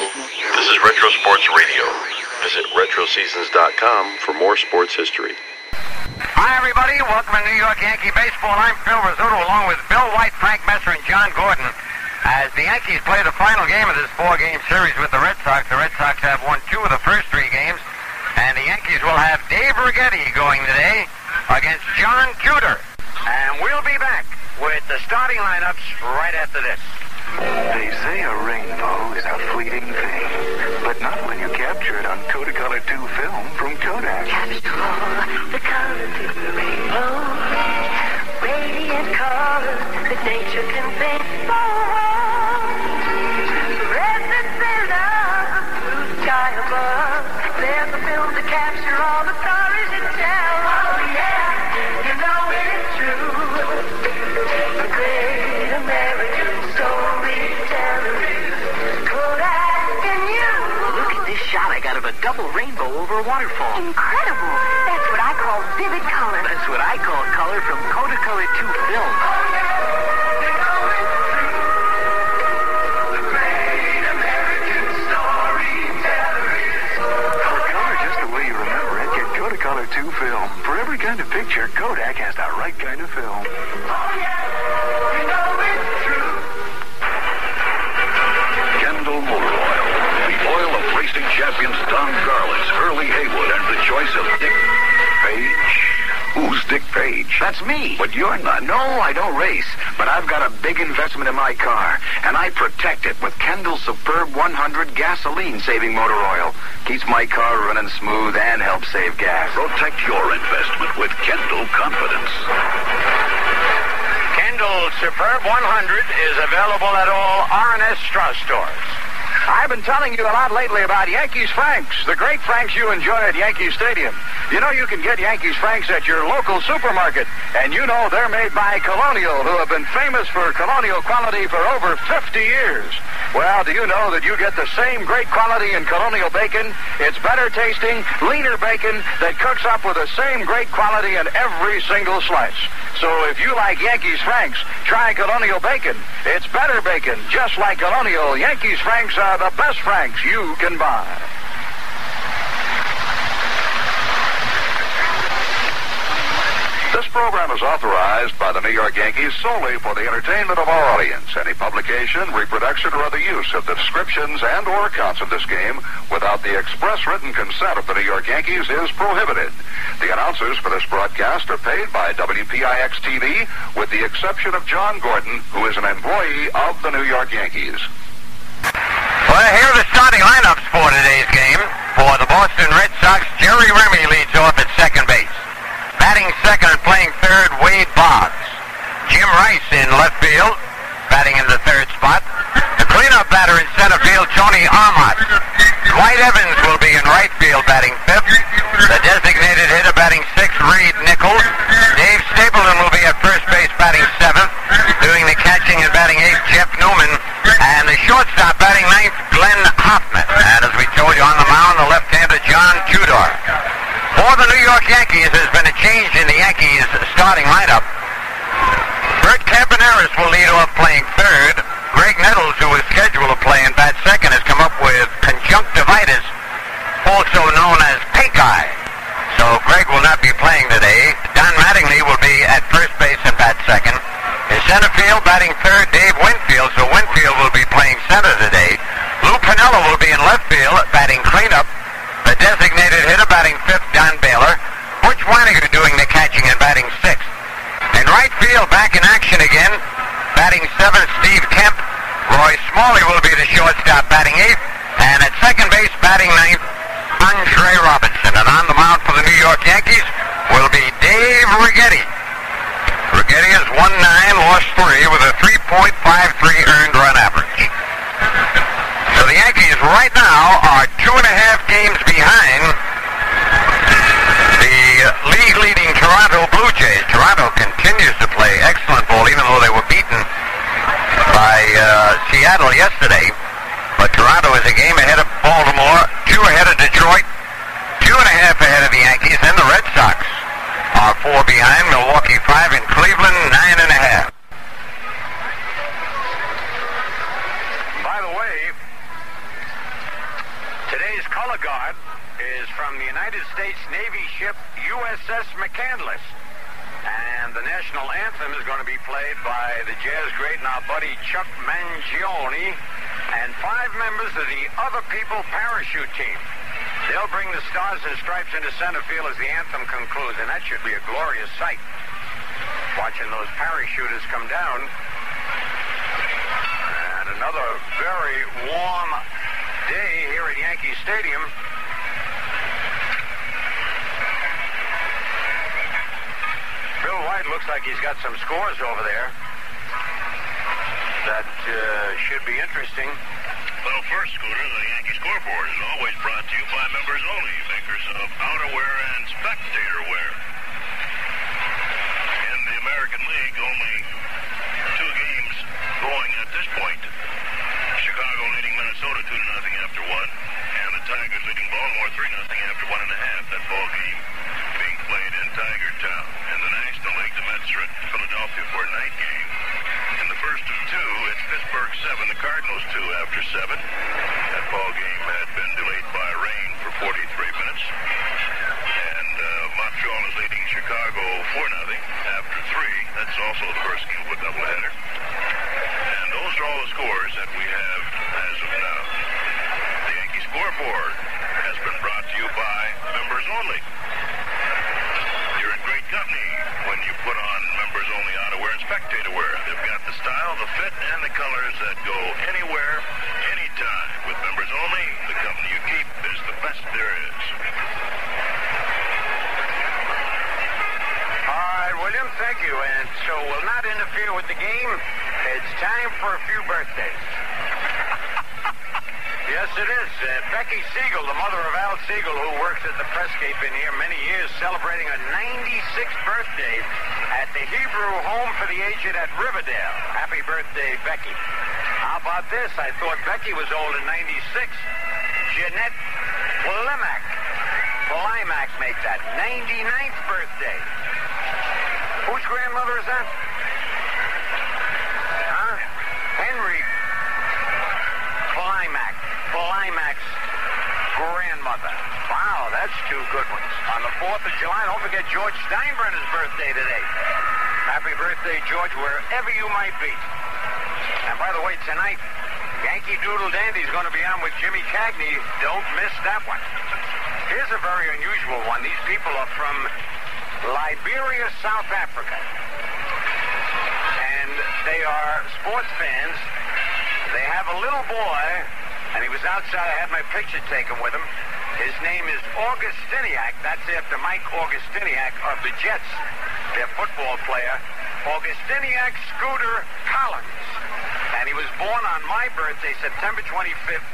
This is Retro Sports Radio. Visit RetroSeasons.com for more sports history. Hi, everybody. Welcome to New York Yankee Baseball. I'm Phil Rizzuto along with Bill White, Frank Messer, and John Gordon. As the Yankees play the final game of this four-game series with the Red Sox, the Red Sox have won two of the first three games, and the Yankees will have Dave Righetti going today against John Tudor. And we'll be back with the starting lineups right after this. They say a rainbow is a fleeting thing, but not when you capture it on Kodacolor 2 film from Kodak. Capture all the colors in the rainbow. Radiant colors that nature can paint for. Red of the blue sky above. There's a film to capture all the double rainbow over a waterfall. Incredible. That's what I call vivid color. That's what I call color from Kodacolor 2 film. The great American story sells. For color just the way you remember it. Get Kodacolor 2 film. For every kind of picture, Kodak has the right kind of film. Oh, Kendall champions Don Garlits, Hurley Haywood, and the choice of Dick Page. Who's Dick Page? That's me. But you're not. No, I don't race, but I've got a big investment in my car, and I protect it with Kendall Superb 100 gasoline-saving motor oil. Keeps my car running smooth and helps save gas. Protect your investment with Kendall Confidence. Kendall Superb 100 is available at all R&S Strauss stores. I've been telling you a lot lately about Yankees Franks, the great Franks you enjoy at Yankee Stadium. You know you can get Yankees Franks at your local supermarket, and you know they're made by Colonial, who have been famous for Colonial quality for over 50 years. Well, do you know that you get the same great quality in Colonial bacon? It's better tasting, leaner bacon that cooks up with the same great quality in every single slice. So if you like Yankees Franks, try Colonial bacon. It's better bacon, just like Colonial. Yankees Franks are the best Franks you can buy. This program is authorized by the New York Yankees solely for the entertainment of our audience. Any publication, reproduction, or other use of the descriptions and or accounts of this game without the express written consent of the New York Yankees is prohibited. The announcers for this broadcast are paid by WPIX TV with the exception of John Gordon, who is an employee of the New York Yankees. Well, here are the starting lineups for today's game. For the Boston Red Sox, Jerry Remy leads off at second base. Batting second and playing third, Wade Boggs. Jim Rice in left field, batting in the third spot. The cleanup batter in center field, Tony Armas. Dwight Evans will be in right field, batting fifth. The designated hitter batting sixth, Reid Nichols. Dave Stapleton will be at first base, batting seventh. Doing the catching and batting eighth, Jeff Newman. And the shortstop batting ninth, Glenn Hoffman. And as we told you on the mound, the left-hander, John Tudor. For the New York Yankees, there's been a change in the Yankees starting lineup. Bert Campaneris will lead off playing third. Graig Nettles, who is scheduled to play in bat second, has come up with conjunctivitis, also known as pink eye. So Graig will not be playing today. Don Mattingly will be at first base and bat second. In center field, batting third, Dave Winfield. So Winfield will be playing center today. Lou Piniella will be in left field, batting cleanup. The designated hitter batting fifth, Don Baylor. Butch Wynegar doing the catching and batting sixth. In right field, back in action again. Batting seventh, Steve Kemp. Roy Smalley will be the shortstop, batting eighth. And at second base, batting ninth, Andre Robertson. And on the mound for the New York Yankees will be Dave Righetti. Righetti has won nine, lost three, with a 3.53 earned run average. So the Yankees right now are two and a half games behind the league-leading Toronto Blue Jays. Toronto continues to play excellent ball, even though they were beaten by uh, Seattle yesterday. But Toronto is a game ahead of Baltimore, two ahead of Detroit, two and a half ahead of the Yankees, and the Red Sox are four behind. Milwaukee five, and Cleveland nine and a half. USS McCandless. And the national anthem is going to be played by the jazz great and our buddy Chuck Mangione and five members of the Other People parachute team. They'll bring the stars and stripes into center field as the anthem concludes, and that should be a glorious sight. Watching those parachuters come down. And another very warm day here at Yankee Stadium. Bill White looks like he's got some scores over there that uh, should be interesting. Well, first, Scooter, the Yankee scoreboard is always brought to you by members only, makers of outerwear and spectator wear. In the American League, only two games going at this point. Chicago leading Minnesota 2 to nothing after one, and the Tigers leading Baltimore 3 nothing after one and a half. That ball game being played in Tiger Town. In the National League, the Mets are at Philadelphia for a night game. In the first of two, it's Pittsburgh 7, the Cardinals 2 after 7. That ball game had been delayed by rain for 43 minutes. And uh, Montreal is leading Chicago 4 nothing after 3. That's also the first game of a doubleheader. And those are all the scores that we have as of now. The Yankee scoreboard has been brought to you by members only. Company when you put on members only outerwear and spectator wear. They've got the style, the fit, and the colors that go anywhere, anytime. With members only, the company you keep is the best there is. All right, William, thank you. And so we'll not interfere with the game. It's time for a few birthdays. Yes, it is. Uh, Becky Siegel, the mother of Al Siegel, who works at the Presscape in here many years, celebrating her 96th birthday at the Hebrew Home for the Aged at Riverdale. Happy birthday, Becky. How about this? I thought Becky was old in 96. Jeanette Polimac. Polimac makes that 99th birthday. Whose grandmother is that? Huh? Henry Climax. Climax grandmother. Wow, that's two good ones. On the 4th of July, don't forget George Steinbrenner's birthday today. Happy birthday, George, wherever you might be. And by the way, tonight, Yankee Doodle Dandy's going to be on with Jimmy Cagney. Don't miss that one. Here's a very unusual one. These people are from Liberia, South Africa. And they are sports fans. They have a little boy, and he was outside. I had my picture taken with him. His name is Augustyniak. That's after Mike Augustyniak of the Jets, their football player. Augustyniak Scooter Collins. And he was born on my birthday, September 25th,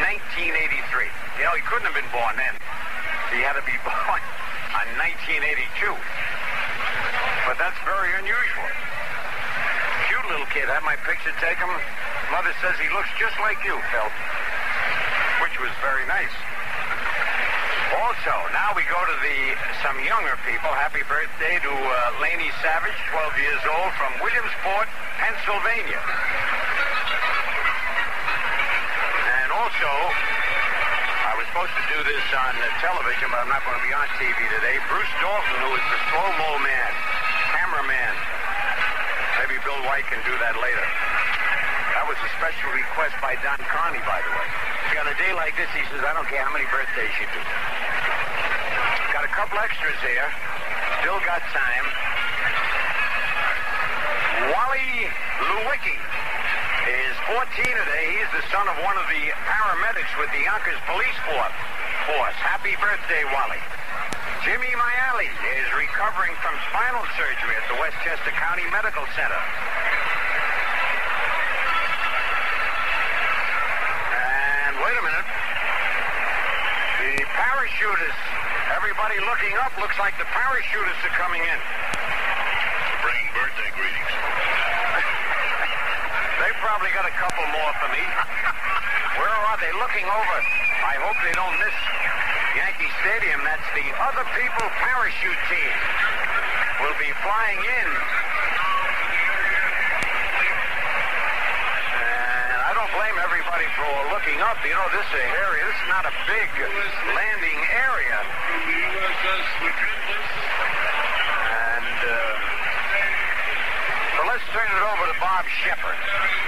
1983. You know, he couldn't have been born then. He had to be born on 1982. But that's very unusual. Cute little kid. Had my picture taken. Mother says he looks just like you, Phil. Which was very nice. Also, now we go to the some younger people. Happy birthday to uh, Laney Savage, 12 years old, from Williamsport, Pennsylvania. And also, I was supposed to do this on uh, television, but I'm not going to be on TV today. Bruce Dalton, who is the slow-mo man, cameraman. Maybe Bill White can do that later. That was a special request by Don Carney, by the way. On a day like this, he says, I don't care how many birthdays you do. Got a couple extras here. Still got time. Wally Lewicki is 14 today. He's the son of one of the paramedics with the Yonkers Police Force. Happy birthday, Wally. Jimmy Mayali is recovering from spinal surgery at the Westchester County Medical Center. And wait a minute. The parachutists, everybody looking up, looks like the parachutists are coming in. Bringing birthday greetings. They probably got a couple more for me. Where are they? Looking over. I hope they don't miss Yankee Stadium. That's the other people parachute team. Will be flying in. don't blame everybody for looking up. You know, this area, this is not a big landing area. And uh, so let's turn it over to Bob Sheppard.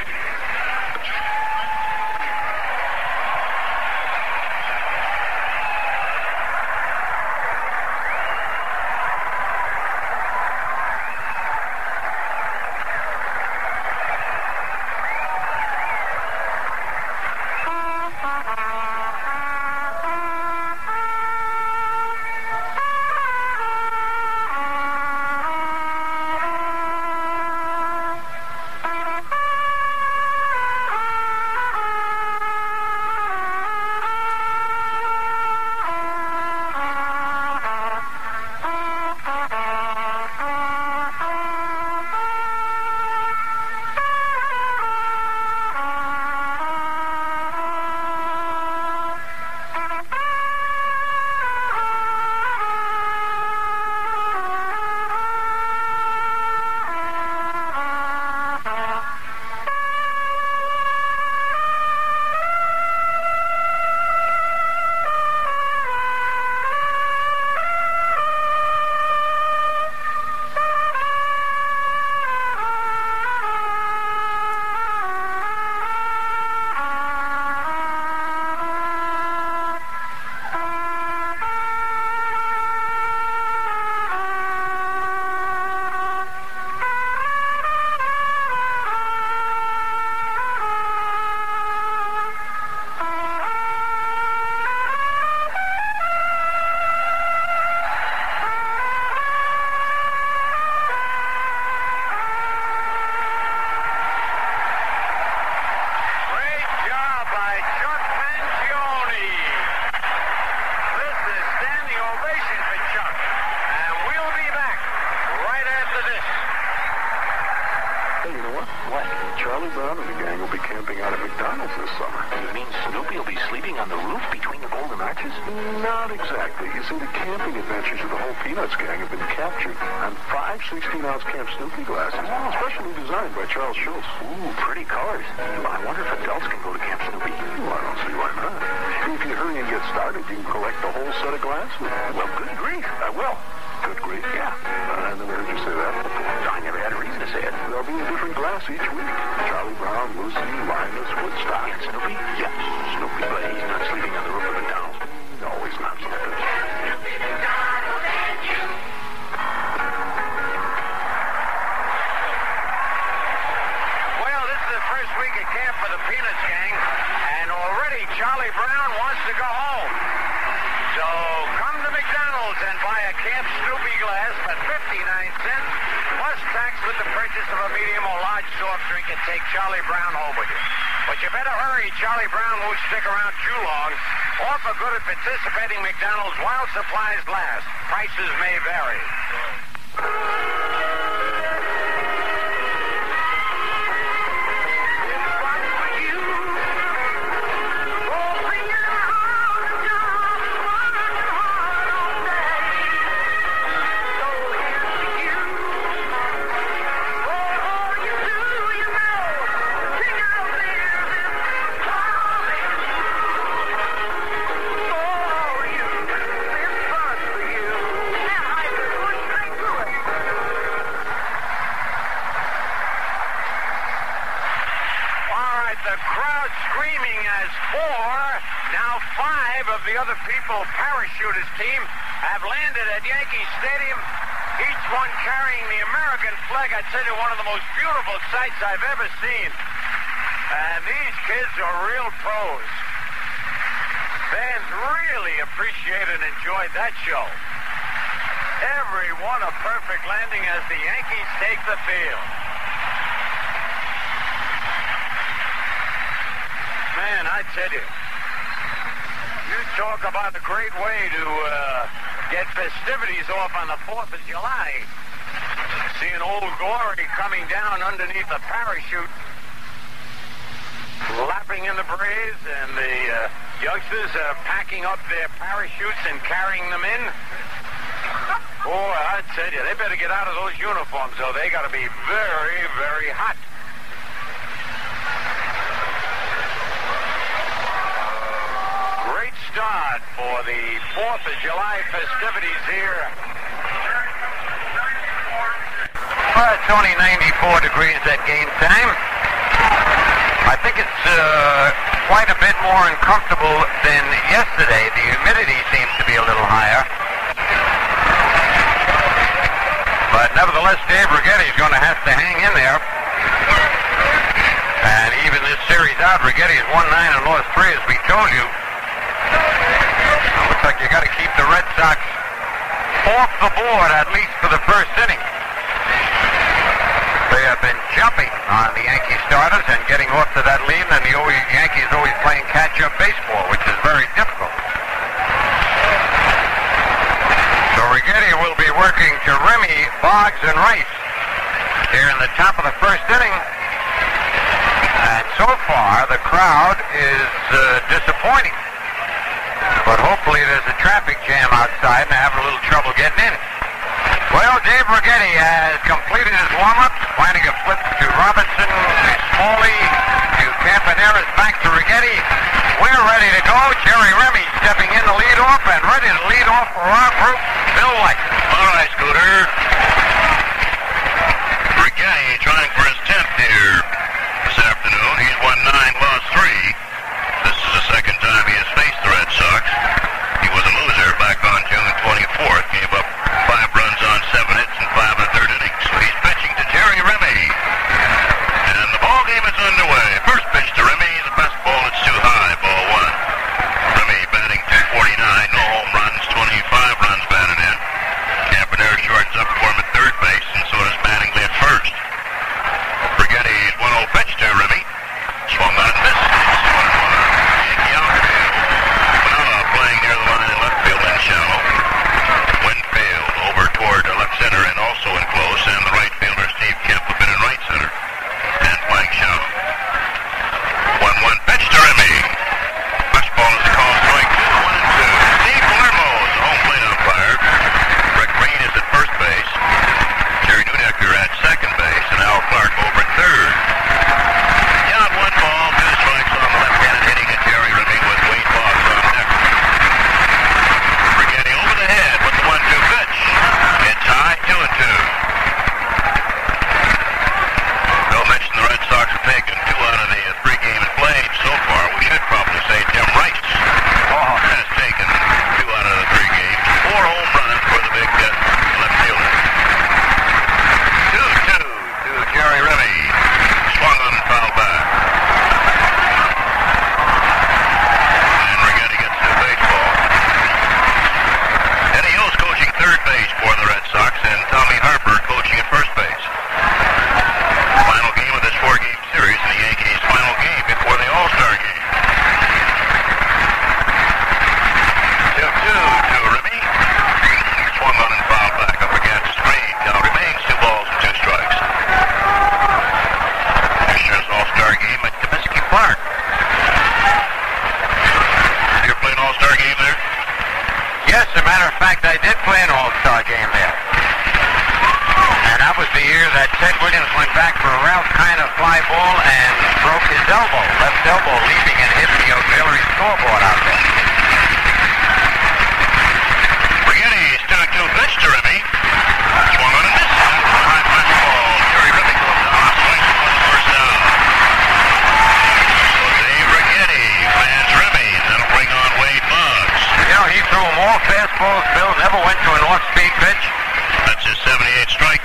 participating McDonald's while supplies last. Prices The humidity seems to be a little higher. But nevertheless, Dave Righetti's going to have to hang in there. And even this series out, Righetti's won nine and lost three, as we told you. It looks like you got to keep the Red Sox off the board, at least for the first inning. They have been jumping on the Yankee starters and getting off to that lead, and the Yankees always playing catch-up baseball, which is very difficult. Getty will be working to Remy, Boggs, and Rice here in the top of the first inning. And so far, the crowd is uh, disappointing. But hopefully there's a traffic jam outside and they're having a little trouble getting in. Well, Dave Righetti has completed his warm-up, finding a flip to Robertson, to Smalley, to Campaneris, back to Righetti. We're ready to go. Jerry Remy stepping in the lead off and ready to lead off for our group, Bill White. All right, Scooter. Brigade trying for his 10th here this afternoon. He's won nine, lost three. pitch. That's his 78th strike.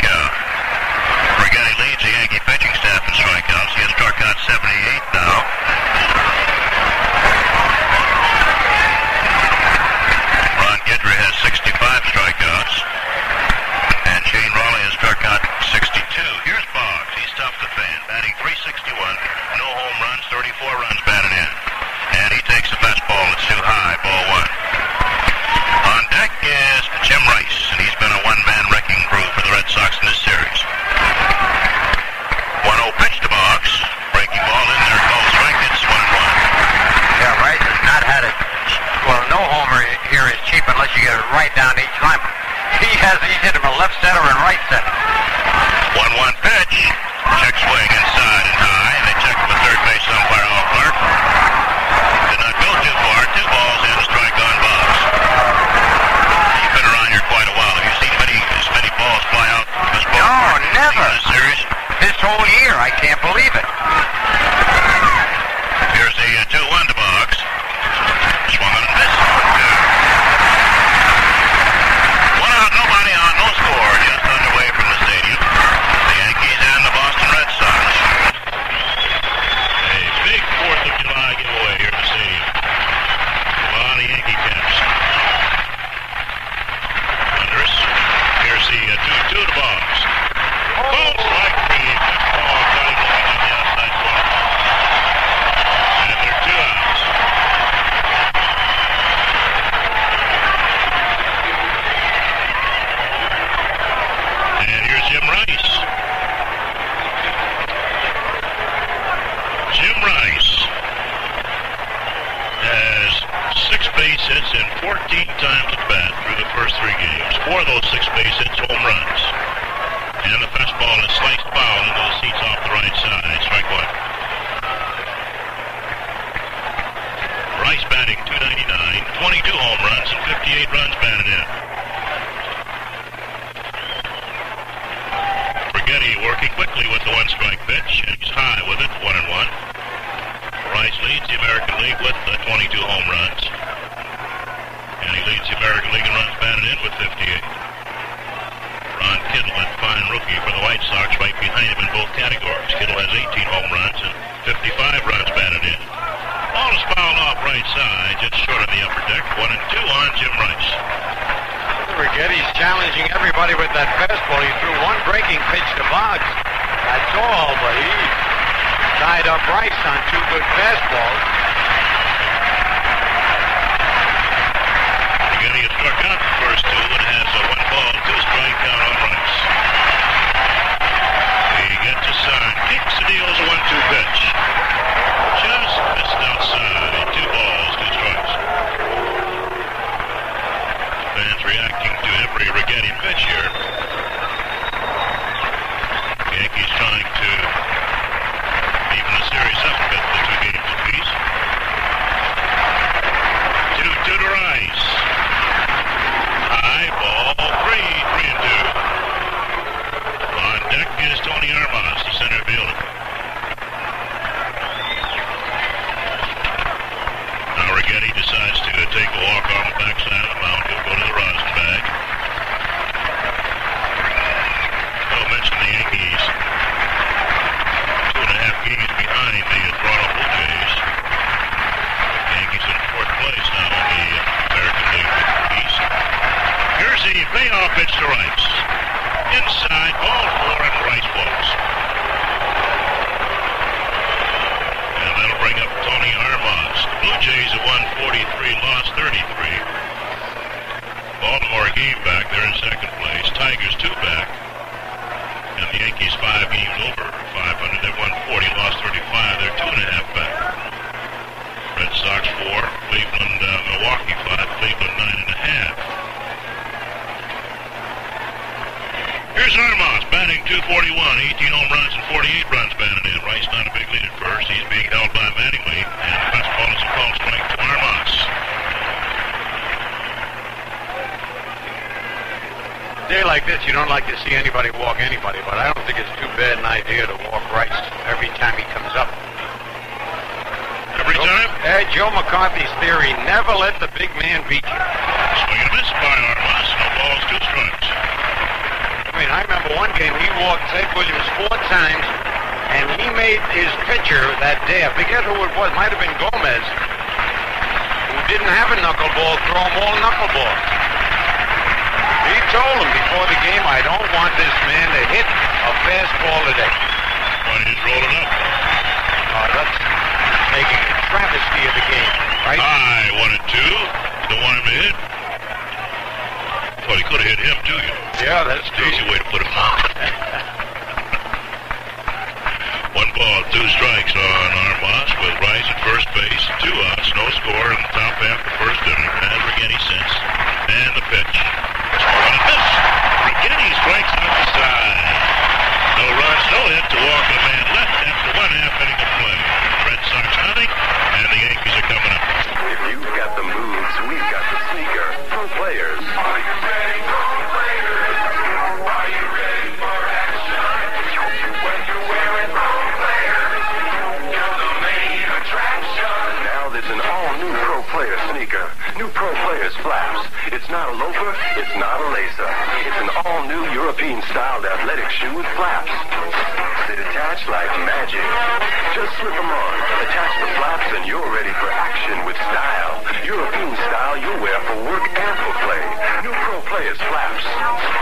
Attach the flaps, and you're ready for action with style. European style you'll wear for work and for play. New Pro Players flaps.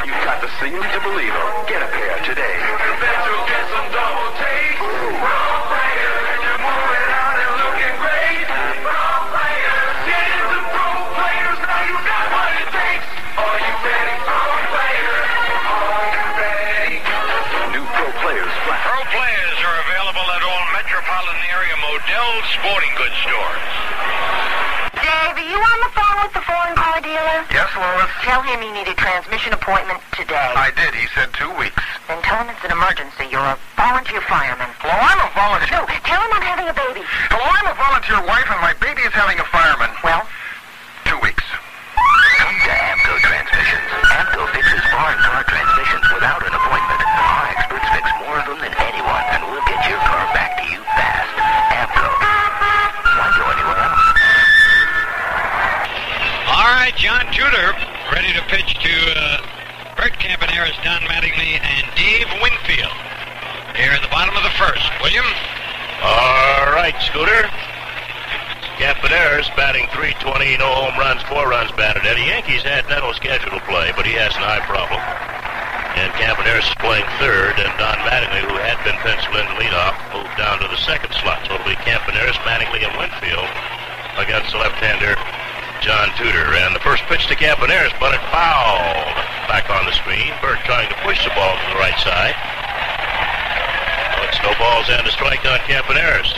You've got to see to believe them. Get a pair today. Tell him you need a transmission appointment today. I did. He said two weeks. Then tell him it's an emergency. You're a volunteer fireman. Hello, I'm a volunteer. No, tell him I'm having a baby. Hello, I'm a volunteer wife, and my baby is having a fireman. Well, Two weeks. Come to AAMCO Transmissions. AAMCO fixes foreign car transmissions without an appointment. Our experts fix more of them than anyone, and we'll get your car back to you fast. AAMCO. Why go anywhere else? All right, John Tudor ready to pitch to uh, Bert Campaneris, Don Mattingly, and Dave Winfield. Here in the bottom of the first. William? All right, Scooter. Campaneris batting 320, no home runs, four runs batted. The Yankees had Neto scheduled to play, but he has an eye problem. And Campaneris is playing third, and Don Mattingly, who had been penciled in to lead off, moved down to the second slot. So it'll be Campaneris, Mattingly, and Winfield against the left-hander John Tudor. And the first pitch to Campaneris, but it fouled back on the screen. Bert trying to push the ball to the right side. So it's no balls and a strike on Campaneris.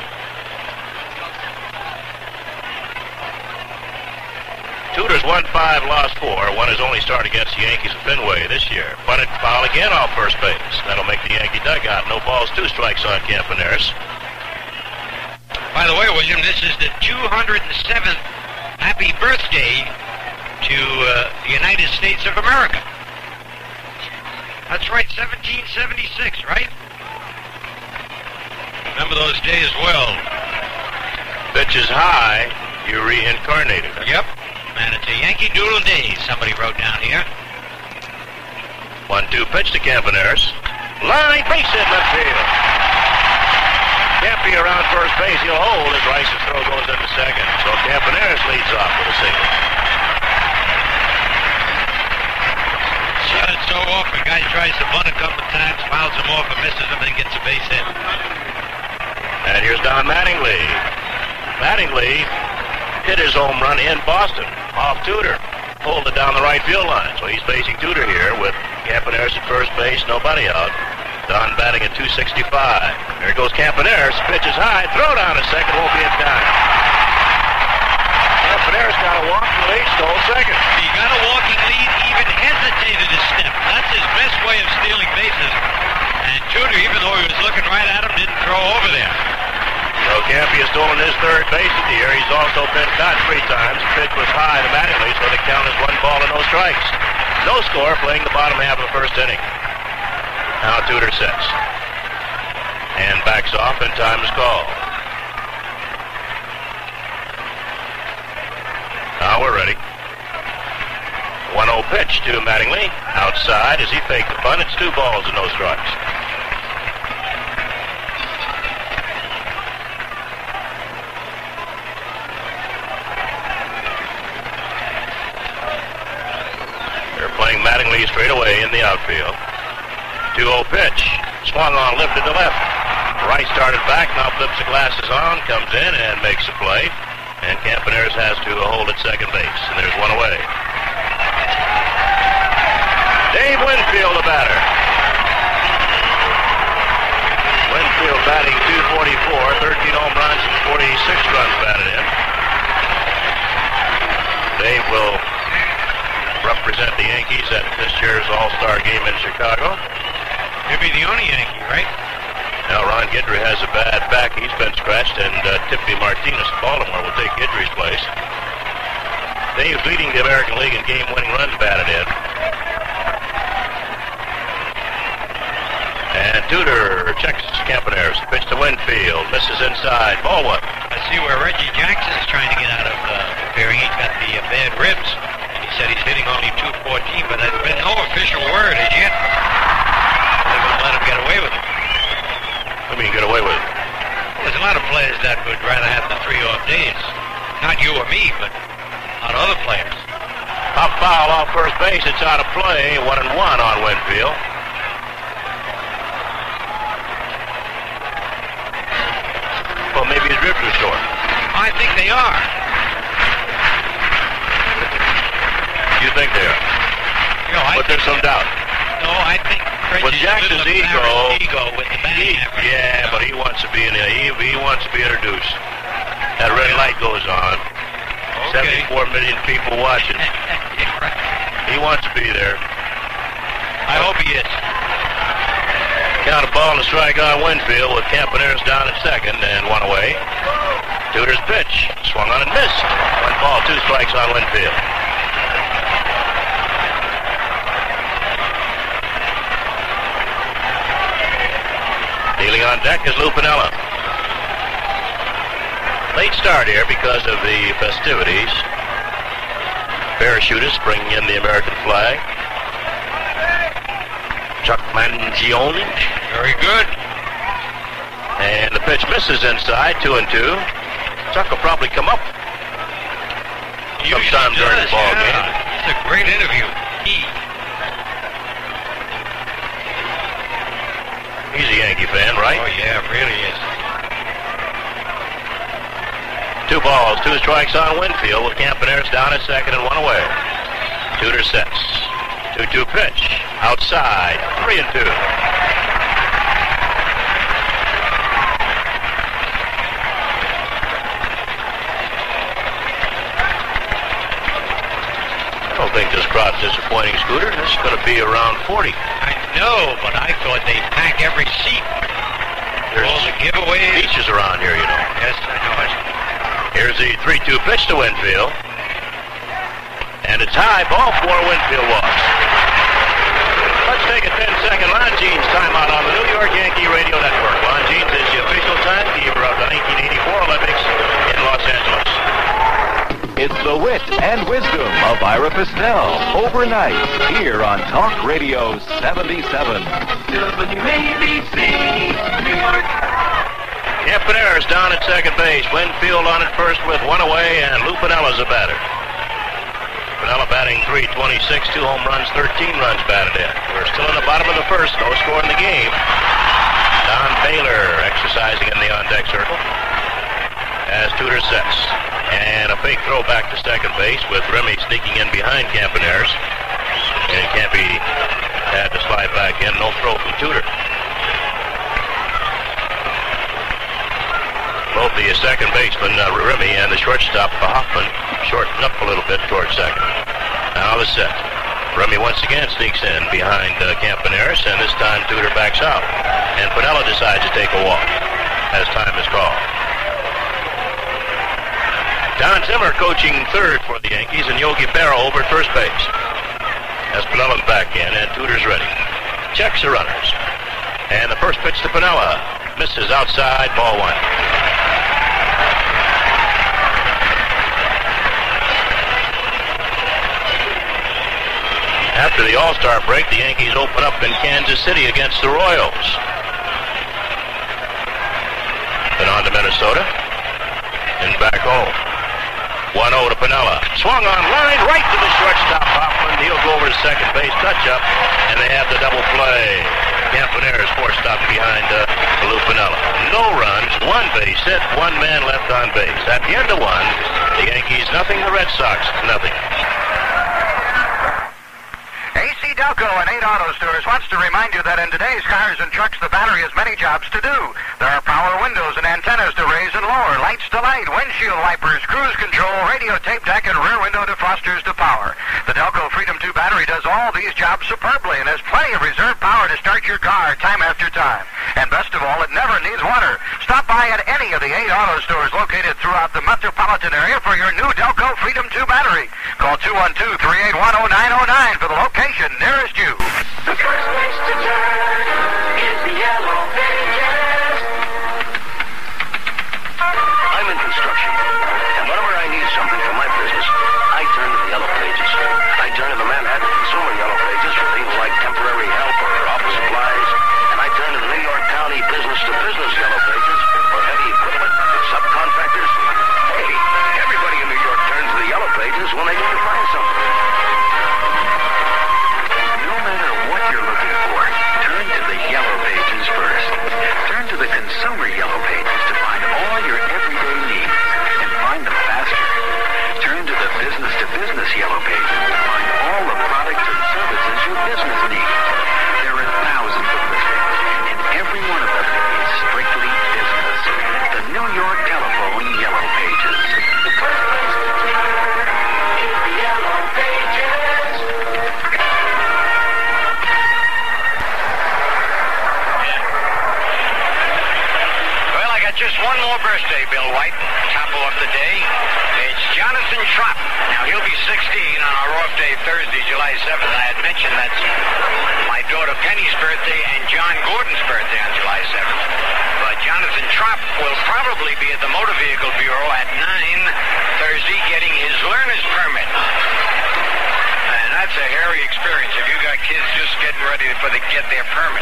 Tudor's won five, lost four. One his only start against the Yankees at Fenway this year. Bunted foul again off first base. That'll make the Yankee dugout. No balls, two strikes on Campaneris. By the way, William, this is the 207th happy birthday to uh, the United States of America. That's right, 1776, right? Remember those days well. Pitch is high. You reincarnated. Yep. And it's a Yankee Doodle Day, somebody wrote down here. One-two pitch to Campaneris. Line base hit left field. Campy around first base. He'll hold as Rice's throw goes into second. So Campaneris leads off with a single. Shot it so often, guy tries to bunt a couple of times, fouls him off and misses him, then gets a base hit. And here's Don Mattingly. Mattingly hit his home run in Boston off Tudor. Pulled it down the right field line. So he's facing Tudor here with Campaneris at first base, nobody out. Don batting at 265. There goes Campaneris. Pitch is high. Throw down a second. Won't be in time. Campaneris got a walk from lead, stole second. He got a walking lead, even hesitated to step. That's his best way of stealing bases. And Tudor, even though he was looking right at him, didn't throw over there. So Campy has stolen his third base of the year. He's also been caught three times. The pitch was high to Mattingly, so the count is one ball and no strikes. No score playing the bottom half of the first inning. Now Tudor sets. And backs off, and time is called. Now we're ready. 1-0 pitch to Mattingly. Outside as he faked the bunt. It's two balls and no strikes. They're playing Mattingly straight away in the outfield. 2-0 pitch. Swung on, lifted to left. Rice started back, now flips the glasses on, comes in and makes the play. And Campaneris has to hold at second base. And there's one away. Dave Winfield, the batter. Winfield batting 244, 13 home runs and 46 runs batted in. Dave will represent the Yankees at this year's All-Star game in Chicago. He'll be the only Yankee, right? Now Ron Guidry has a bad back. He's been scratched, and uh, Tippy Martinez of Baltimore will take Guidry's place. Dave's leading the American League in game-winning runs batted in. And Tudor checks Campaneris, Pitch to Winfield. Misses inside. Ball one. I see where Reggie Jackson is trying to get out of uh, preparing. He's got the uh, bad ribs. And he said he's hitting only 214, but there's been no official word as yet let him get away with it. I mean, get away with it. Well, there's a lot of players that would rather have the three off days. Not you or me, but on other players. A foul off first base. It's out of play. One and one on Winfield. Well, maybe his ribs are short. I think they are. You think they are? No, I but there's some doubt. No, I think with is Jackson's a little ego- ego with the He- yeah, but he wants to be in there. He, he wants to be introduced. That red light goes on. Okay. 74 million people watching. Yeah, right. He wants to be there. I hope he is. Count a ball and a strike on Winfield with Campaneris down at second and one away. Tudor's pitch. Swung on and missed. One ball, two strikes on Winfield. On deck is Lou Piniella. Late start here because of the festivities. Parachutists bringing in the American flag. Chuck Mangione. Very good. And the pitch misses inside, two and two. Chuck will probably come up sometime during the ball yeah. game. It's a great interview. He. He's a Yankee fan, right? Oh yeah, really is. Two strikes on Winfield with Campaneris down at second and one away. Tudor sets. 2-2 pitch. Outside. Three and two. I don't think this crowd's disappointing, Scooter. This is going to be around 40. I know, but I thought they'd pack every seat. There's All the giveaways. beaches around here, you know. Yes, I know it. Here's the 3-2 pitch to Winfield. And it's high, ball four, Winfield walks. Let's take a 10-second Longines timeout on the New York Yankee Radio Network. Longines is the official timekeeper of the 1984 Olympics in Los Angeles. It's the wit and wisdom of Ira Fistell overnight here on Talk Radio 77. WABC, New York. Campaneris down at second base. Winfield on at first with one away, and Lou Piniella's a batter. Lou Piniella batting 326, two home runs, 13 runs batted in. We're still in the bottom of the first, no score in the game. Don Baylor exercising in the on-deck circle as Tudor sets. And a fake throw back to second base with Remy sneaking in behind Campaneris. And Campy had to slide back in. No throw from Tudor. Both the second baseman, uh, Remy, and the shortstop, Hoffman, shorten up a little bit towards second. Now the set. Remy once again sneaks in behind uh, Campaneris, and this time Tudor backs out. And Piniella decides to take a walk as time is called. Don Zimmer coaching third for the Yankees, and Yogi Berra over at first base. As Piniella's back in, and Tudor's ready. Checks the runners. And the first pitch to Piniella. Misses outside, ball one. After the All-Star break, the Yankees open up in Kansas City against the Royals. Then on to Minnesota. And back home. 1-0 to Piniella. Swung on line right to the shortstop Hoffman. He'll go over to second base, touch up, and they have the double play. Campaneris forced stop behind uh, Lou Piniella. No runs, one base hit, one man left on base. At the end of one, the Yankees nothing, the Red Sox nothing. Delco and 8 Auto Stores wants to remind you that in today's cars and trucks, the battery has many jobs to do. There are power windows and antennas to raise and lower, lights to light, windshield wipers, cruise control, radio tape deck, and rear window defrosters to power. The Delco Freedom 2 battery does all these jobs superbly and has plenty of reserve power to start your car time after time. And best of all, it never needs water. Stop by at any of the 8 Auto Stores located throughout the metropolitan area for your new Delco Freedom 2 battery. Call 212-381-0909 for the location nearest you. The first place to turn is the yellow pages. I'm in construction, and whenever I need something for my business, I turn to the Yellow Pages. I turn to the Manhattan Consumer Yellow Pages for things like temporary help or office supplies, and I turn to the New York County Business to Business Yellow Pages birthday, Bill White. Top off the day. It's Jonathan Trop. Now, he'll be 16 on our off day Thursday, July 7th. I had mentioned that's my daughter Penny's birthday and John Gordon's birthday on July 7th. But Jonathan Trop will probably be at the Motor Vehicle Bureau at 9 Thursday getting his learner's permit. And that's a hairy experience if you got kids just getting ready for the get their permit.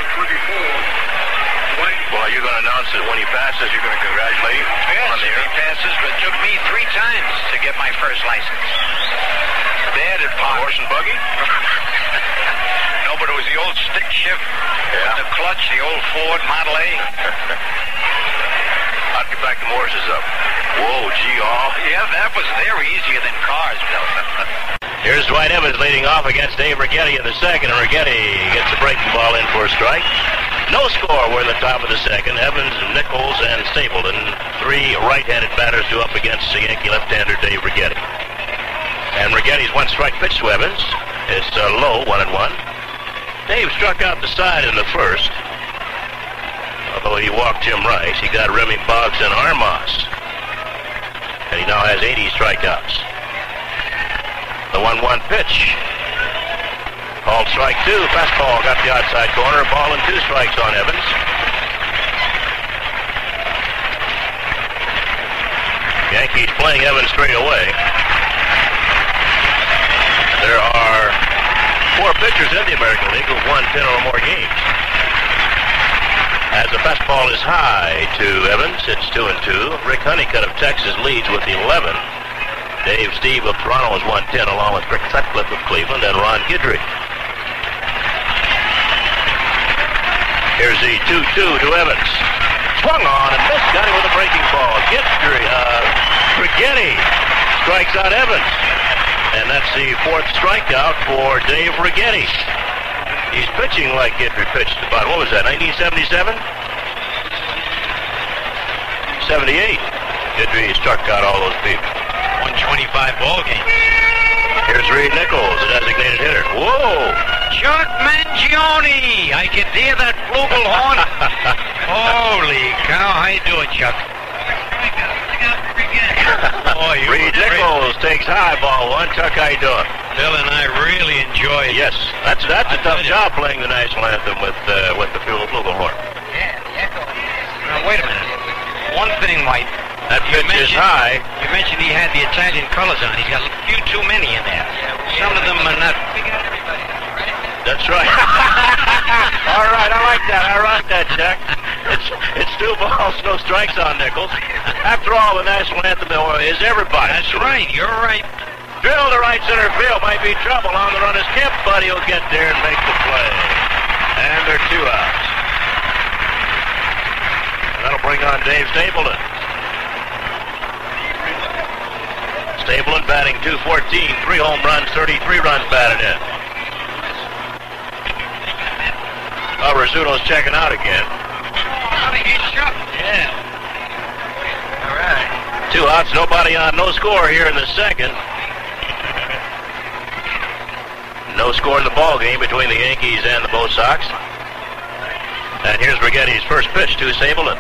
Well, you're going to announce it when he passes. You're going to congratulate him Yes, on the he passes, but it took me three times to get my first license. Dad had bought Horse and buggy? no, but it was the old stick shift with the clutch, the old Ford Model A. How'd you back the Morses up? Whoa, gee, all. Yeah, that was there easier than cars, Bill. Here's Dwight Evans leading off against Dave Righetti in the second, and Righetti gets the breaking ball in for a strike. No score. We're in the top of the second. Evans, Nichols, and Stapleton, three right-handed batters to up against the Yankee left-hander Dave Righetti. And Righetti's one-strike pitch to Evans. It's uh, low, one and one. Dave struck out the side in the first. Although he walked Jim Rice, he got Remy Boggs and Armas. And he now has 80 strikeouts. The 1-1 pitch. Called strike two. Fastball got the outside corner. Ball and two strikes on Evans. Yankees playing Evans straight away. There are four pitchers in the American League who've won 10 or more games. As the fastball is high to Evans, it's two and two. Rick Honeycutt of Texas leads with 11. Dave Stieb of Toronto has won 10 along with Rick Sutcliffe of Cleveland and Ron Guidry. Here's the 2-2 to Evans. Swung on and missed. Got him with a breaking ball. Guidry, uh, Righetti strikes out Evans. And that's the fourth strikeout for Dave Righetti. He's pitching like Guidry pitched about, what was that, 1977? 78. Guidry struck out all those people. 125 ball game. Here's Reid Nichols, the designated hitter. Whoa! Chuck Mangione! I can hear that flugelhorn. Holy cow, how you doing, Chuck? Boy, Reid. Nichols takes high ball one. Chuck, how you doing? Bill and I really enjoy it. Yes, that's that's a I tough tell you. job playing the national anthem with uh, with the flugel flugelhorn. Yeah, the echo. Now, wait a minute. One thing, White. That pitch is high. You mentioned he had the Italian colors on. He's got a few too many in there. Some of them are not. That's right. All right, I like that. I like that, Chuck. It's it's two balls, no strikes on Nichols. After all, a nice one at the national anthem is everybody. That's right. You're right. Drill to right center field might be trouble on the run is Kemp, but he'll get there and make the play. And they're two outs. And that'll bring on Dave Stapleton. Stapleton batting 214, three home runs, 33 runs batted in. Oh, Rizzuto's checking out again. Yeah. All right. Two outs, nobody on, no score here in the second. No score in the ball game between the Yankees and the Bo Sox. And here's Righetti's first pitch to Stapleton.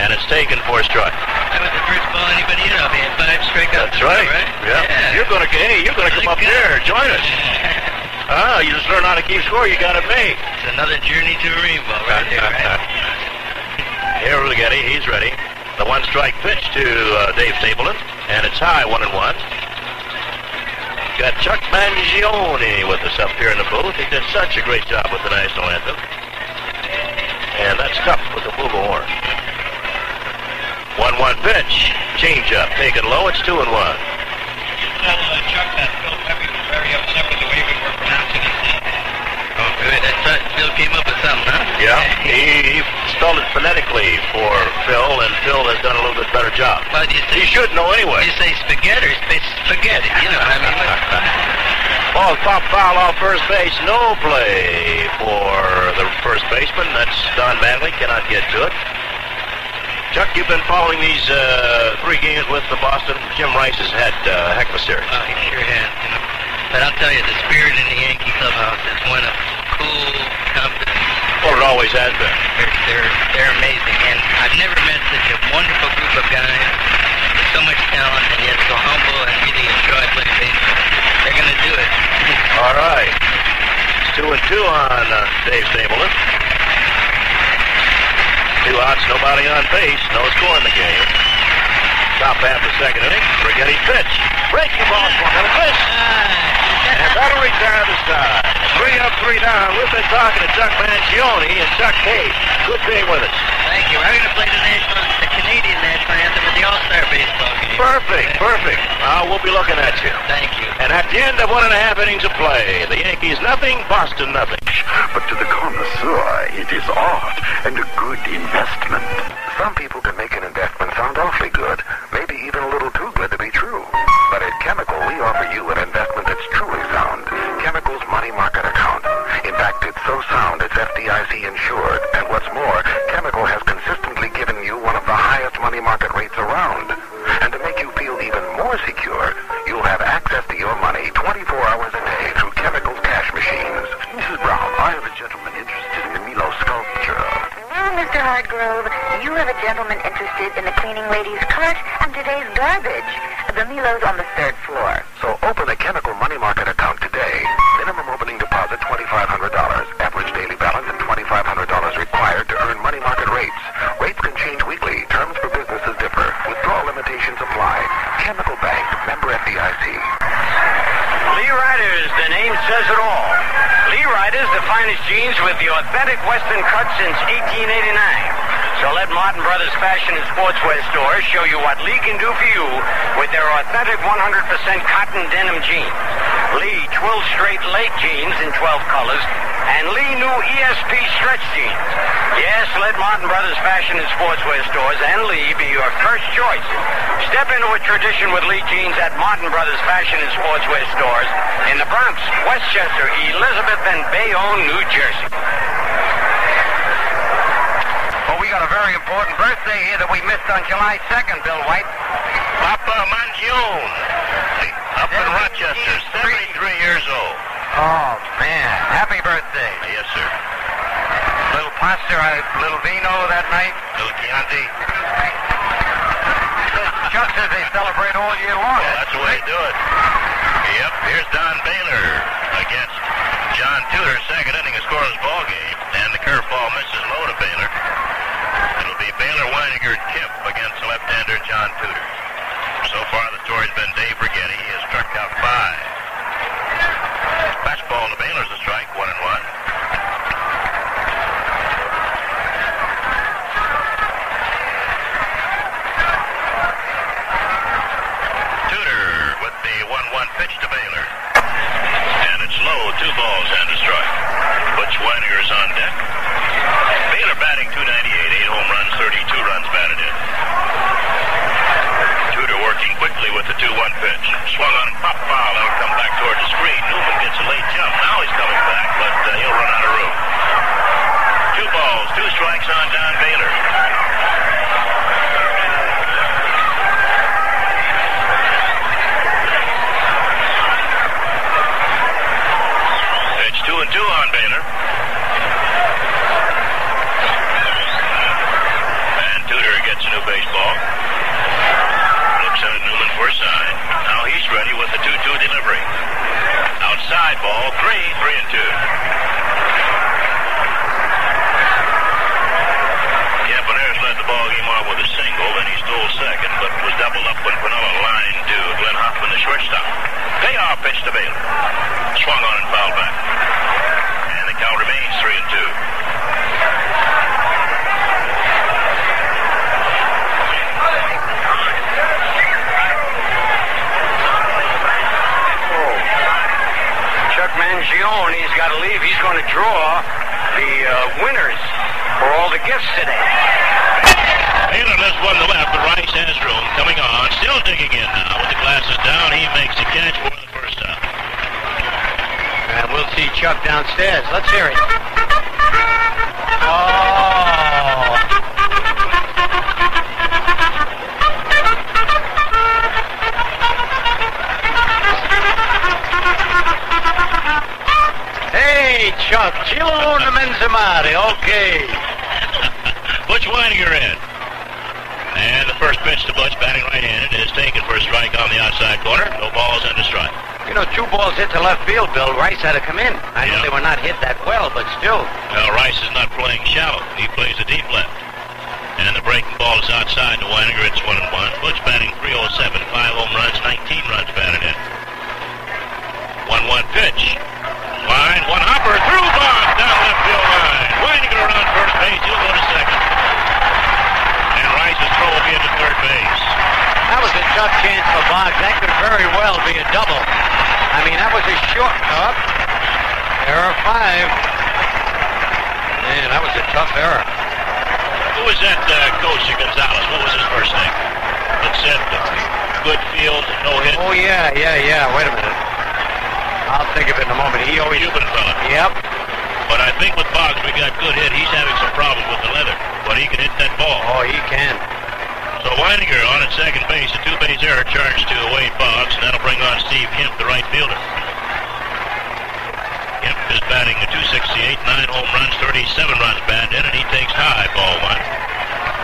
And it's taken for a strike. That was the first ball anybody hit off. Had five strikeouts. That's right. Yeah. You're gonna hey, you're gonna come up there, join us. Ah, you just learn how to keep score. You got it made. It's another journey to a rainbow right there, right? Here Righetti, he's ready. The one strike pitch to uh, Dave Stapleton, and it's high, one and one. Got Chuck Mangione with us up here in the booth. He did such a great job with the national anthem. And that's tough with the flugelhorn. One-one pitch, change up, taken low. It's two and one. Tell uh, Chuck that Phil Pepe was very upset with the way we were pronouncing his name. Oh, good. That uh, still came up with something, huh? Yeah, he, he spelled it phonetically for Phil, and Phil has done a little bit better job. Well, you say, He should know anyway. you say spaghetti, or sp- spaghetti. You know what I mean? Ball pop foul off first base. No play for the first baseman. That's Don Mattingly. Cannot get to it. Chuck, you've been following these uh, three games with the Boston. Jim Rice has had uh, heck of a series. Oh, he sure has. But I'll tell you, the spirit in the Yankee clubhouse is one of cool, confident. Well, it always has been. They're, they're, they're amazing. And I've never met such a wonderful group of guys with so much talent and yet so humble and really enjoy playing baseball. They're going to do it. All right. It's two and two on uh, Dave Stapleton. Two outs, nobody on base, no score in the game. Top half of the second inning. Righetti pitch. Breaking ball swung on a miss. And that'll retire the side. Three up, three down. We've been talking to Chuck Mangione and Chuck Cage. Good being with us. Thank you. We're going to play the national, the Canadian national anthem at the All-Star baseball game. Perfect, perfect. Uh, we'll be looking at you. Thank you. And at the end of one and a half innings of play, the Yankees nothing, Boston nothing. But to the connoisseur, it is art and a good investment. Some people can make an investment sound awfully good, maybe even a little too good to be true. But at Chemical, we offer you an investment that's truly sound. Chemical's money market account. In fact, it's so sound it's FDIC insured. And what's more, Chemical has consistently given you one of the highest money market rates around. And to make you feel even more secure, you'll have access to your money 24 hours a day through Chemical's cash machines. Mrs. Brown, I have a gentleman interested in the Milo sculpture. Oh, well, Mr. Hargrove, you have a gentleman interested in the cleaning lady's cart and today's garbage. The Milo's on the third floor. So open a Chemical money market account today. Minimum opening deposit $2,500. Average daily balance at $2,500 required to earn money market rates. Rates can change weekly. Terms for businesses differ. Withdrawal limitations apply. Chemical Bank. Member FDIC. Lee Riders, the name says it all. Lee Riders, the finest jeans with the authentic Western cut since 1889. So let Martin Brothers Fashion and Sportswear stores show you what Lee can do for you with their authentic 100% cotton denim jeans. Lee Twill Straight Lake jeans in 12 colors and Lee new ESP stretch jeans. Yes, let Martin Brothers Fashion and Sportswear stores and Lee be your first choice. Step into a tradition with Lee jeans at Martin Brothers Fashion and Sportswear stores in the Bronx, Westchester, Elizabeth, and Bayonne, New Jersey. Well, we got a very important birthday here that we missed on July 2nd, Bill White. Papa Mangione, up in Rochester, 73 years old. Oh, man. Happy birthday. Yes, sir. Little pasta, little vino that night. Little Chianti. Chuck says they celebrate all year long. Well, that's the way to do it. Yep, here's Don Baylor against John Tudor, second inning, a scoreless ball game, and the curveball misses low to Baylor. It'll be Baylor, Wynegar, Kemp against left-hander John Tudor. So far, the story's been Dave Righetti. He has struck out five. Fastball to Baylor's a strike, one and one. Tudor with the 1-1 pitch to Baylor. And it's low, two balls and a strike. Butch Wynegar's on deck. Baylor batting 298, eight home runs, 32 runs batted in. Working quickly with the 2-1 pitch. Swung on pop foul. That'll come back towards the screen. Newman gets a late jump. Now he's coming back, but uh, he'll run out of room. Two balls, two strikes on Don Baylor. Pitch two and two on Baylor. And Tudor gets a new baseball. Looks at Newman for a sign. Now he's ready with the 2-2 delivery. Outside ball, three, three and two. Campaneris led the ball game off with a single, then he stole second, but was doubled up when Piniella lined to Glenn Hoffman, the shortstop. Payoff pitch to Baylor. Swung on and fouled back. And the count remains three and two. Chuck Mangione, he's got to leave. He's going to draw the uh, winners for all the gifts today. Baylor lifts one to left, but Rice has room. Coming on, still digging in now with the glasses down. He makes the catch for the first out. Chuck downstairs. Let's hear it. Had to come in. I know Yeah. they were not hit that well, but still. Well, Rice is not playing shallow. He plays a deep left. And the breaking ball is outside to Wynegar. It's one and one. Butch batting 307, five home runs, 19 runs batted in. 1-1 pitch. Line, one hopper, through Bond, down left field line. Wynegar around first base. He'll go to second. And Rice's throw will be into third base. That was a tough chance for Boggs. That could very well be a double. I mean, that was a short up. Error five. Man, that was a tough error. Who was that uh, coach at Gonzalez? What was his first name? That said uh, good field, no hit. Oh, yeah, yeah, yeah. Wait a minute. I'll think of it in a moment. He always. Cuban fella. Yep. But I think with Boggs, we got good hit. He's having some problems with the leather, but he can hit that ball. Oh, he can. So Wynegar on at second base, a two-base error charged to Wade Boggs, and that'll bring on Steve Kemp, the right fielder. Batting a 268, nine home runs, 37 runs batted in, and he takes high, ball one.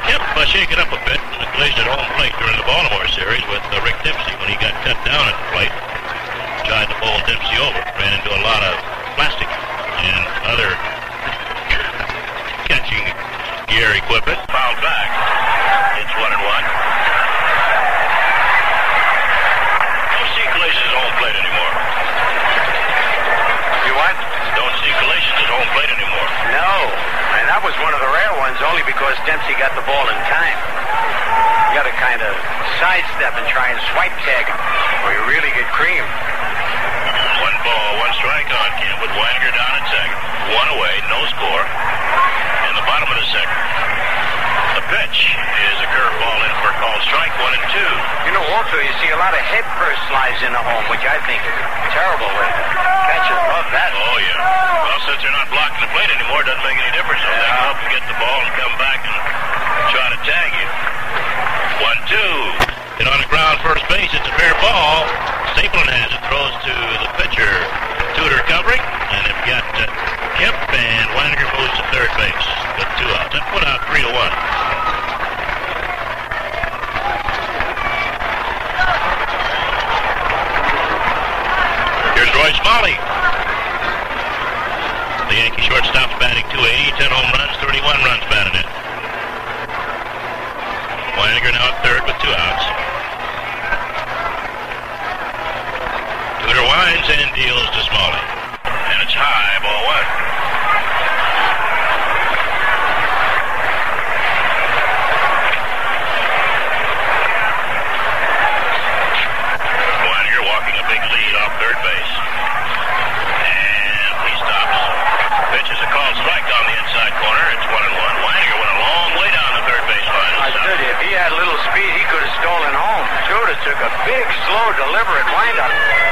Kemp uh, shaken up a bit and glazed at home plate during the Baltimore series with uh, Rick Dempsey when he got cut down at the plate. Tried to bowl Dempsey over, ran into a lot of plastic and other catching gear equipment. Fouled back. It's one and one. Don't see collisions at home plate anymore. You what? At home plate anymore. No. And that was one of the rare ones only because Dempsey got the ball in time. You got to kind of sidestep and try and swipe tag him, or you really get creamed. One ball, one strike on Kemp with Wynegar down at second. One away, no score. In the bottom of the second. The pitch is a curveball in for called strike one and two. You know, also, you see a lot of head first slides in the home, which I think is terrible way to catch it above that. Oh, yeah. Well, since they're not blocking the plate anymore, it doesn't make any difference. So they go up and get the ball and come back and try to tag you. One, two. And on the ground first base. It's a fair ball. Stapleton has it. Throws to the pitcher. Tudor covering. And they've got uh, Kemp and Wynegar moves to third base with two outs. That put out three to one. Here's Roy Smalley. The Yankee shortstop's batting 280, 10 home runs, 31 runs batted in. Wynegar now at third with two outs. Winds and deals to Smalley. And it's high, ball one. Walking a big lead off third base. And he stops. Pitch a called strike on the inside corner. It's one and one. Went a long way down the third base line. I if he had a little speed, he could have stolen home. Tudor took a big, slow, deliberate windup.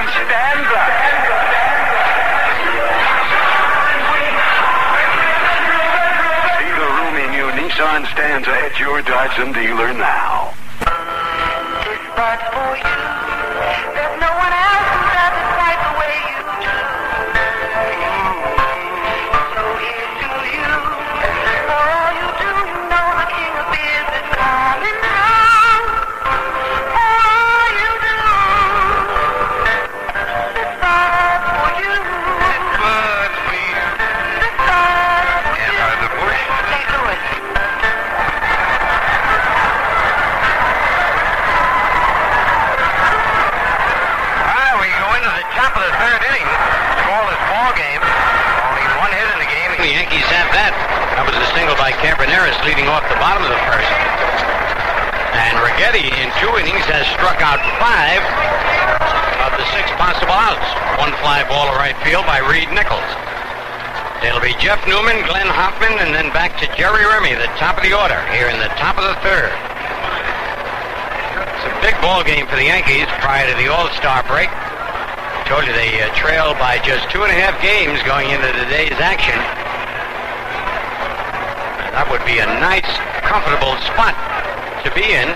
Nissan Stanza. See the roomy new Nissan Stanza at your Datsun dealer now. This for you. Single by Campaneris leading off the bottom of the first. And Righetti in two innings has struck out five of the six possible outs. One fly ball to right field by Reid Nichols. It'll be Jeff Newman, Glenn Hoffman, and then back to Jerry Remy, the top of the order, here in the top of the third. It's a big ball game for the Yankees prior to the All-Star break. I told you they uh, trail by just two and a half games going into today's action. That would be a nice, comfortable spot to be in.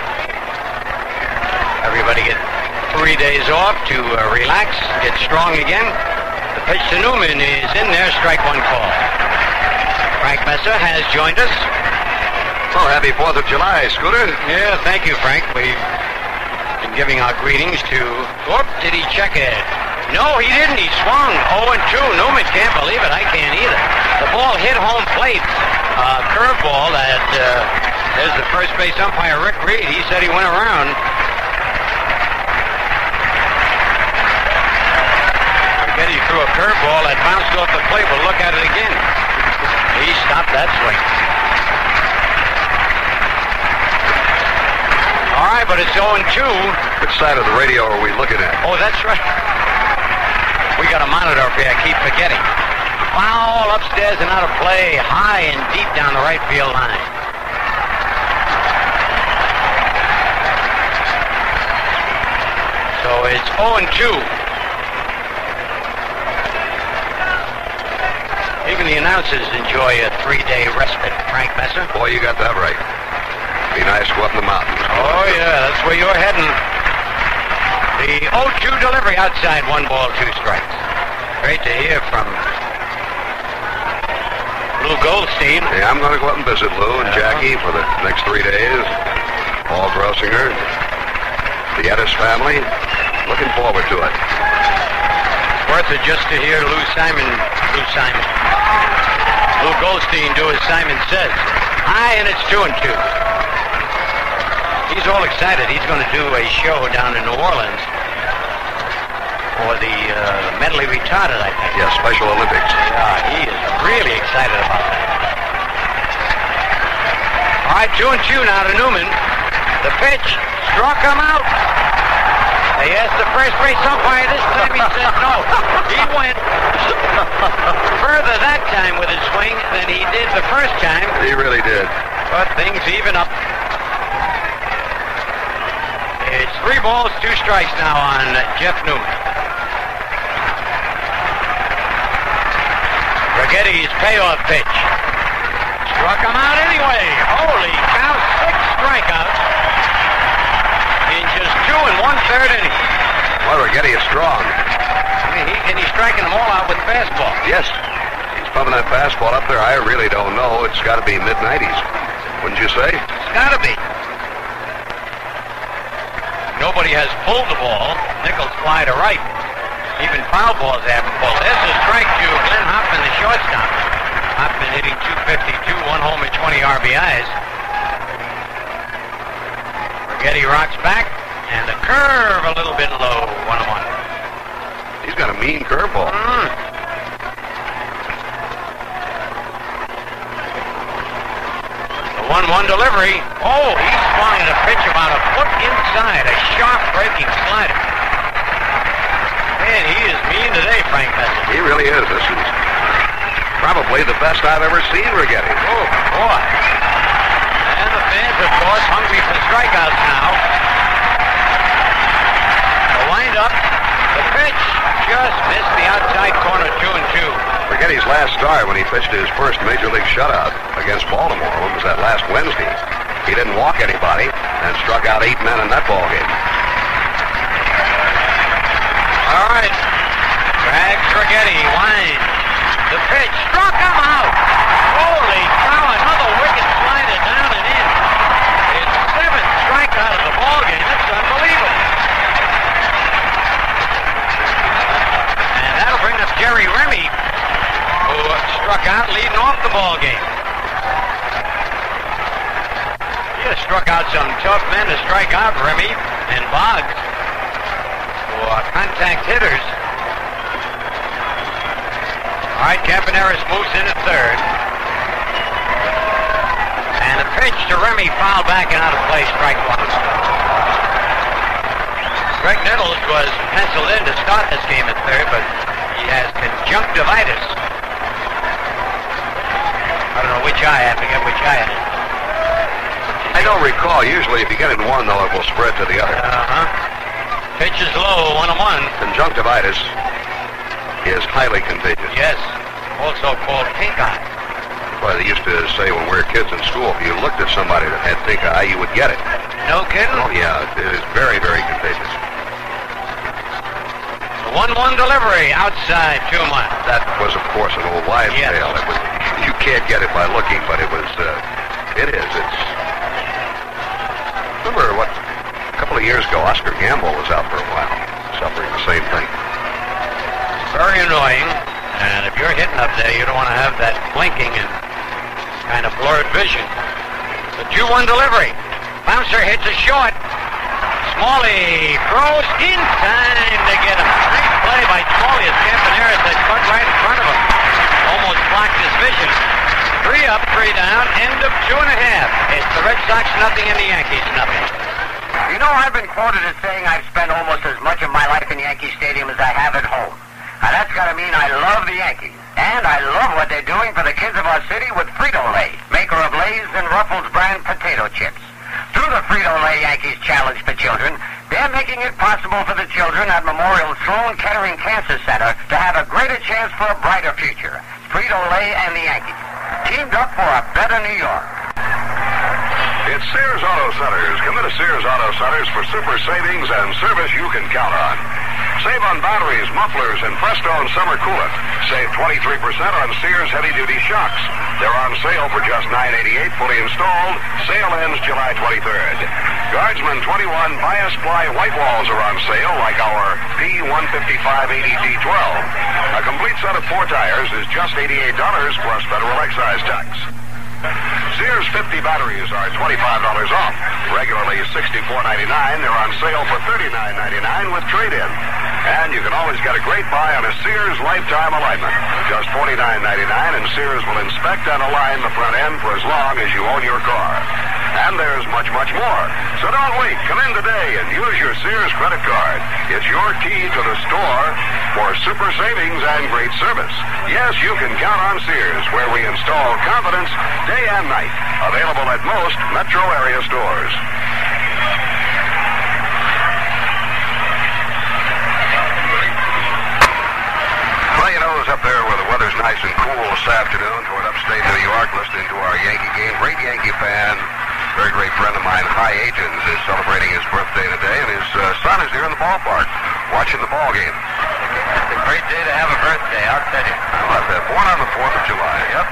Everybody get three days off to uh, relax, get strong again. The pitch to Newman is in there, strike one call. Frank Messer has joined us. Well, happy 4th of July, Scooter. Yeah, thank you, Frank. We've been giving our greetings to. Whoop, did he check it? No, he didn't. He swung 0 and 2. Newman can't believe it. I can't either. The ball hit home plate. Uh, curveball that. Uh, there's the first base umpire, Rick Reed. He said he went around. Getty threw a curveball that bounced off the plate. We'll look at it again. He stopped that swing. All right, but it's 0 and 2. Which side of the radio are we looking at? Oh, that's right. We got a monitor up here. I keep forgetting. Foul upstairs and out of play, high and deep down the right field line. So it's 0 and 2. Even the announcers enjoy a three-day respite. Frank Messer. Boy, you got that right. Be nice to go up in the mountains. Oh, yeah, that's where you're heading. The 0-2 delivery outside, one ball, two strikes. Great to hear from Lou Goldstein. Yeah, I'm going to go up and visit Lou and Jackie for the next three days. Paul Grossinger, the Edis family. Looking forward to it. Worth it just to hear Lou Simon, Lou Simon, Lou Goldstein do as Simon says. High and it's two and two. He's all excited. He's going to do a show down in New Orleans for the uh, mentally retarded, I think. Yeah, Special Olympics. Yeah, he is really excited about that. All right, two and two now to Newman. The pitch struck him out. They asked the first base umpire this time. He said no. He went further that time with his swing than he did the first time. He really did. But things even up. It's three balls, two strikes now on Jeff Newman. Righetti's payoff pitch. Struck him out anyway. Holy cow, six strikeouts in just two and one third innings. Well, Righetti is strong. I mean, he, and he's striking them all out with the fastball. Yes. He's pumping that fastball up there. I really don't know. It's got to be mid 90s. Wouldn't you say? It's gotta be. Nobody has pulled the ball. Nichols fly to right. Foul balls haven't pulled. There's a strike to Glenn Hoffman, the shortstop. Hoffman hitting 252, one home and 20 RBIs. Righetti rocks back, and the curve a little bit low, one on one. He's got a mean curveball. Mm. The 1-1 delivery. Oh, he's swung at a pitch about a foot inside, a sharp breaking slider. He is mean today, Frank. He really is. This is probably the best I've ever seen Righetti. Oh, boy. And the fans, of course, hungry for strikeouts now. The windup, the pitch, just missed the outside corner, two and two. Righetti's last start when he pitched his first major league shutout against Baltimore was that last Wednesday. He didn't walk anybody and struck out eight men in that ball game. All right. Drags Righetti, winds. The pitch struck him out. Holy cow, another wicket slider down and in. His seventh strikeout of the ball game. That's unbelievable. And that'll bring up Jerry Remy, who uh, struck out leading off the ball game. He has struck out some tough men to strike out, Remy and Boggs, who contact hitters. All right, Campaneris moves in at third. And the pitch to Remy fouled back and out of play, strike one. Graig Nettles was penciled in to start this game at third, but he has conjunctivitis. I don't know which eye, I forget which eye it is. I don't recall. Usually, if you get it in one, though, it will spread to the other. Uh-huh. Pitch is low, one on one. Conjunctivitis is highly contagious. Yes, also called pink eye. Why they used to say when we were kids in school, if you looked at somebody that had pink eye, you would get it. No kidding? Oh, yeah, it is very, very contagious. The 1-1 delivery outside, two miles. That was, of course, an old wives' Yes. tale. It was, you can't get it by looking, but it was, uh, it is. It's. Remember what? A couple of years ago, Oscar Gamble was out for a while, suffering the same thing. Very annoying. And if you're hitting up there, you don't want to have that blinking and kind of blurred vision. The 2-1 delivery. Bouncer hits a short. Smalley throws in time to get him. Nice play by Smalley as Campaneris had cut right in front of him. Almost blocked his vision. Three up, three down, end of two and a half. It's the Red Sox nothing and the Yankees nothing. You know, I've been quoted as saying I've spent almost as much of my life in Yankee Stadium as I have at home. And that's got to mean I love the Yankees. And I love what they're doing for the kids of our city with Frito-Lay, maker of Lay's and Ruffles brand potato chips. Through the Frito-Lay Yankees Challenge for Children, they're making it possible for the children at Memorial Sloan Kettering Cancer Center to have a greater chance for a brighter future. Frito-Lay and the Yankees, teamed up for a better New York. It's Sears Auto Centers. Come into Sears Auto Centers for super savings and service you can count on. Save on batteries, mufflers, and Prestone summer coolant. Save 23% on Sears heavy-duty shocks. They're on sale for just $9.88 fully installed. Sale ends July 23rd. Guardsman 21 bias ply white walls are on sale like our P15580D12. A complete set of four tires is just $88 plus federal excise tax. Sears 50 batteries are $25 off. Regularly $64.99. They're on sale for $39.99 with trade-in. And you can always get a great buy on a Sears lifetime alignment. Just $49.99 and Sears will inspect and align the front end for as long as you own your car. And there's much, much more. So don't wait. Come in today and use your Sears credit card. It's your key to the store for super savings and great service. Yes, you can count on Sears, where we install confidence day and night. Available at most metro area stores. Well, you know, it's up there where the weather's nice and cool this afternoon toward upstate New York, listening to our Yankee game. Great Yankee fan, very great friend of mine, High Agents, is celebrating his birthday today, and his uh, son is here in the ballpark watching the ball game. It's a great day to have a birthday, I'll tell you. How about that? Born on the 4th of July. Yep.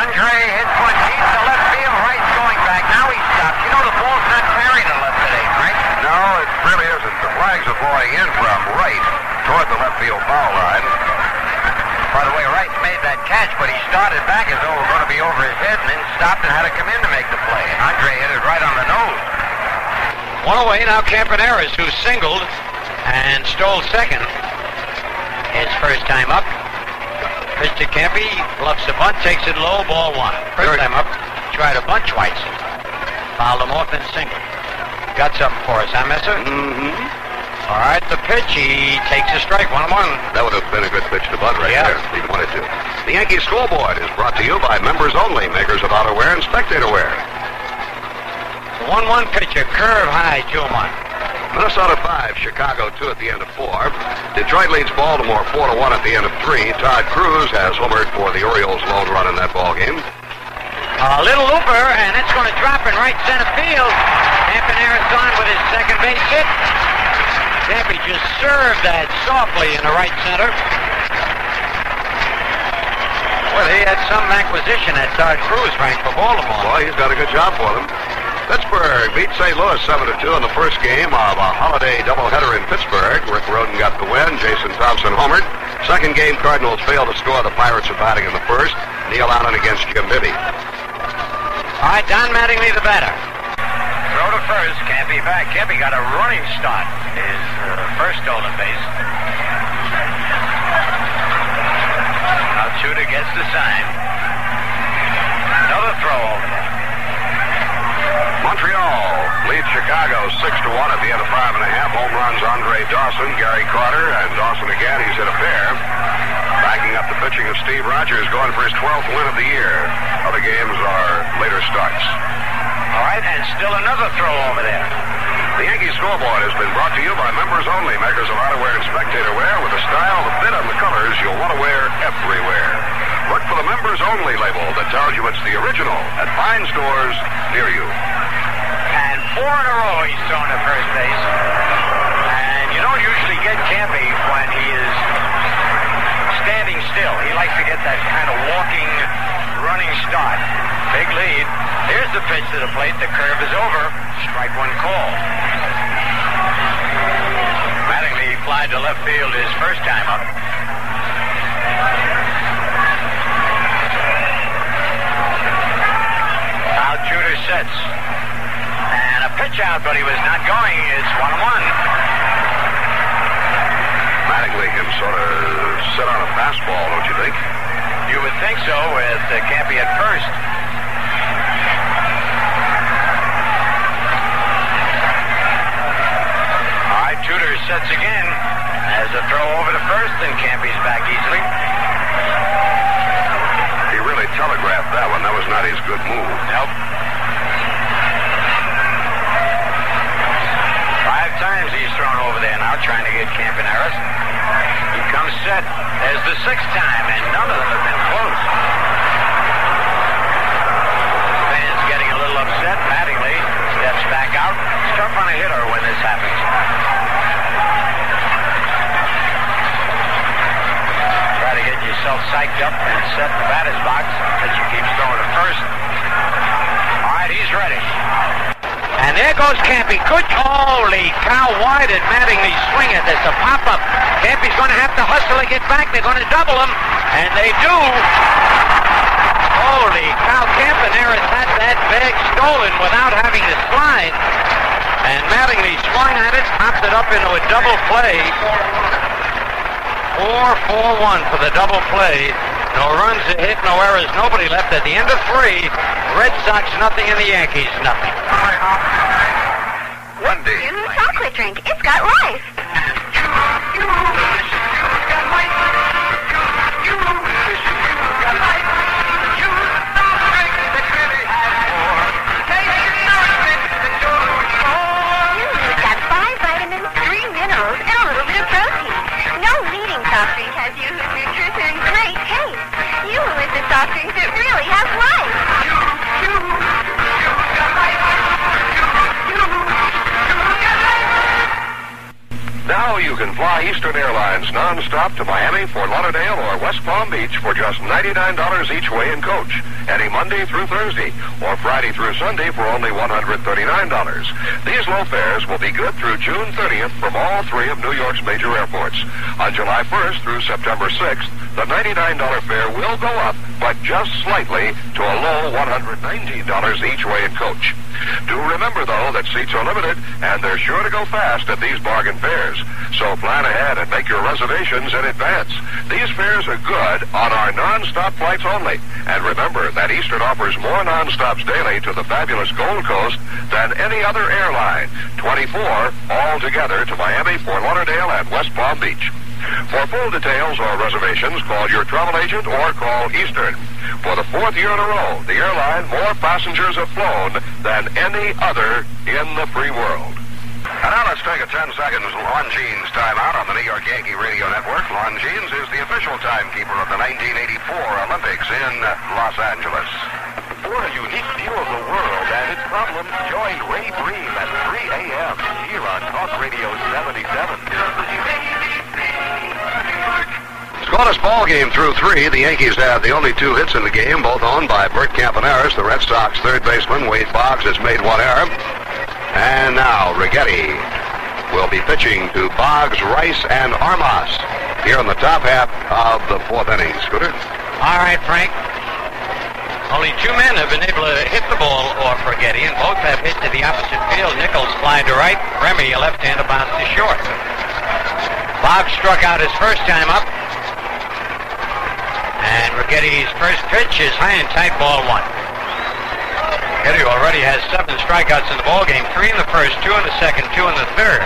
Andre hits one deep to left field. Rice's going back. Now he stops. You know the ball's not carried to left today, Frank. No, it really isn't. The flags are blowing in from right toward the left field foul line. By the way, Wright made that catch, but he started back as though it were going to be over his head and then stopped and had to come in to make the play. Andre hit it right on the nose. One away now, Campaneris, who singled and stole second. His first time up. Mr. Campy bluffs the bunt, takes it low, ball one. First time up, tried a bunt twice. Fouled him off and single. Got something for us, huh, Messer? Mm-hmm. All right, the pitch. He takes a strike, one one. That would have been a good pitch to Bud right Yeah. there if he wanted to. The Yankee scoreboard is brought to you by members only, makers of outerwear and spectator wear. The one-one pitcher, curve high, two one. Minnesota 5, Chicago 2 at the end of 4. Detroit leads Baltimore 4 to 1 at the end of 3. Todd Cruz has homered for the Orioles' lone run in that ball game. A little looper, and it's going to drop in right center field. Campaneris on with his second base hit. Campy just served that softly in the right center. Well, he had some acquisition at Todd Cruz, Frank, for Baltimore. Well, he's got a good job for them. Pittsburgh beat St. Louis 7 to 2 in the first game of a holiday doubleheader in Pittsburgh. Rick Rhoden got the win. Jason Thompson homered. Second game, Cardinals failed to score. The Pirates are batting in the first. Neil Allen against Jim Bibby. All right, Don Mattingly, the batter. Throw to first. Campy back. Campy got a running start. His uh, first stolen base. Now Tudor gets the sign. Another throw over there. Montreal leads Chicago 6 to 1 at the end of five and a half. Home runs Andre Dawson, Gary Carter, and Dawson again. He's hit a pair. Backing up the pitching of Steve Rogers, going for his 12th win of the year. Other games are later starts. All right, and still another throw over there. The Yankee scoreboard has been brought to you by members only, makers of outerwear and spectator wear with the style, the fit, and the colors you'll want to wear everywhere. Look for the members only label that tells you it's the original at fine stores near you. And four in a row he's thrown to first base. And you don't usually get Campy when he is standing still. He likes to get that kind of walking, running start. Big lead. Here's the pitch to the plate. The curve is over. Strike one call. Mattingly flied to left field his first time up. Now Tudor sets. And a pitch out, but he was not going. It's one and one. Mattingly can sort of sit on a fastball, don't you think? You would think so with uh, Campy at first. All right, Tudor sets again. As a throw over to first, and Campy's back easily. He telegraphed that one. That was not his good move. Nope. Five times he's thrown over there now, trying to get Campaneris. He comes set. There's the sixth time, and none of them have been close. Fans getting a little upset. Mattingly steps back out. It's tough on a hitter when this happens. Yourself psyched up and set in the batter's box. Pitcher keeps throwing to first. All right, he's ready. And there goes Campy. Good. Holy cow. Why did Mattingly swing it? It's a pop-up. Campy's going to have to hustle to get back. They're going to double him. And they do. Holy cow. Campaneris had that bag stolen without having to slide. And Mattingly swung at it, popped it up into a double play. 4-4-1 for the double play. No runs, a hit, no errors, nobody left. At the end of three, Red Sox nothing and the Yankees nothing. Wendy. Mm, chocolate drink. It's got life. Leading soft drink has Yoo-Hoo nutrition and great taste. Yoo-Hoo is the soft drink that really has life. Now you can fly Eastern Airlines nonstop to Miami, Fort Lauderdale, or West Palm Beach for just $99 each way in coach, any Monday through Thursday, or Friday through Sunday for only $139. These low fares will be good through June 30th from all three of New York's major airports. On July 1st through September 6th, the $99 fare will go up, but just slightly to a low $119 each way in coach. Do remember, though, that seats are limited, and they're sure to go fast at these bargain fares. So plan ahead and make your reservations in advance. These fares are good on our non-stop flights only. And remember that Eastern offers more non-stops daily to the fabulous Gold Coast than any other airline. 24 altogether to Miami, Fort Lauderdale, and West Palm Beach. For full details or reservations, call your travel agent or call Eastern. For the fourth year in a row, the airline more passengers have flown than any other in the free world. And now let's take a 10 seconds Longines timeout on the New York Yankee Radio Network. Longines is the official timekeeper of the 1984 Olympics in Los Angeles. For a unique view of the world and its problems, join Ray Briem at 3 a.m. here on Talk Radio 77. Scoreless ball game through three. The Yankees have the only two hits in the game, both owned by Bert Campaneris. The Red Sox third baseman Wade Boggs has made one error. And now Righetti will be pitching to Boggs, Rice, and Armas here in the top half of the fourth inning. Scooter? All right, Frank. Only two men have been able to hit the ball off Righetti, and both have hit to the opposite field. Nichols fly to right, Remy, a left-hander, bounce to short. Boggs struck out his first time up, and Righetti's first pitch is high and tight, ball one. Righetti already has seven strikeouts in the ball game, three in the first, two in the second, two in the third.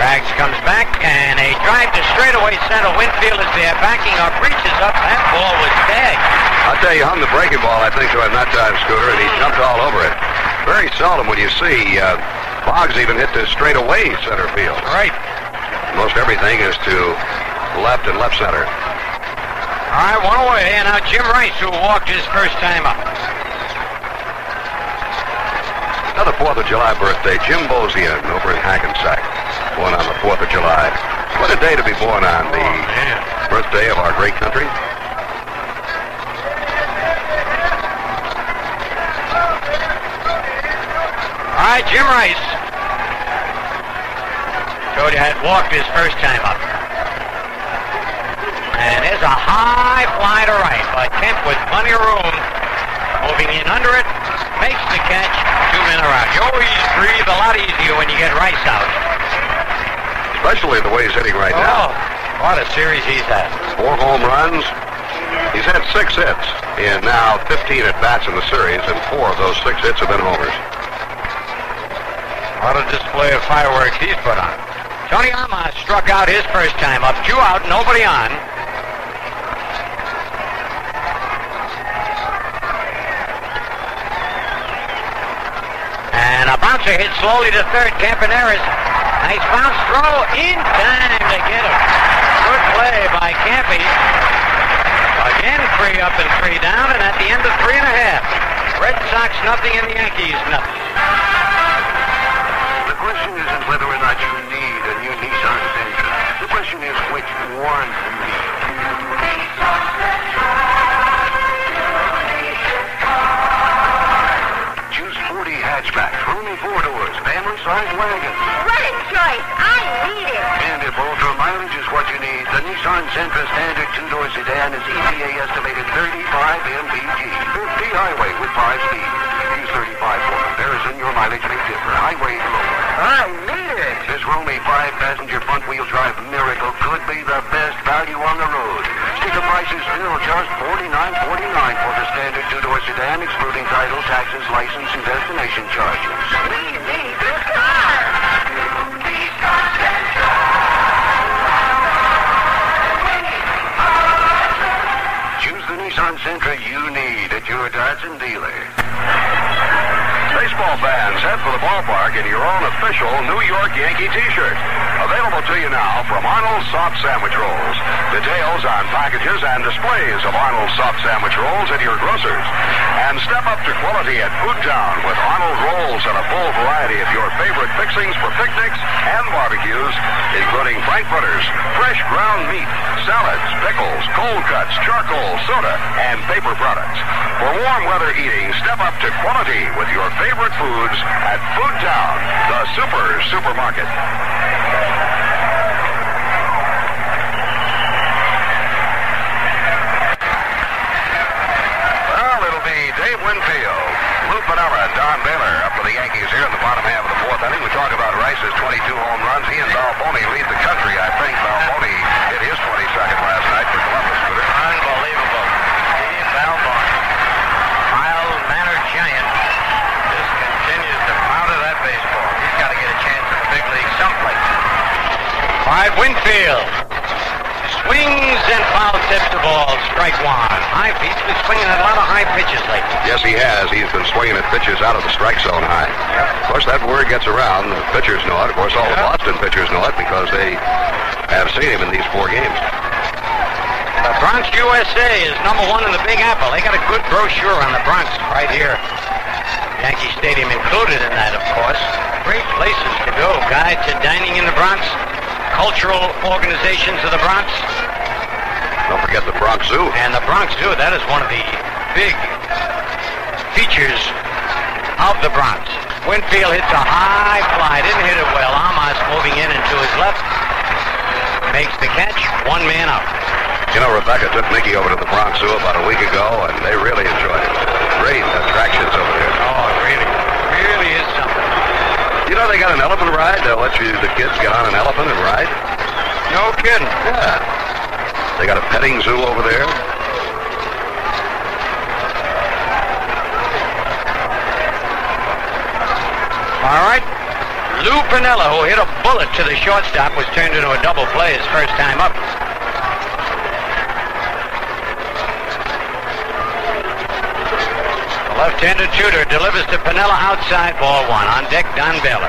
Rags comes back, and a drive to straightaway center. Winfield is there, backing up, reaches up. That ball was tagged. I'll tell you, hung the breaking ball, I think, to him that time, Scooter, and he jumped all over it. Very seldom will you see uh, Boggs even hit the straightaway center field. Right. Most everything is to left and left center. All right, one away, and now Jim Rice, who walked his first time up. Another 4th of July birthday, Jim Bozian over in Hackensack, born on the 4th of July. What a day to be born on, the birthday of our great country. All right, Jim Rice. Told you had walked his first time up. And there's a high fly to right by Kemp with plenty of room. Moving in under it, makes the catch, two men around. You always breathe a lot easier when you get Rice out. Especially the way he's hitting right now. Oh, what a series he's had. Four home runs. He's had six hits in now 15 at bats in the series, and four of those six hits have been homers. What a display of fireworks he's put on. Tony Armas struck out his first time up. Two out, nobody on. And a bouncer hit slowly to third. Campaneris. Nice bounce throw in time to get him. Good play by Campy. Again, three up and three down, and at the end of three and a half, Red Sox nothing and the Yankees nothing. The question isn't whether or not you need a new Nissan Sentra. The question is which one you need. Choose 40 hatchbacks, roomy four doors, family-sized wagons. What a choice. I need it. And if ultra mileage is what you need, the Nissan Sentra standard two-door sedan is EPA estimated 35 mpg. 50 highway with 5 speed. Use 35 for comparison. Your mileage may differ. Highway lower. I need it. This roomy five-passenger front-wheel drive miracle could be the best value on the road. Sticker prices still just $49.49 for the standard two-door sedan, excluding title, taxes, license, and destination charges. We need this car. Choose the Nissan Sentra you need at your Datsun dealer. Baseball fans, head for the ballpark in your own official New York Yankee t-shirt. Available to you now from Arnold's Soft Sandwich Rolls. Details on packages and displays of Arnold's Soft Sandwich Rolls at your grocers. And step up to quality at Food Town with Arnold Rolls and a full variety of your favorite fixings for picnics and barbecues, including frankfurters, fresh ground meat, salads, pickles, cold cuts, charcoal, soda, and paper products. For warm weather eating, step up to quality with your favorite foods at Food Town, the super supermarket. Well, it'll be Dave Winfield, Lou Piniella, and Don Baylor up for the Yankees here in the bottom half of the fourth inning. We talk about Rice's 22 home runs. He and Balboni lead the country, I think. Balboni hit his 22nd last night for Columbus. Big league someplace. Right, Winfield swings and foul tips the ball. Strike one. High, he's been swinging at a lot of high pitches lately. Yes, he has. He's been swinging at pitches out of the strike zone high. Of course, that word gets around. The pitchers know it. Of course, all the Boston pitchers know it because they have seen him in these four games. The Bronx USA is number one in the Big Apple. They got a good brochure on the Bronx right here. Yankee Stadium included in that, of course. Great places to go. Guide to dining in the Bronx. Cultural organizations of the Bronx. Don't forget the Bronx Zoo. And the Bronx Zoo, that is one of the big features of the Bronx. Winfield hits a high fly, didn't hit it well. Armas moving in and to his left. Makes the catch, one man out. You know, Rebecca took Mickey over to the Bronx Zoo about a week ago, and they really enjoyed it. Great attractions over there. Oh, it really, really is something. You know, they got an elephant ride. They'll let you, the kids, get on an elephant and ride. No kidding. Yeah. They got a petting zoo over there. All right. Lou Piniella, who hit a bullet to the shortstop, was turned into a double play his first time up. Left-handed shooter delivers to Piniella outside ball one. On deck, Don Baylor.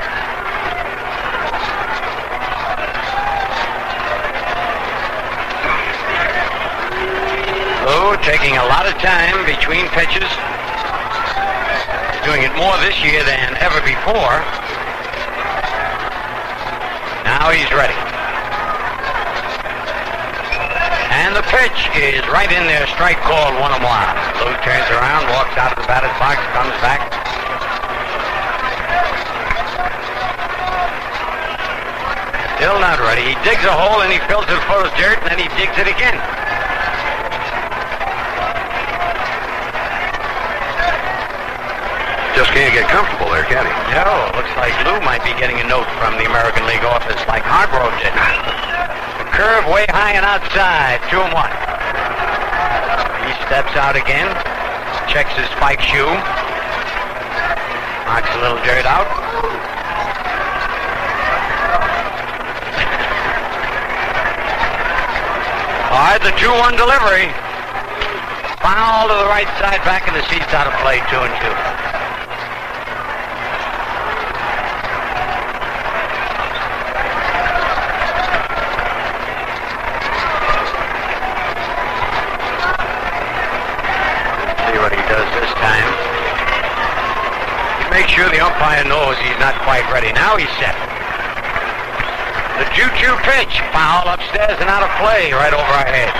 Lou taking a lot of time between pitches. Doing it more this year than ever before. Now he's ready. Pitch is right in there. Strike called one and one. Lou turns around, walks out of the batter's box, comes back. Still not ready. He digs a hole and he fills it full of dirt and then he digs it again. Just can't get comfortable there, can he? No, looks like Lou might be getting a note from the American League office like Hargrove did. Curve way high and outside, two and one. He steps out again, checks his spike shoe, knocks a little dirt out. All right, the 2-1 delivery. Foul to the right side, back in the seats out of play, two and two. See what he does this time. He makes sure the umpire knows he's not quite ready. Now he's set. The choo-choo pitch. Foul upstairs and out of play right over our heads.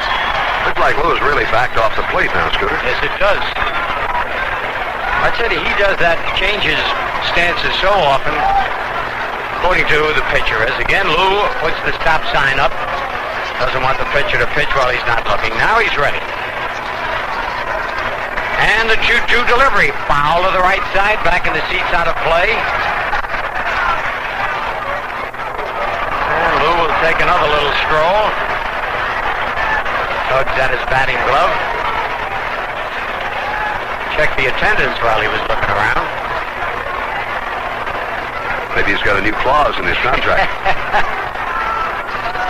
Looks like Lou's really backed off the plate now, Scooter. Yes, it does. I said he does that, changes stances so often, according to who the pitcher is. Again, Lou puts the stop sign up. Doesn't want the pitcher to pitch while he's not looking. Now he's ready. And the 2-2 delivery. Foul to the right side, back in the seats out of play. And Lou will take another little stroll. Tugs at his batting glove. Checked the attendance while he was looking around. Maybe he's got a new clause in his contract.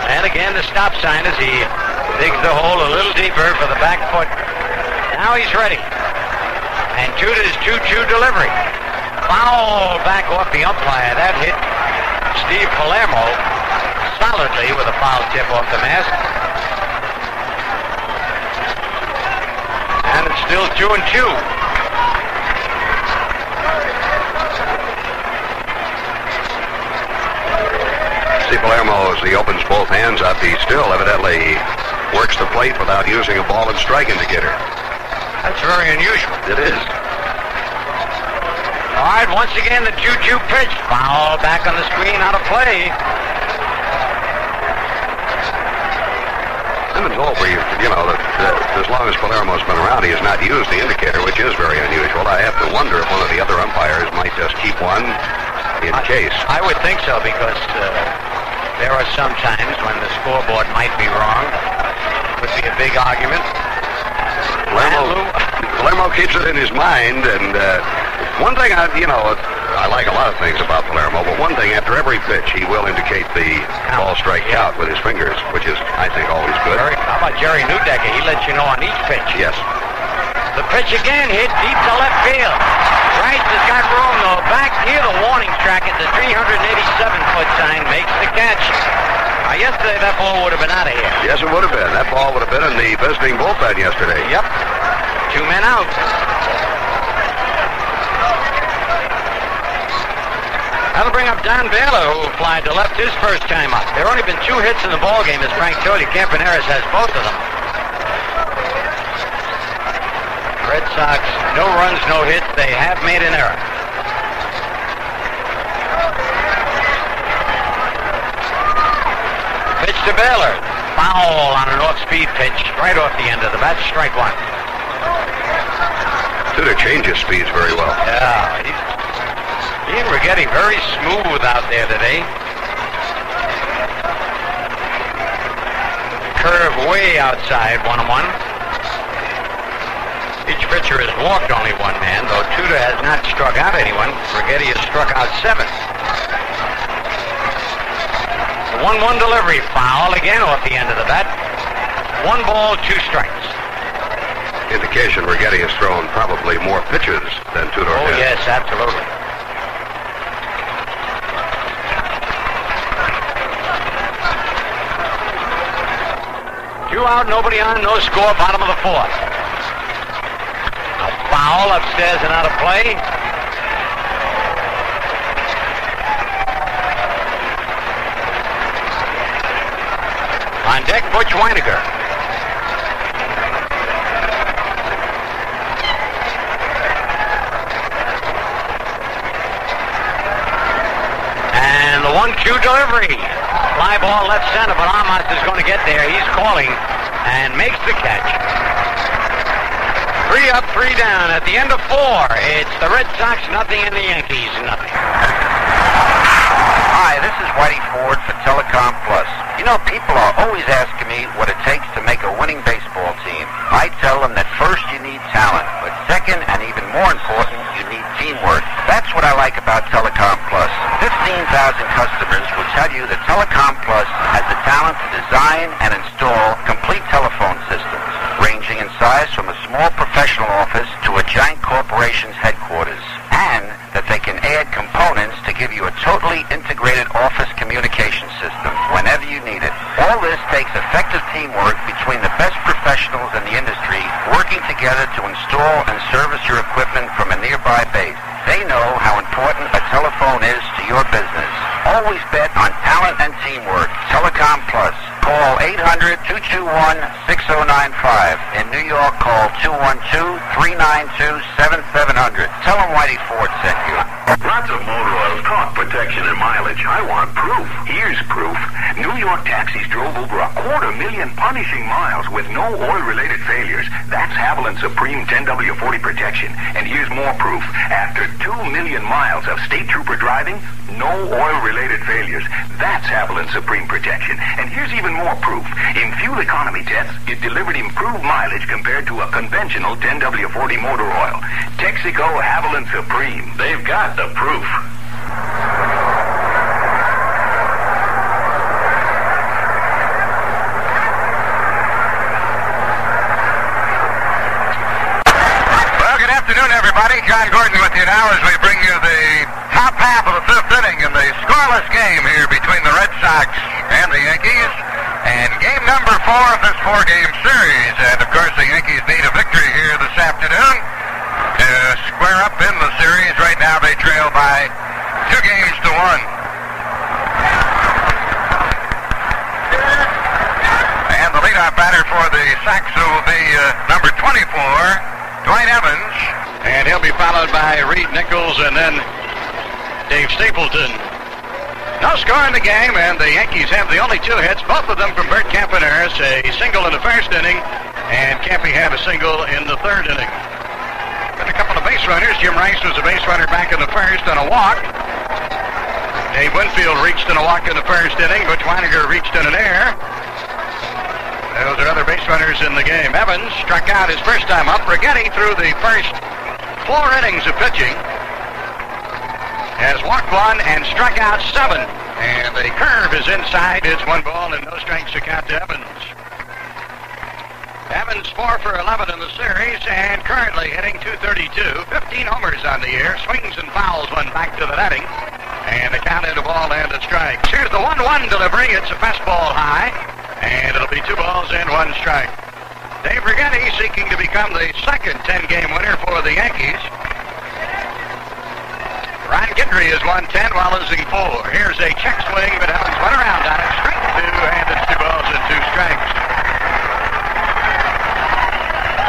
And again, the stop sign as he digs the hole a little deeper for the back foot. Now he's ready. And Tudor's 2-2 delivery. Foul back off the umpire. That hit Steve Palermo solidly with a foul tip off the mask. And it's still 2 and 2. See Palermo, as he opens both hands up, he still evidently works the plate without using a ball and strike indicator. That's very unusual. It is. All right, once again, the 2-2 pitch. Foul back on the screen, out of play. Simmons over, you, you know, that, as long as Palermo's been around, he has not used the indicator, which is very unusual. I have to wonder if one of the other umpires might just keep one in case. I would think so because uh, there are some times when the scoreboard might be wrong. Would be a big argument. Palermo, Palermo keeps it in his mind, and uh, one thing I, you know, I like a lot of things about Palermo, but one thing, after every pitch, he will indicate the ball strike count with his fingers, which is, I think, always good. Jerry, how about Jerry Neudecker? He lets you know on each pitch. Yes. The pitch again hit deep to left field. Rice has got room though. Back near the warning track at the 387-foot sign makes the catch. Now, yesterday that ball would have been out of here. Yes, it would have been. That ball would have been in the visiting bullpen yesterday. Yep. Two men out. That'll bring up Don Baylor, who flied to left his first time up. There have only been two hits in the ball game, as Frank told you. Campaneris has both of them. Red Sox, no runs, no hits. They have made an error. To Baylor. Foul on an off-speed pitch, right off the end of the bat. Strike one. Tudor changes speeds very well. Yeah, he's, he and Righetti very smooth out there today. Curve way outside, one on one. Each pitcher has walked only one man, though Tudor has not struck out anyone. Righetti has struck out seven. The 1-1 delivery foul again off the end of the bat. One ball, two strikes. Indication Righetti has thrown probably more pitches than Tudor Oh, has. yes, absolutely. Two out, nobody on, no score, bottom of the fourth. A foul upstairs and out of play. On deck, Butch Wynegar. And the one-two delivery. Fly ball left center, but Armas is going to get there. He's calling and makes the catch. Three up, three down. At the end of four, it's the Red Sox nothing and the Yankees nothing. Hi, this is Whitey Ford for Telecom Plus. You know, people are always asking me what it takes to make a winning baseball team. I tell them that first you need talent, but second, and even more important, you need teamwork. That's what I like about Telecom Plus. 15,000 customers will tell you that Telecom Plus has the talent to design and install complete telephone systems, ranging in size from a small professional office to a giant corporation's headquarters, and that they can add components to give you a totally integrated office communication system whenever you need it. All this takes effective teamwork between the best professionals in the industry working together to install and service your equipment from a nearby base. They know how important a telephone is to your business. Always bet on talent and teamwork. Telecom Plus. Call 800-221-6095. In New York, call 212-392-7700. Tell them Whitey Ford sent you. Lots of motor oils talk protection and mileage. I want proof. Here's proof. New York taxis drove over a quarter million punishing miles with no oil-related failures. That's Havoline Supreme 10W40 protection. And here's more proof. After two million miles of state trooper driving, no oil-related failures. That's Havoline Supreme protection. And here's even more proof. In fuel economy tests, it delivered improved mileage compared to a conventional 10W40 motor oil. Texaco Havoline Supreme. They've got the proof. Well, good afternoon, everybody. John Gordon with you now as we bring you the top half of the fifth inning in the scoreless game here between the Red Sox and the Yankees. And game number four of this four-game series. And, of course, the Yankees need a victory here this afternoon to square up in the series. Right now they trail by two games to one. And the leadoff batter for the Sox will be uh, number 24, Dwight Evans. And he'll be followed by Reid Nichols and then Dave Stapleton. No score in the game, and the Yankees have the only two hits, both of them from Bert Campaneris, a single in the first inning, and Campy had a single in the third inning. Been a couple of base runners. Jim Rice was a base runner back in the first on a walk. Dave Winfield reached in a walk in the first inning. Butch Wynegar reached in an air. Those are other base runners in the game. Evans struck out his first time up. Righetti threw the first four innings of pitching. Has walked one and struck out seven. And the curve is inside. It's one ball and no strikes to count to Evans. Evans 4 for 11 in the series and currently hitting 232. 15 homers on the year. Swings and fouls one back to the netting. And the count into ball and a strike. Here's the 1-1 delivery. It's a fastball high. And it'll be two balls and one strike. Dave Righetti seeking to become the second 10-game winner for the Yankees. Ron Guidry is 110 while losing four. Here's a check swing, but Evans went around on it. Strike two, and it's two balls and two strikes.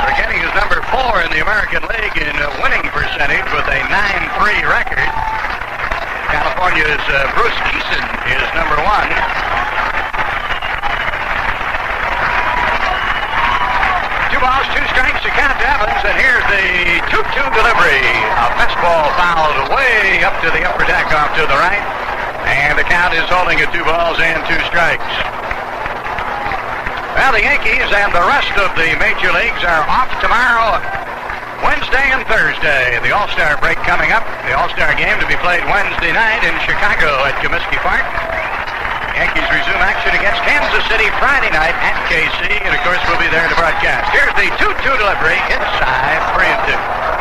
Righetti is number four in the American League in winning percentage with a 9-3 record. California's uh, Bruce Kison is number one. Two two strikes to to Evans, and here's the 2-2 delivery. A fastball fouled way up to the upper deck off to the right, and the count is holding at two balls and two strikes. Well, the Yankees and the rest of the major leagues are off tomorrow, Wednesday and Thursday. The All-Star break coming up. The All-Star game to be played Wednesday night in Chicago at Comiskey Park. Yankees resume action against Kansas City Friday night at KC, and of course we'll be there to broadcast. Here's the 2-2 delivery inside 3 and 2.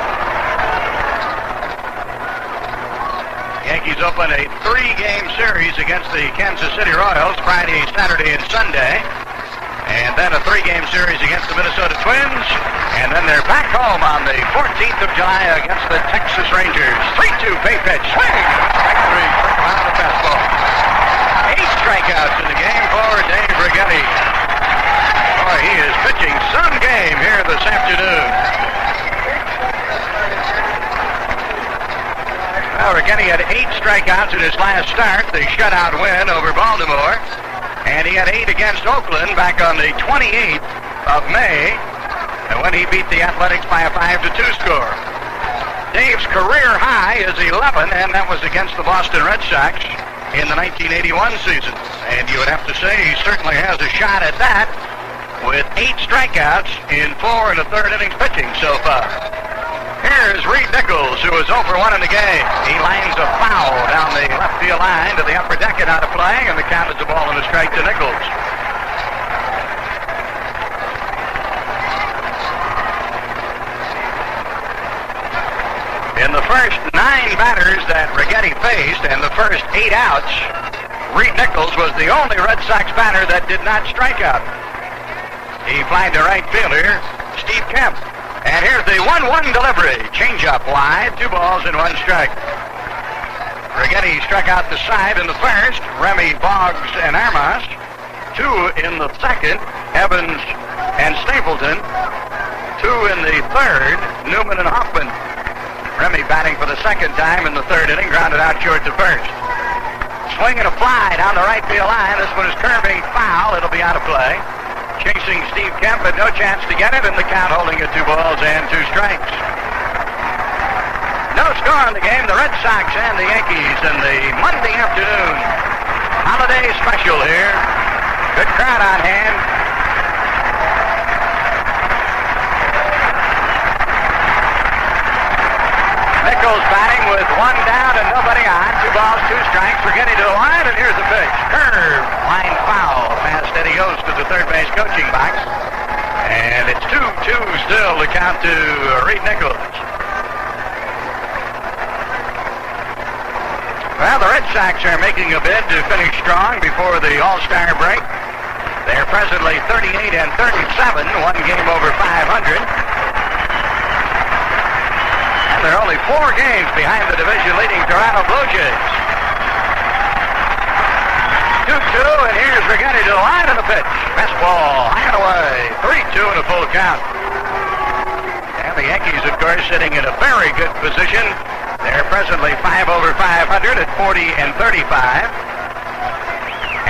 Yankees open a three-game series against the Kansas City Royals Friday, Saturday, and Sunday. And then a three-game series against the Minnesota Twins. And then they're back home on the 14th of July against the Texas Rangers. 3-2 pay pitch. Swing! Strike three. Quick around the fastball. Eight strikeouts in the game for Dave Righetti. Boy, he is pitching some game here this afternoon. Well, Righetti had eight strikeouts in his last start, the shutout win over Baltimore. And he had eight against Oakland back on the 28th of May, and when he beat the Athletics by a 5 to 2 score. Dave's career high is 11, and that was against the Boston Red Sox in the 1981 season. And you would have to say he certainly has a shot at that with eight strikeouts in four and a third innings pitching so far. Here's Reid Nichols, who is over one in the game. He lines a foul down the left field line to the upper deck and out of play, and the count is a ball and a strike to Nichols. In the first nine batters that Righetti faced and the first eight outs, Reid Nichols was the only Red Sox batter that did not strike out. He flagged the right fielder, Steve Kemp. And here's the 1-1 delivery. Change up wide, two balls and one strike. Righetti struck out the side in the first. Remy, Boggs, and Armas. Two in the second. Evans and Stapleton. Two in the third. Newman and Hoffman. Remy batting for the second time in the third inning, grounded out short to first. Swing Swinging a fly down the right field line. This one is curving foul. It'll be out of play. Chasing Steve Kemp, but no chance to get it, and the count holding at two balls and two strikes. No score in the game. The Red Sox and the Yankees in the Monday afternoon holiday special here. Good crowd on hand. Nichols batting with one down and nobody on. Two balls, two strikes. We're getting to the line, and here's the pitch. Curve, line foul. Past Eddie goes to the third base coaching box. And it's 2-2 still to count to Reid Nichols. Well, the Red Sox are making a bid to finish strong before the All-Star break. They're presently 38 and 37, one game over 500. They're only four games behind the division-leading Toronto Blue Jays. 2-2, and here's Righetti to the line of the pitch. Fastball, high and away. 3-2 and a full count. And the Yankees, of course, sitting in a very good position. They're presently 5 over 500 at 40 and 35.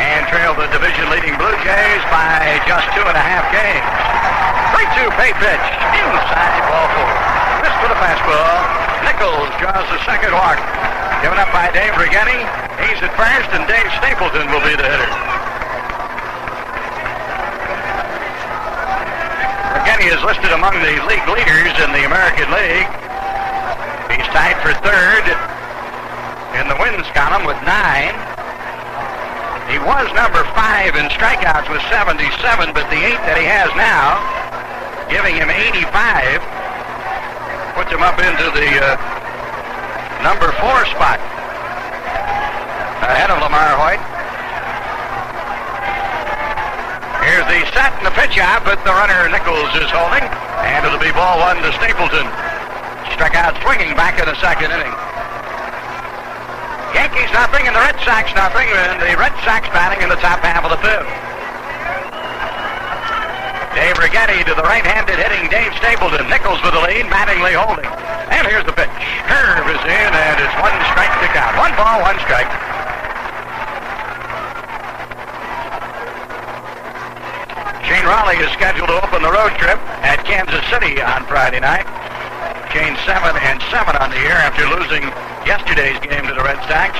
And trail the division-leading Blue Jays by just two and a half games. 3-2 pay pitch. Inside ball four. For the fastball. Nichols draws the second walk. Given up by Dave Righetti. He's at first, and Dave Stapleton will be the hitter. Righetti is listed among the league leaders in the American League. He's tied for third in the wins column with nine. He was number five in strikeouts with 77, but the eight that he has now, giving him 85, puts him up into the uh, number four spot ahead of LaMarr Hoyt. Here's the set and the pitch out, but the runner Nichols is holding, and it'll be ball one to Stapleton. Struck out swinging back in the second inning. Yankees nothing and the Red Sox nothing, and the Red Sox batting in the top half of the fifth. Dave Righetti to the right-handed hitting Dave Stapleton. Nichols with the lead, Mattingly holding. And here's the pitch. Curve is in, and it's one strike to count. One ball, one strike. Shane Rawley is scheduled to open the road trip at Kansas City on Friday night. Shane 7 and 7 on the year after losing yesterday's game to the Red Sox.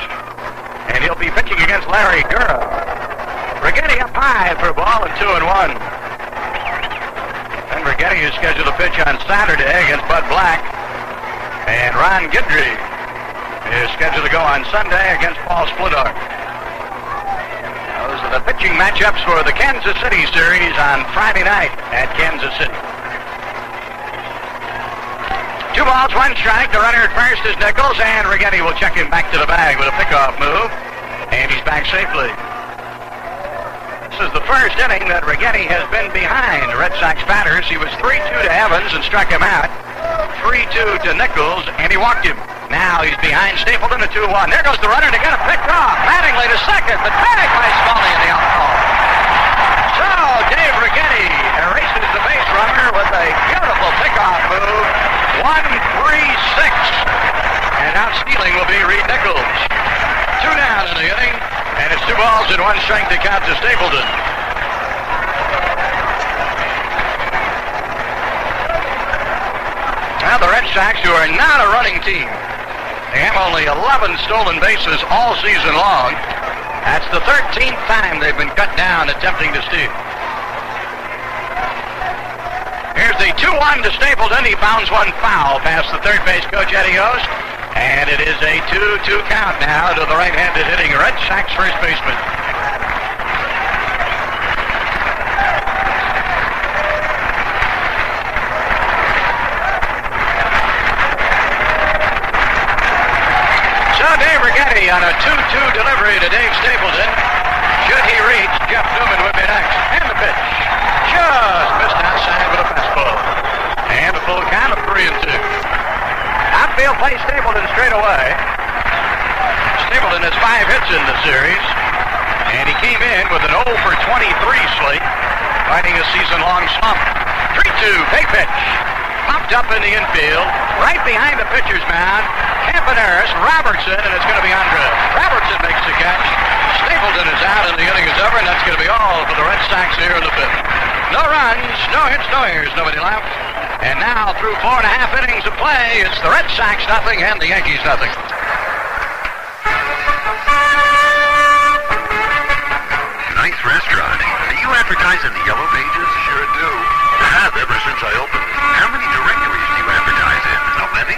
And he'll be pitching against Larry Gura. Righetti up high for a ball and 2 and 1. Righetti is scheduled to pitch on Saturday against Bud Black. And Ron Guidry is scheduled to go on Sunday against Paul Splittorff. Those are the pitching matchups for the Kansas City series on Friday night at Kansas City. Two balls, one strike. The runner at first is Nichols, and Righetti will check him back to the bag with a pickoff move, and he's back safely. This is the first inning that Righetti has been behind Red Sox batters. He was 3-2 to Evans and struck him out. 3-2 to Nichols, and he walked him. Now he's behind Stapleton at 2-1. There goes the runner to get him picked off. Mattingly to second, but tag by Smalley in the outfield. So Dave Righetti erases the base runner with a beautiful pickoff move. 1-3-6. And out stealing will be Reid Nichols. Two down in the inning, and it's two balls and one strike to count to Stapleton. Now the Red Sox, who are not a running team, they have only 11 stolen bases all season long. That's the 13th time they've been cut down attempting to steal. Here's the 2-1 to Stapleton. He bounds one foul past the third base coach Eddie Yost. And it is a 2-2 count now to the right-handed hitting Red Sox first baseman. So Dave Righetti on a 2-2 delivery to Dave Stapleton. Should he reach, Jeff Newman would be next. And the pitch. Just missed outside with a fastball. And a full count of 3 and 2. Outfield play Stapleton straight away. Stapleton has five hits in the series. And he came in with an 0 for 23 slate, fighting a season-long slump. 3-2, big pitch. Popped up in the infield, right behind the pitcher's mound. Campaneris, Robertson, and it's going to be Andre. Robertson makes the catch. Stapleton is out, and the inning is over, and that's going to be all for the Red Sox here in the fifth. No runs, no hits, no errors, nobody left. And now, through four and a half innings of play, it's the Red Sox nothing and the Yankees nothing. Nice restaurant. Do you advertise in the Yellow Pages? Sure do. Have ever since I opened. How many directories do you advertise in? How many?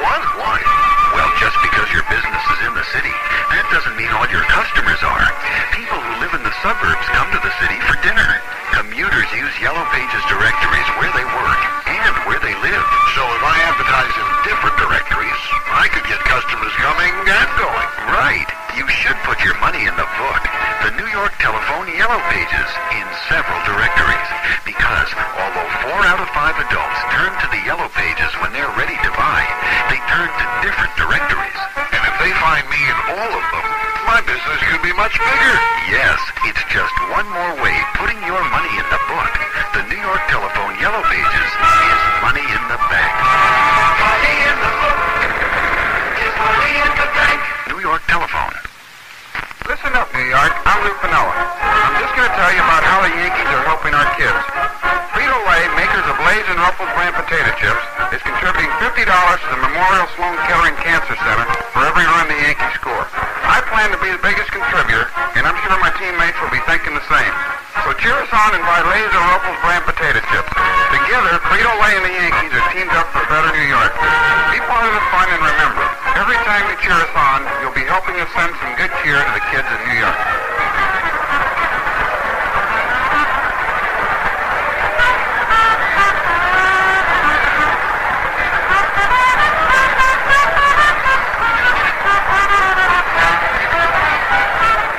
One. Why? Well, just because your business is in the city, that doesn't mean all your customers are. People who live in the suburbs come to the city for dinner. Commuters use Yellow Pages directories where they work and where they live. So if I advertise in different directories, I could get customers coming and going. Right. You should put your money in the book. The New York Telephone Yellow Pages in several directories. Because although four out of five adults turn to the Yellow Pages when they're ready to buy, they turn to different directories. And if they find me in all of them, my business could be much bigger. Yes, it's just one more way putting your money in the book. The New York Telephone Yellow Pages is money in the bank. Money in the book is money in the bank. New York Telephone. Listen up, New York. I'm Lou Piniella. I'm just going to tell you about how the Yankees are helping our kids. Frito today, makers of Lay's and Ruffles brand potato chips, is contributing $50 to the Memorial Sloan Kettering Cancer Center for every run the Yankees score. I plan to be the biggest contributor, and I'm sure my teammates will be thinking the same. So cheer us on and buy Lay's and Ruffles brand potato chips. Together, Frito-Lay and the Yankees are teamed up for better New York. Be part of the fun and remember, every time you cheer us on, you'll be helping us send some good cheer to the kids in New York.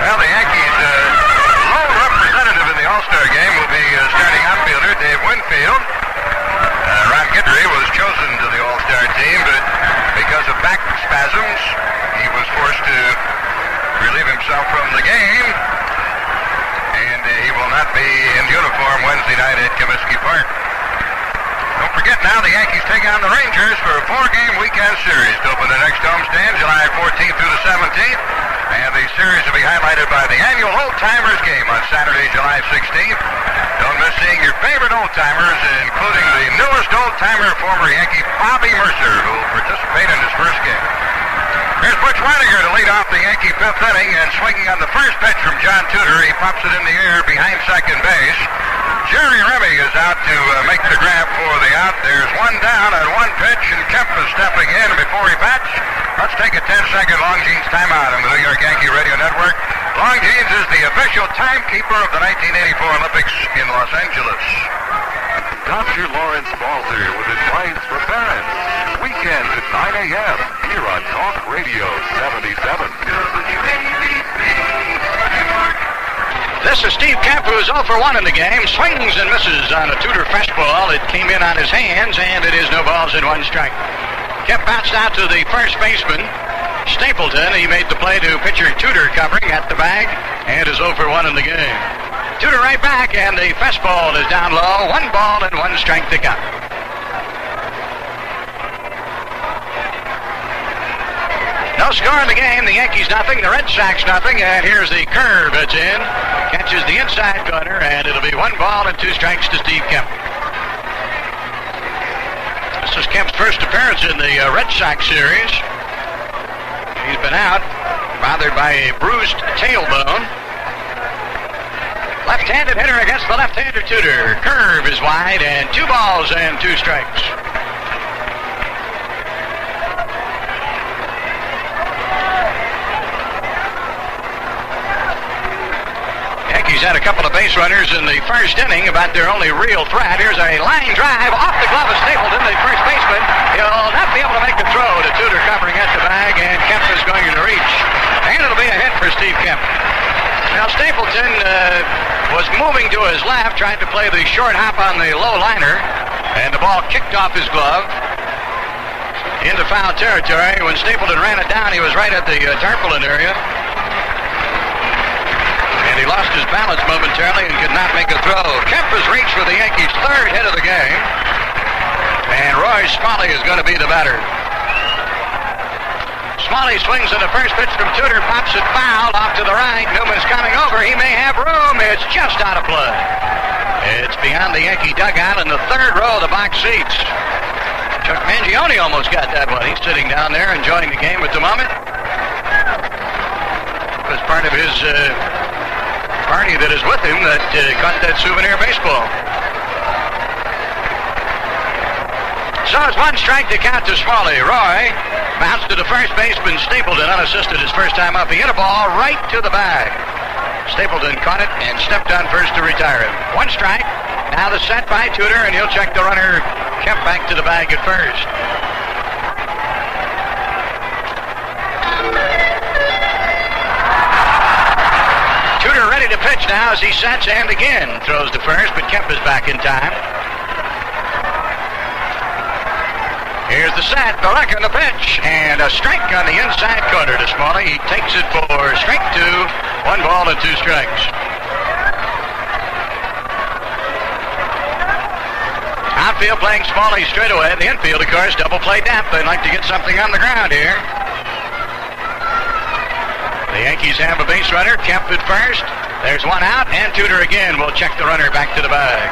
Well, the Yankees' uh, lone representative in the All-Star game will be uh, starting outfielder Dave Winfield. Uh, Ron Guidry was chosen to the All-Star team, but because of back spasms, he was forced to relieve himself from the game, and uh, he will not be in uniform Wednesday night at Comiskey Park. Don't forget now, the Yankees take on the Rangers for a four-game weekend series to open the next homestand July 14th through the 17th. And the series will be highlighted by the annual Old Timers game on Saturday, July 16th. Don't miss seeing your favorite old timers, including the newest old timer, former Yankee Bobby Murcer, who will participate in his first game. Here's Butch Wynegar to lead off the Yankee fifth inning, and swinging on the first pitch from John Tudor, he pops it in the air behind second base. Jerry Remy is out to uh, make the grab for the out. There's one down on one pitch, and Kemp is stepping in before he bats. Let's take a 10-second Long Longines timeout on the New York Yankee Radio Network. Longines is the official timekeeper of the 1984 Olympics in Los Angeles. Dr. Lawrence Balter with advice for parents. Weekends at 9 a.m. here on Talk Radio 77. This is Steve Kemp, who is 0 for 1 in the game. Swings and misses on a Tudor fastball. It came in on his hands, and it is no balls and one strike. Kemp bounced out to the first baseman, Stapleton. He made the play to pitcher Tudor covering at the bag, and is 0 for 1 in the game. Tudor right back, and the fastball is down low. One ball and one strike to count. No score in the game. The Yankees nothing, the Red Sox nothing, and here's the curve. It's in. Catches the inside corner, and it'll be one ball and two strikes to Steve Kemp. This is Kemp's first appearance in the uh, Red Sox series. He's been out, bothered by a bruised tailbone. Left-handed hitter against the left-hander Tudor. Curve is wide, and two balls and two strikes. Had a couple of base runners in the first inning, about their only real threat. Here's a line drive off the glove of Stapleton, the first baseman. He'll not be able to make the throw to Tudor covering at the bag, and Kemp is going to reach. And it'll be a hit for Steve Kemp. Now, Stapleton uh, was moving to his left, trying to play the short hop on the low liner, and the ball kicked off his glove into foul territory. When Stapleton ran it down, he was right at the uh, tarpaulin area. And he lost his balance momentarily and could not make a throw. Kemp has reached for the Yankees' third hit of the game. And Roy Smalley is going to be the batter. Smalley swings at the first pitch from Tudor, pops it foul off to the right. Newman's coming over. He may have room. It's just out of play. It's beyond the Yankee dugout in the third row of the box seats. Chuck Mangione almost got that one. He's sitting down there enjoying the game at the moment. It was part of his uh, party that is with him that uh, got that souvenir baseball. So it's one strike to count to Smalley. Roy bounced to the first baseman, Stapleton, unassisted his first time up. He hit a ball right to the bag. Stapleton caught it and stepped on first to retire him. One strike. Now the set by Tudor, and he'll check the runner Kemp back to the bag at first. To pitch now as he sets and again throws to first, but Kemp is back in time. Here's the set, the look and the pitch, and a strike on the inside corner to Smalley. He takes it for strike two, one ball and two strikes. Outfield playing Smalley straight away. The infield, of course, double play depth. They'd like to get something on the ground here. The Yankees have a base runner, Kemp at first. There's one out, and Tudor again will check the runner back to the bag.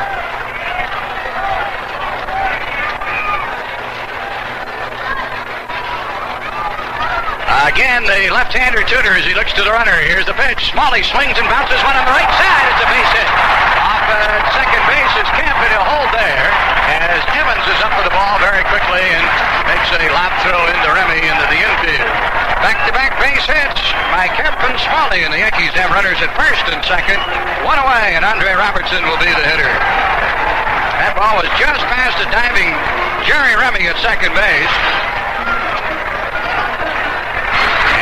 Again, the left-hander Tudor as he looks to the runner. Here's the pitch. Smalley swings and bounces one on the right side. It's a base hit. Off at second base is Kemp, and he'll hold there as Evans is up for the ball very quickly and makes a lap throw into Remy into the infield. Back-to-back base hits by and Smalley, and the Yankees have runners at first and second. One away, and Andre Robertson will be the hitter. That ball was just past the diving Jerry Remy at second base.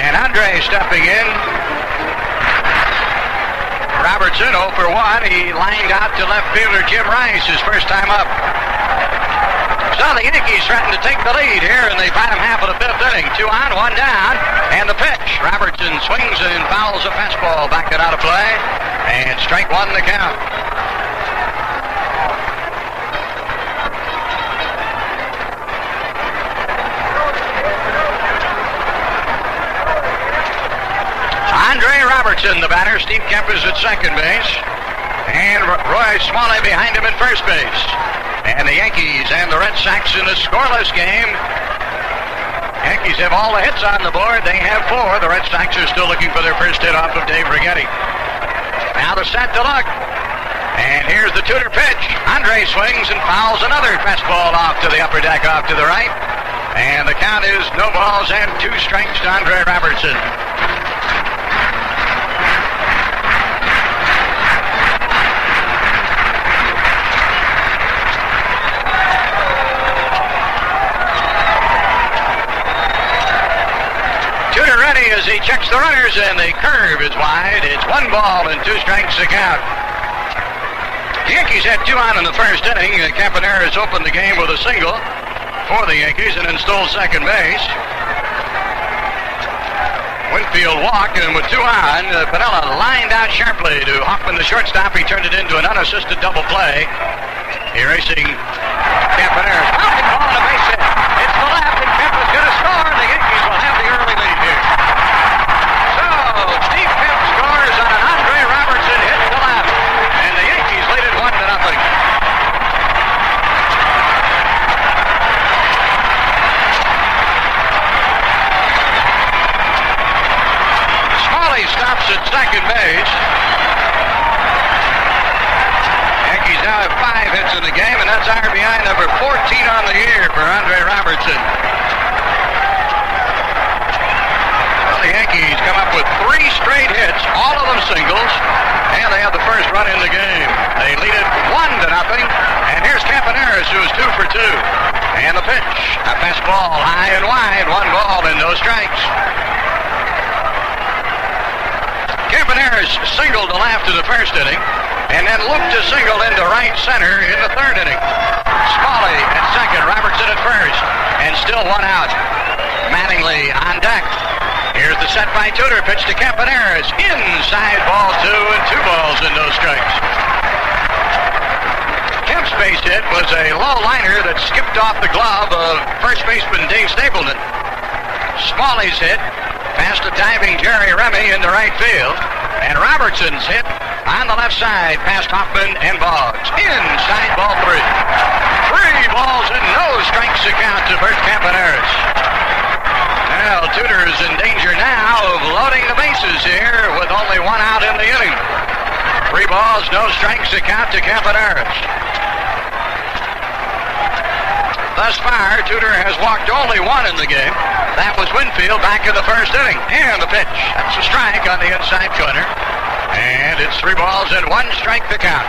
And Andre stepping in. Robertson 0 for 1. He lined out to left fielder Jim Rice his first time up. So the Yankees threaten to take the lead here in the bottom half of the fifth inning. Two on, one down, and the pitch. Robertson swings and fouls a fastball, back it out of play, and strike one the count. Andre Robertson, the batter. Steve Kemp is at second base. And Roy Smalley behind him at first base. And the Yankees and the Red Sox in a scoreless game. Yankees have all the hits on the board. They have four. The Red Sox are still looking for their first hit off of Dave Righetti. Now the set to look. And here's the Tudor pitch. Andre swings and fouls another fastball off to the upper deck off to the right. And the count is no balls and two strikes to Andre Robertson. As he checks the runners, and the curve is wide. It's one ball and two strikes to count. The Yankees had two on in the first inning. Campaneris opened the game with a single for the Yankees and then stole second base. Winfield walked, and with two on, uh, Piniella lined out sharply to Hoffman, the shortstop. He turned it into an unassisted double play. Erasing Campaneris. Ball on a base hit. It's the left, and Kemp is going to score, and the Yankees will have the early lead here. So, Steve Kemp scores on an Andre Robertson hit to left, and the Yankees lead it one to nothing. Smalley stops at second base. Yankees now have five hits in the game, and that's RBI number 14 on the year for Andre Robertson. Well, the Yankees come up with three straight hits, all of them singles, and they have the first run in the game. They lead it one to nothing, and here's Campaneris, who is two for two. And the pitch, a fastball high and wide, one ball and no strikes. Campaneris singled to left in the first inning, and then looked to single into right center in the third inning. Smalley at second, Robertson at first, and still one out. Mattingly on deck. Here's the set by Tudor, pitch to Campaneris. Inside ball two, and two balls and no strikes. Kemp's base hit was a low liner that skipped off the glove of first baseman Dave Stapleton. Smalley's hit past the diving Jerry Remy into right field. And Robertson's hit on the left side past Hoffman and Boggs. Inside ball three. Three balls and no strikes to count to Bert Campaneris. Well, Tudor's in danger now of loading the bases here with only one out in the inning. Three balls, no strikes to count to Campaneris. Thus far, Tudor has walked only one in the game. That was Winfield back in the first inning. And the pitch. That's a strike on the inside corner. And it's three balls and one strike to count.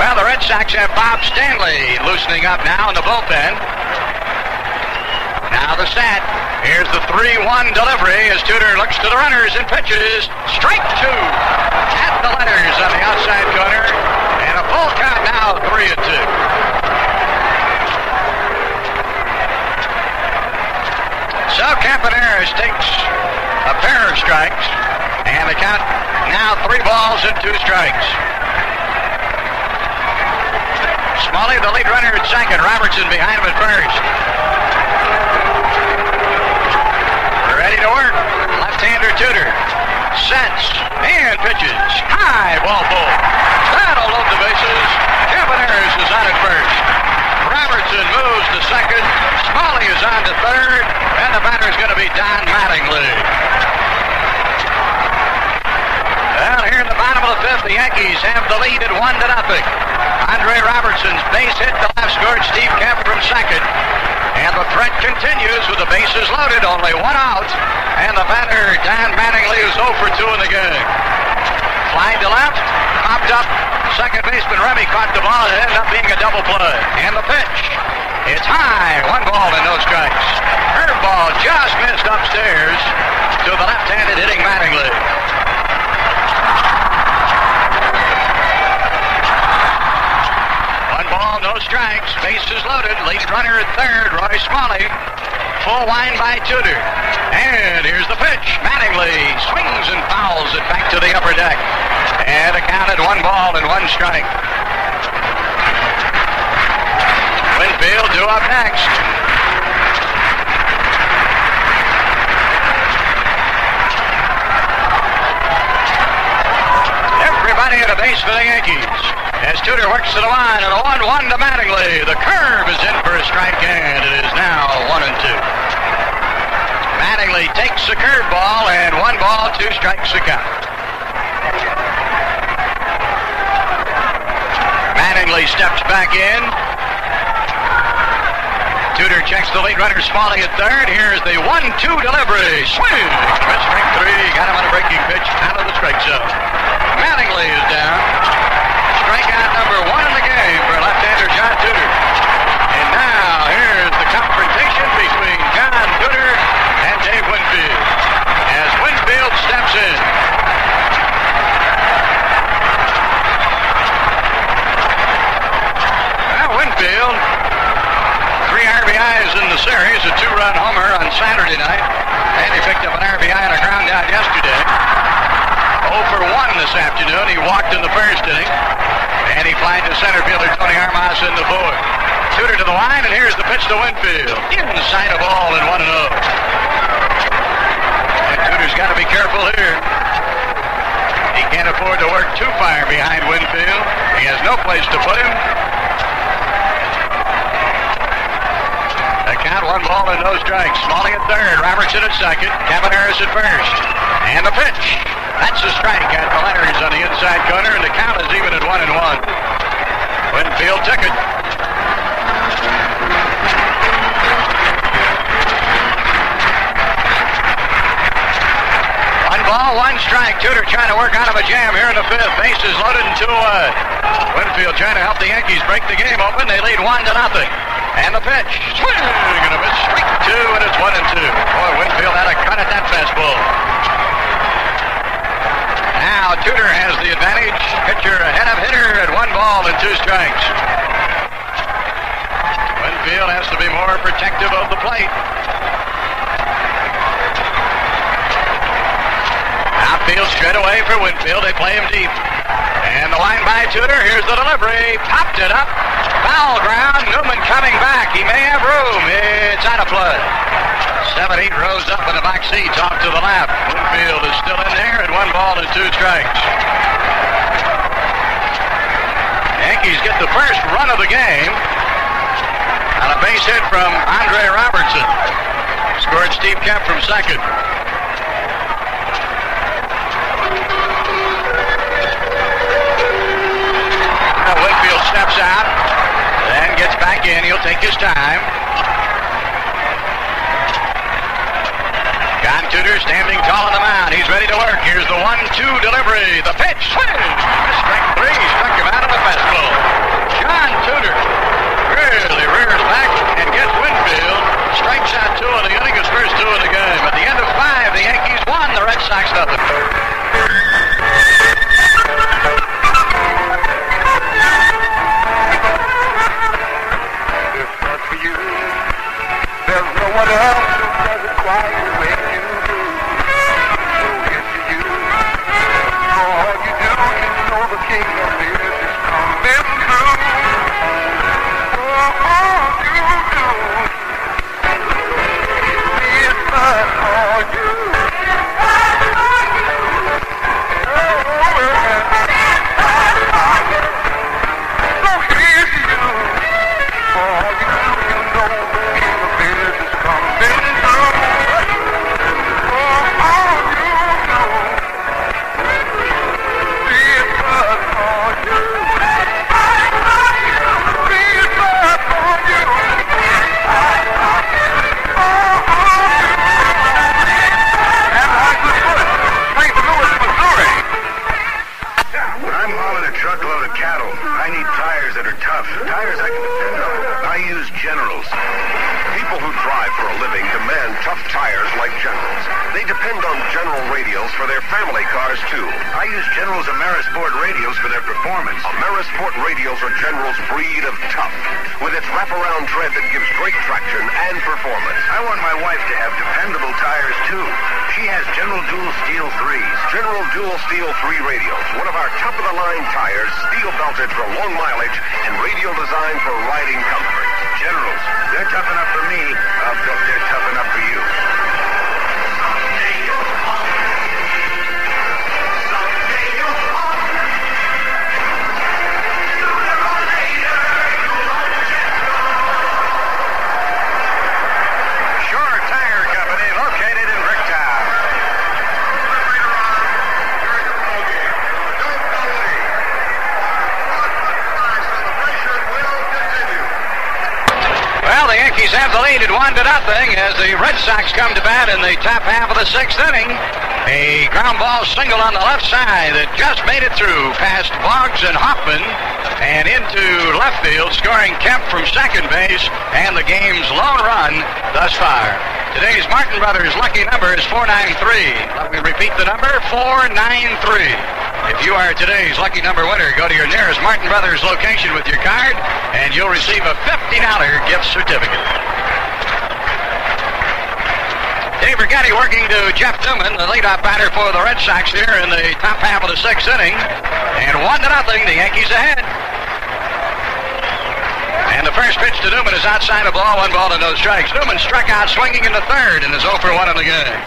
Well, the Red Sox have Bob Stanley loosening up now in the bullpen. Now the set. Here's the 3-1 delivery as Tudor looks to the runners and pitches. Strike two. At the letters on the outside corner. And a full count now, three and two. So Campaneris takes a pair of strikes, and the count now three balls and two strikes. Smalley, the lead runner at second. Robertson behind him at first. Ready to work. Left-hander Tudor. Sets and pitches. High ball full. That'll load the bases. Campaneris is on at first. Robertson moves to second. Smalley is on to third. And the batter is going to be Don Mattingly. Well, here in the bottom of the fifth, the Yankees have the lead at one to nothing. Andre Robertson's base hit to left scored Steve Kemp from second. And the threat continues with the bases loaded, only one out. And the batter, Don Mattingly, is 0 for 2 in the game. Fly to left, popped up. Second baseman Remy caught the ball. It ended up being a double play. And the pitch. It's high. One ball and no strikes. Curveball just missed upstairs to the left-handed hitting Mattingly. One ball, no strikes. Bases loaded. Lead runner at third, Roy Smalley. Full wind by Tudor. And here's the pitch. Mattingly swings and fouls it back to the upper deck. And a count at one ball and one strike. Winfield due up next. Everybody at a base for the Yankees. As Tudor works to the line and a 1-1 to Mattingly. The curve is in for a strike and it is now 1 and 2. Mattingly takes the curveball and one ball, two strikes the count. Mattingly steps back in. Tudor checks the late runner Smalley at third. Here's the 1-2 delivery. Swing! Strike three. Got him on a breaking pitch out of the strike zone. Mattingly is down. Strikeout number one in the game for left-hander John Tudor. And now here's the confrontation between John Tudor and Dave Winfield. As Winfield steps in. Well, Winfield, three RBIs in the series, a two-run homer on Saturday night. And he picked up an RBI on a ground out yesterday. 0 for 1 this afternoon. He walked in the first inning. And he flies to center fielder Tony Armas in the fourth. Tudor to the line, and here's the pitch to Winfield. Inside a ball and 1 0. And Tudor's got to be careful here. He can't afford to work too far behind Winfield. He has no place to put him. The count, one ball and no strikes. Smalley at third, Robertson at second, Campaneris at first. And the pitch. That's a strike at the on the inside corner, and the count is even at one and one. Winfield took it. One ball, one strike. Tudor trying to work out of a jam here in the fifth. Bases loaded and two away. Winfield trying to help the Yankees break the game open. They lead one to nothing. And the pitch. Swing and a miss. Strike two, and it's one and two. Boy, Winfield had a cut at that fastball. Now Tudor has the advantage. Pitcher ahead of hitter at one ball and two strikes. Winfield has to be more protective of the plate. Outfield straight away for Winfield. They play him deep. And the line by Tudor. Here's the delivery. Popped it up. Foul ground. Newman coming back. He may have room. It's out of play. Seven, eight rows up in the back seats off to the left. Winfield is still in there at one ball and two strikes. Yankees get the first run of the game on a base hit from Andre Robertson. Scored Steve Kemp from second. Now Winfield steps out, then gets back in. He'll take his time. John Tudor standing tall on the mound. He's ready to work. Here's the one-two delivery. The pitch. Strike three. Struck him out of the fastball. John Tudor really rears back and gets Winfield. Strikes out two in the inning. His first two in the game. At the end of five, the Yankees one. The Red Sox nothing. There's no one else who does it quite the coming all you do, you, Generals. People who drive for a living demand tough tires like Generals. They depend on General radials for their family cars, too. I use General's Amerisport radials for their performance. Amerisport radials are General's breed of tough, with its wraparound tread that gives great traction and performance. I want my wife to have dependable tires, too. She has General Dual Steel 3s. General Dual Steel 3 radials, one of our top-of-the-line tires, steel belted for long mileage, and radial designed for riding comfort. Generals, they're tough enough for me. I'll bet they're tough enough for you. Nothing as the Red Sox come to bat in the top half of the sixth inning. A ground ball single on the left side that just made it through past Boggs and Hoffman and into left field, scoring Kemp from second base and the game's lone run thus far. Today's Martin Brothers lucky number is 493. Let me repeat the number 493. If you are today's lucky number winner, go to your nearest Martin Brothers location with your card, and you'll receive a $50 gift certificate. Dave Righetti working to Jeff Newman, the leadoff batter for the Red Sox here in the top half of the sixth inning. And one to nothing, the Yankees ahead. And the first pitch to Newman is outside the ball, one ball and no strikes. Newman struck out swinging in the third and is 0 for 1 in the game.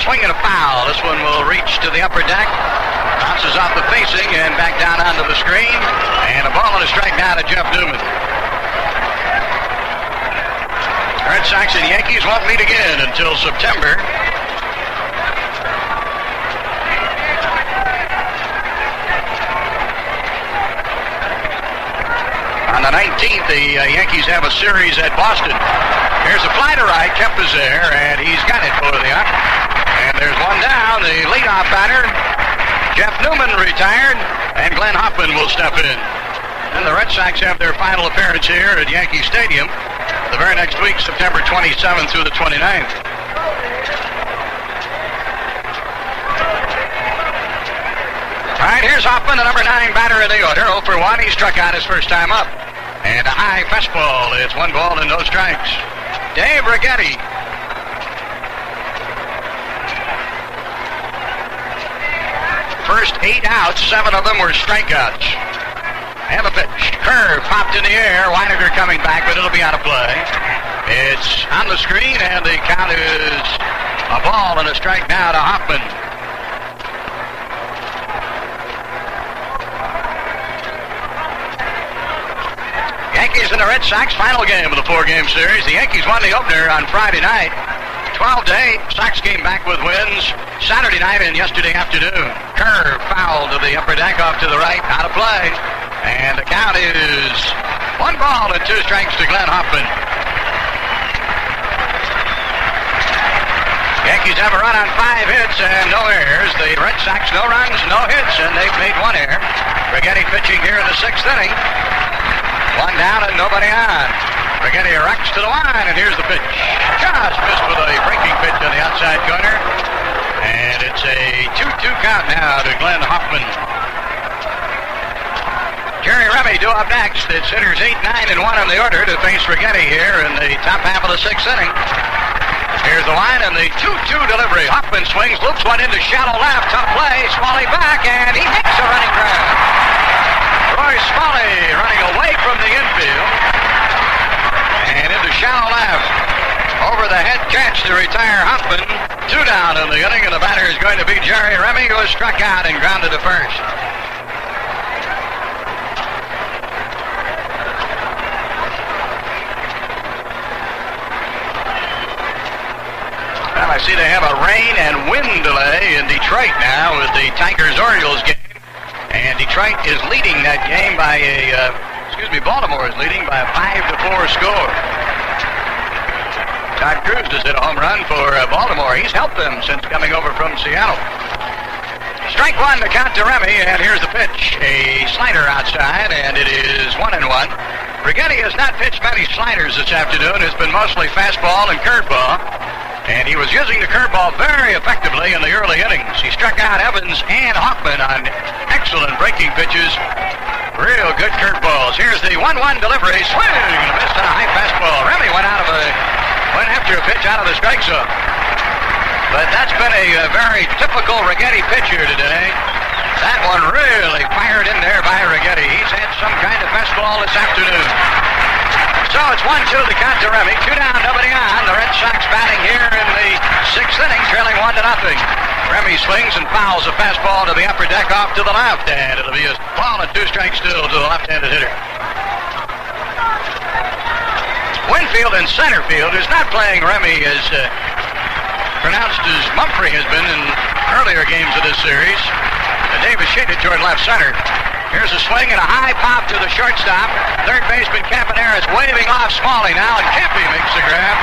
Swinging a foul. This one will reach to the upper deck. Bounces off the facing and back down onto the screen. And a ball and a strike now to Jeff Newman. Red Sox and Yankees won't meet again until September. On the 19th, the uh, Yankees have a series at Boston. Here's a fly to right. Kemp is there, and he's got it for the up. And there's one down. The leadoff batter, Jeff Newman, retired, and Glenn Hoffman will step in. And the Red Sox have their final appearance here at Yankee Stadium the very next week, September 27th through the 29th. All right, here's Hoffman, the number nine batter in the order. 0 for 1. He struck out his first time up. And a high fastball. It's one ball and no strikes. Dave Righetti. First eight outs, seven of them were strikeouts. And the pitch. Curve popped in the air. Wynegar coming back, but it'll be out of play. It's on the screen, and the count is a ball and a strike now to Hoffman. Yankees and the Red Sox final game of the four-game series. The Yankees won the opener on Friday night. 12 to 8. Sox came back with wins Saturday night and yesterday afternoon. Curve foul to the upper deck off to the right, out of play. And the count is one ball and two strikes to Glenn Hoffman. Yankees have a run on five hits and no errors. The Red Sox no runs, no hits, and they've made one error. Righetti pitching here in the sixth inning. One down and nobody on. Righetti rocks to the line, and here's the pitch. Just missed with a breaking pitch on the outside corner. And it's a 2-2 count now to Glenn Hoffman. Jerry Remy due up next. It's hitters 8, 9, and 1 on the order to face Righetti here in the top half of the sixth inning. Here's the line and the 2-2 delivery. Hoffman swings, loops one into shallow left. Tough play. Smalley back, and he makes a running grab. Roy Smalley running away from the infield. And into shallow left. Over the head catch to retire Hoffman. Two down in the inning, and the batter is going to be Jerry Remy, who was struck out and grounded to first. See they have a rain and wind delay in Detroit now with the Tigers-Orioles game. And Detroit is leading that game by a, uh, excuse me, Baltimore is leading by a 5 to 4 score. Todd Cruz has hit a home run for uh, Baltimore. He's helped them since coming over from Seattle. Strike one to count to Remy, and here's the pitch. A slider outside, and it is one and one. Righetti has not pitched many sliders this afternoon. It's been mostly fastball and curveball. And he was using the curveball very effectively in the early innings. He struck out Evans and Hoffman on excellent breaking pitches. Real good curveballs. Here's the 1-1 delivery. Swing! Missed on a high fastball. Remy went out of a went after a pitch out of the strike zone. But that's been a, a very typical Righetti pitcher today. That one really fired in there by Righetti. He's had some kind of fastball this afternoon. So it's 1-2 to count to Remy. Two down, nobody on. The Red Sox batting here in the sixth inning, trailing one to nothing. Remy swings and fouls a fastball to the upper deck off to the left, and it'll be a ball and two strikes still to the left-handed hitter. Winfield in center field is not playing Remy as uh, pronounced as Mumphrey has been in earlier games of this series. Uh, Davis shaded toward left center. Here's a swing and a high pop to the shortstop. Third baseman Campaneris is waving off Smalley now, and Campy makes the grab.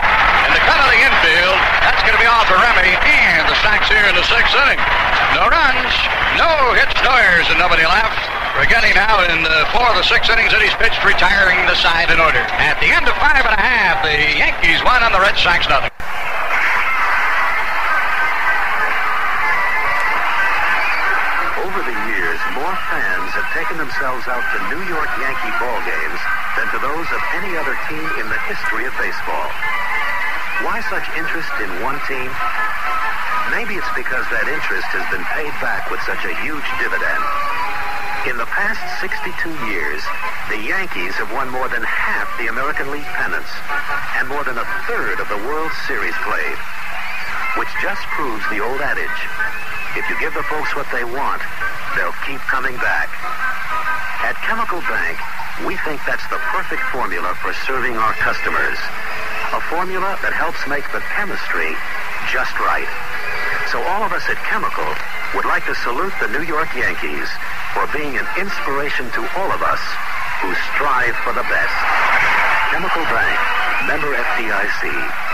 And the cut of the infield, that's going to be all for Remy. And the Sox here in the sixth inning. No runs, no hits, no errors, and nobody left. Righetti now in the four of the six innings that he's pitched, retiring the side in order. At the end of five and a half, the Yankees one and the Red Sox nothing. Have taken themselves out to New York Yankee ball games than to those of any other team in the history of baseball. Why such interest in one team? Maybe it's because that interest has been paid back with such a huge dividend. In the past 62 years, the Yankees have won more than half the American League pennants and more than a third of the World Series played, which just proves the old adage, if you give the folks what they want, they'll keep coming back. At Chemical Bank, we think that's the perfect formula for serving our customers. A formula that helps make the chemistry just right. So all of us at Chemical would like to salute the New York Yankees for being an inspiration to all of us who strive for the best. Chemical Bank, member FDIC.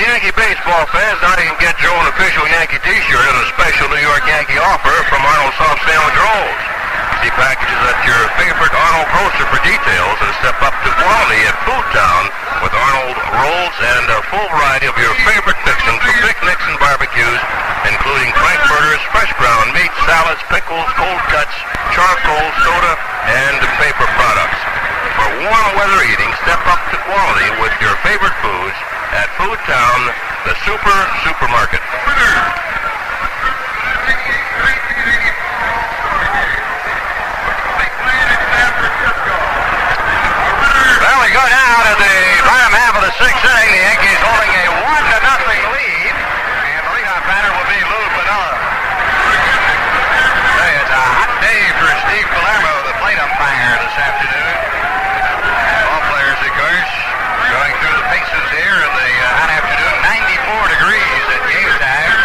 Yankee baseball fans, now you can get your own official Yankee t-shirt and a special New York Yankee offer from Arnold Soft Sandwich Rolls. See packages at your favorite Arnold grocer for details and step up to quality at Food Town with Arnold Rolls and a full variety of your favorite fixings for picnics and barbecues, including frankfurters, fresh ground meat, salads, pickles, cold cuts, charcoal, soda, and paper products. For warm weather eating, step up to quality with your favorite foods at Food Town, the super supermarket. Well, we go now to the bottom half of the sixth inning. The Yankees holding a one to nothing lead, and the leadoff batter will be Lou Piniella. Say, it's a hot day for Steve Palermo, the plate umpire, this afternoon. Ball players, of course, going through the paces here in the uh, hot afternoon. 94 degrees at game time.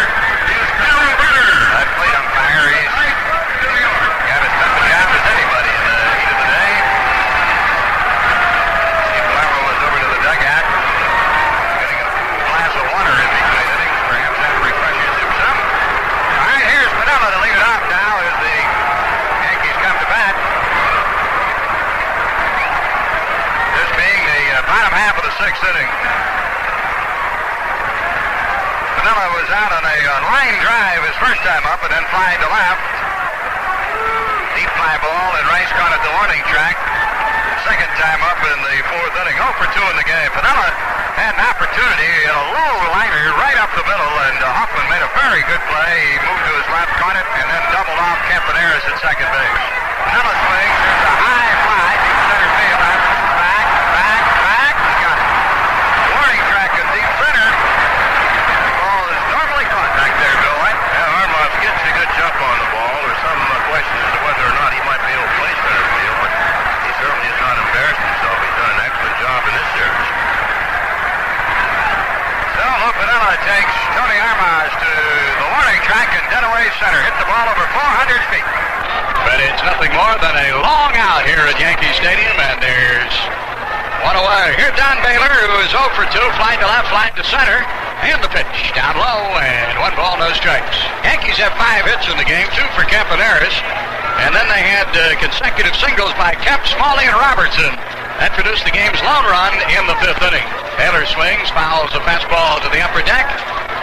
That plate umpire, he's got as tough a job as anybody in the heat of the day. Steve Palermo was over to the dugout, getting a glass of water in between innings, perhaps that refreshes him some. All right, here's Piniella to lead it off now as the Yankees come to bat. This being the uh, bottom half of the sixth inning. Piniella was out on a uh, line drive his first time up and then flying to left. Deep fly ball and Rice caught at the warning track. Second time up in the fourth inning. 0 for 2 in the game. Piniella had an opportunity in a low liner right up the middle, and uh, Hoffman made a very good play. He moved to his left, caught it, and then doubled off Campaneris at second base. Piniella swings. There's a high fly deep center field. Back, back, back. He got it. Warning track in deep center. The ball is normally caught back there, Bill. Right? Yeah, Armas gets jump on the ball. There's some question as to whether or not he might be able to play center field, but he certainly has not embarrassed himself. He's done an excellent job in this series. So Lou Piniella takes Tony Armas to the warning track in Dunaway Center. Hit the ball over 400 feet. But it's nothing more than a long out here at Yankee Stadium, and there's one away. Here's Don Baylor, who is 0 for 2, flying to left, flying to center. And the pitch down low, and one ball, no strikes. Yankees have five hits in the game, two for Campaneris, and then they had uh, consecutive singles by Kemp, Smalley, and Robertson. That produced the game's lone run in the fifth inning. Baylor swings, fouls a fastball to the upper deck,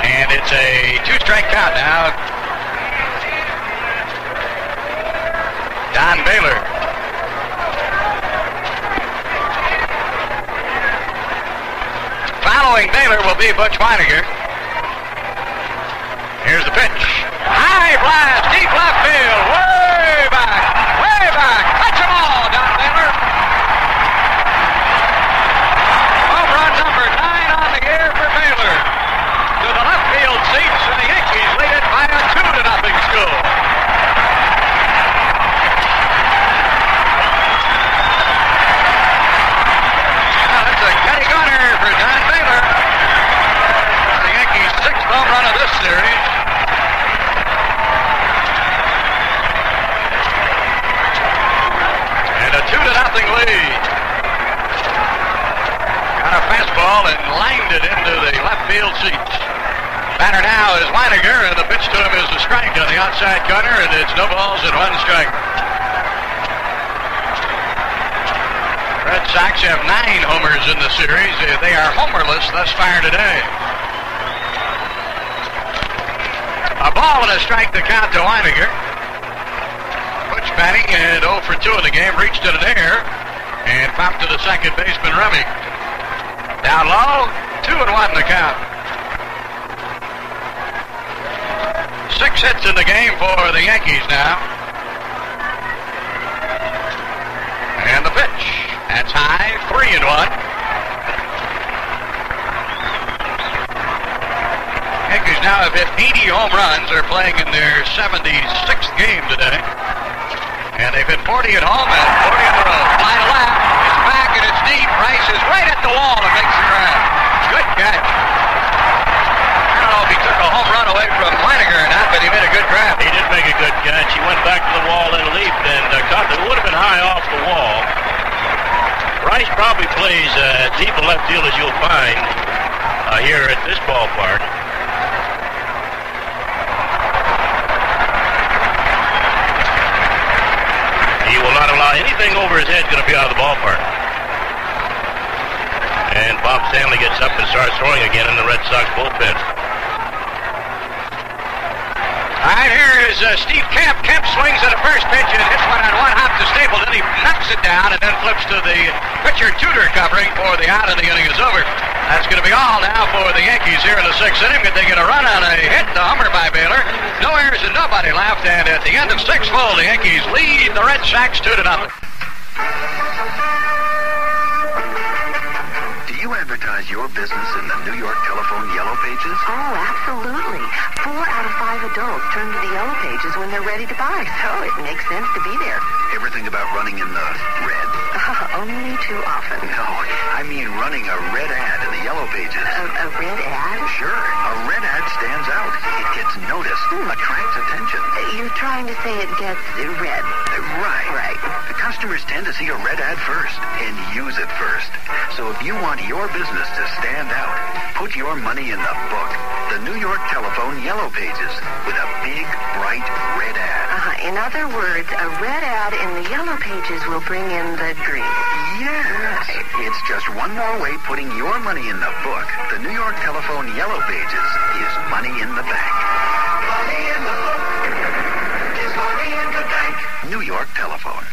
and it's a two-strike count now. Don Baylor Following Baylor will be Butch Wynegar. Here's the pitch. High blast, deep left field, way back, way back. Catch 'em all, Don Baylor. Home run number nine on the air for Baylor. To the left field seats, and the Yankees lead it by a two to nothing score. Now, that's a Kenny Gunner for Don Baylor. The Yankees' sixth home run of this series. And a two to nothing lead. Got a fastball and lined it into the left field seats. Batter now is Wynegar, and the pitch to him is a strike on the outside corner, and it's no balls and one strike. Red Sox have nine homers in the series. They are homerless thus far today. Ball and a strike to count to Wynegar. Butch batting and 0 for 2 in the game. Reached it in air and popped to the second baseman, Remy. Down low, 2 and 1 in the count. Six hits in the game for the Yankees now. And the pitch. That's high, 3 and 1. Now have hit 80 home runs. They're playing in their 76th game today. And they've hit 40 at home and 40 on the road. To left. It's back and it's deep. Rice is right at the wall and makes the grab. Good catch. I don't know if he took a home run away from Wynegar or not, but he made a good grab. He did make a good catch. He went back to the wall and leaped and uh, caught it. It would have been high off the wall. Rice probably plays uh, deep in left field as you'll find uh, here at this ballpark. Not allow anything over his head going to be out of the ballpark. And Bob Stanley gets up and starts throwing again in the Red Sox bullpen. All right, here is uh, Steve Kemp. Kemp swings at the first pitch and hits one on one hop to Stapleton. He knocks it down and then flips to the pitcher Tudor covering for the out, and the inning is over. That's going to be all now for the Yankees here in the sixth inning. But they get a run on a hit, the homer by Baylor. No errors and nobody left. And at the end of six full, the Yankees lead the Red Sox two to nothing. Do you advertise your business in the New York Telephone Yellow Pages? Oh, absolutely. Four out of five adults turn to the yellow pages when they're ready to buy, so it makes sense to be there. Everything about running in the red? Only too often. No, I mean running a red ad in the Yellow Pages. A, a red ad? Sure, a red ad stands out. It gets noticed, attracts attention. You're trying to say it gets red. Right. Right. The customers tend to see a red ad first and use it first. So if you want your business to stand out, put your money in the book. The New York Telephone Yellow Pages with a big, bright red ad. Uh-huh. In other words, a red ad in the yellow pages will bring in the green. It's just one more way putting your money in the book. The New York Telephone Yellow Pages is money in the bank. Money in the book is money in the bank. New York Telephone.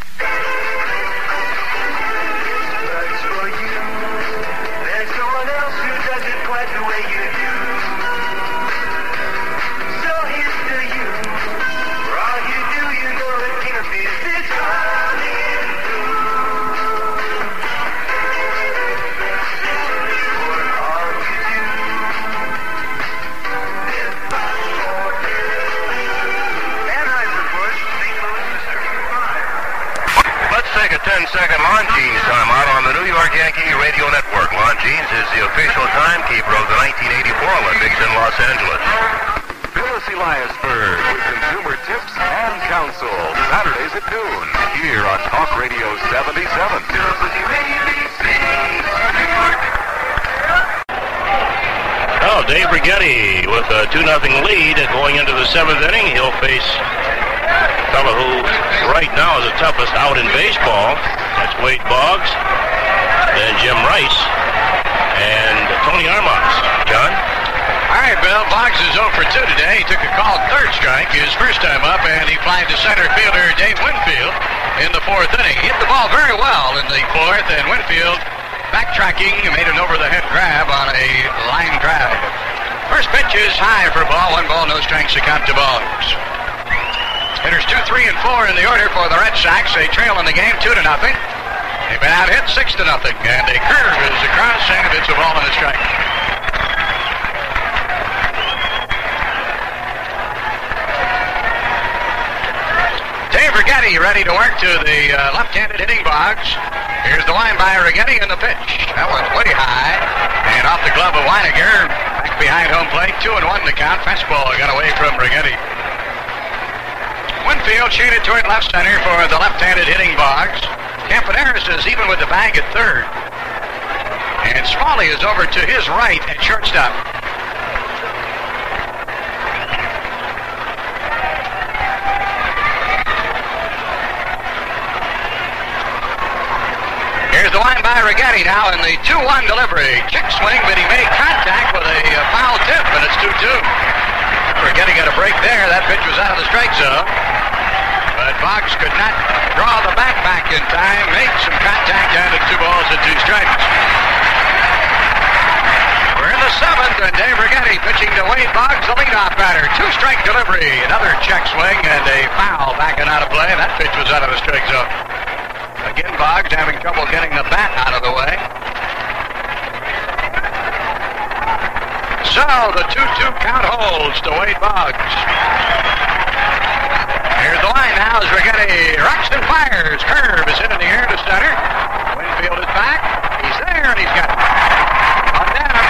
The official timekeeper of the 1984 Olympics in Los Angeles. Phyllis Eliasberg with consumer tips and counsel. Saturdays at noon here on Talk Radio 77. Oh, Dave Righetti with a 2 0 lead going into the seventh inning. He'll face a fellow who right now is the toughest out in baseball. That's Wade Boggs, then Jim Rice, and Tony Armas. John? All right, Bill. Boggs is 0 for 2 today. He took a called third strike his first time up, and he flied to center fielder Dave Winfield in the fourth inning. He hit the ball very well in the fourth, and Winfield backtracking made an over-the-head grab on a line drive. First pitch is high for ball. One ball, no strikes to count to Boggs. Hitters two, three, and four in the order for the Red Sox. They trail in the game two to nothing. They've hit six to nothing, and a curve is across, and it's a ball and a strike. Dave Righetti ready to work to the uh, left-handed hitting box. Here's the line by Righetti and the pitch. That one's way high. And off the glove of Wynegar. Back behind home plate. Two and one to count. Fastball got away from Righetti. Winfield shaded toward left center for the left-handed hitting box. Campaneris is even with the bag at third. And Smalley is over to his right at shortstop. Here's the line by Righetti now in the 2-1 delivery. Chick swing, but he made contact with a foul tip, and it's 2-2. Righetti got a break there. That pitch was out of the strike zone. But Boggs could not draw the bat back in time, make some contact, it's two balls and two strikes. We're in the seventh, and Dave Righetti pitching to Wade Boggs, the leadoff batter. Two-strike delivery, another check swing, and a foul backing out of play. That pitch was out of the strike zone. Again, Boggs having trouble getting the bat out of the way. So the 2-2 count holds to Wade Boggs. Here's the line now as Righetti rocks and fires. Curve is hit in the air to center. Winfield is back. He's there and he's got it. On down.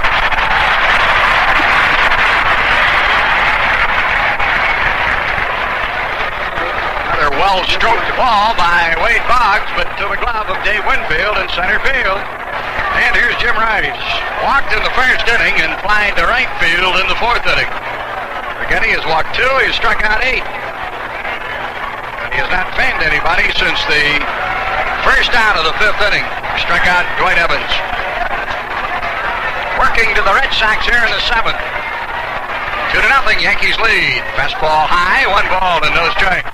Another well-stroked ball by Wade Boggs, but to the glove of Dave Winfield in center field. And here's Jim Rice. Walked in the first inning and flying to right field in the fourth inning. Righetti has walked two. He's struck out eight. He has not fanned anybody since the first out of the fifth inning. Struck out Dwight Evans. Working to the Red Sox here in the seventh. Two to nothing, Yankees lead. Fastball high, one ball and no strikes.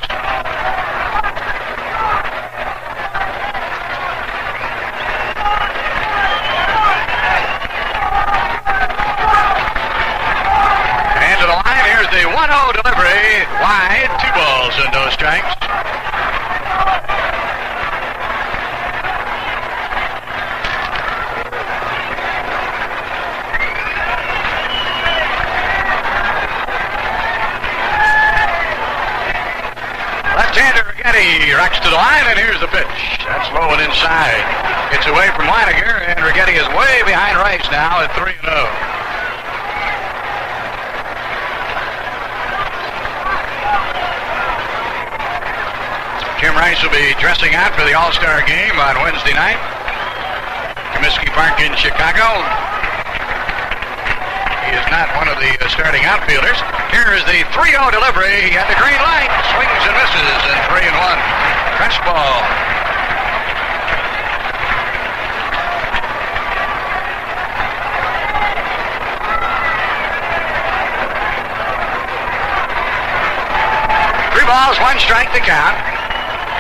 And to the line, here's the 1-0 delivery. Wide, two balls and no strikes. Left-hander Righetti rocks to the line, and here's the pitch. That's low and inside. It's away from Wynegar, and Righetti is way behind Rice now at 3 0. Jim Rice will be dressing out for the All-Star game on Wednesday night. Comiskey Park in Chicago. He is not one of the uh, starting outfielders. Here is the 3-0 delivery at the green light. Swings and misses, and 3 and 1. Fastball. Three balls, one strike to count.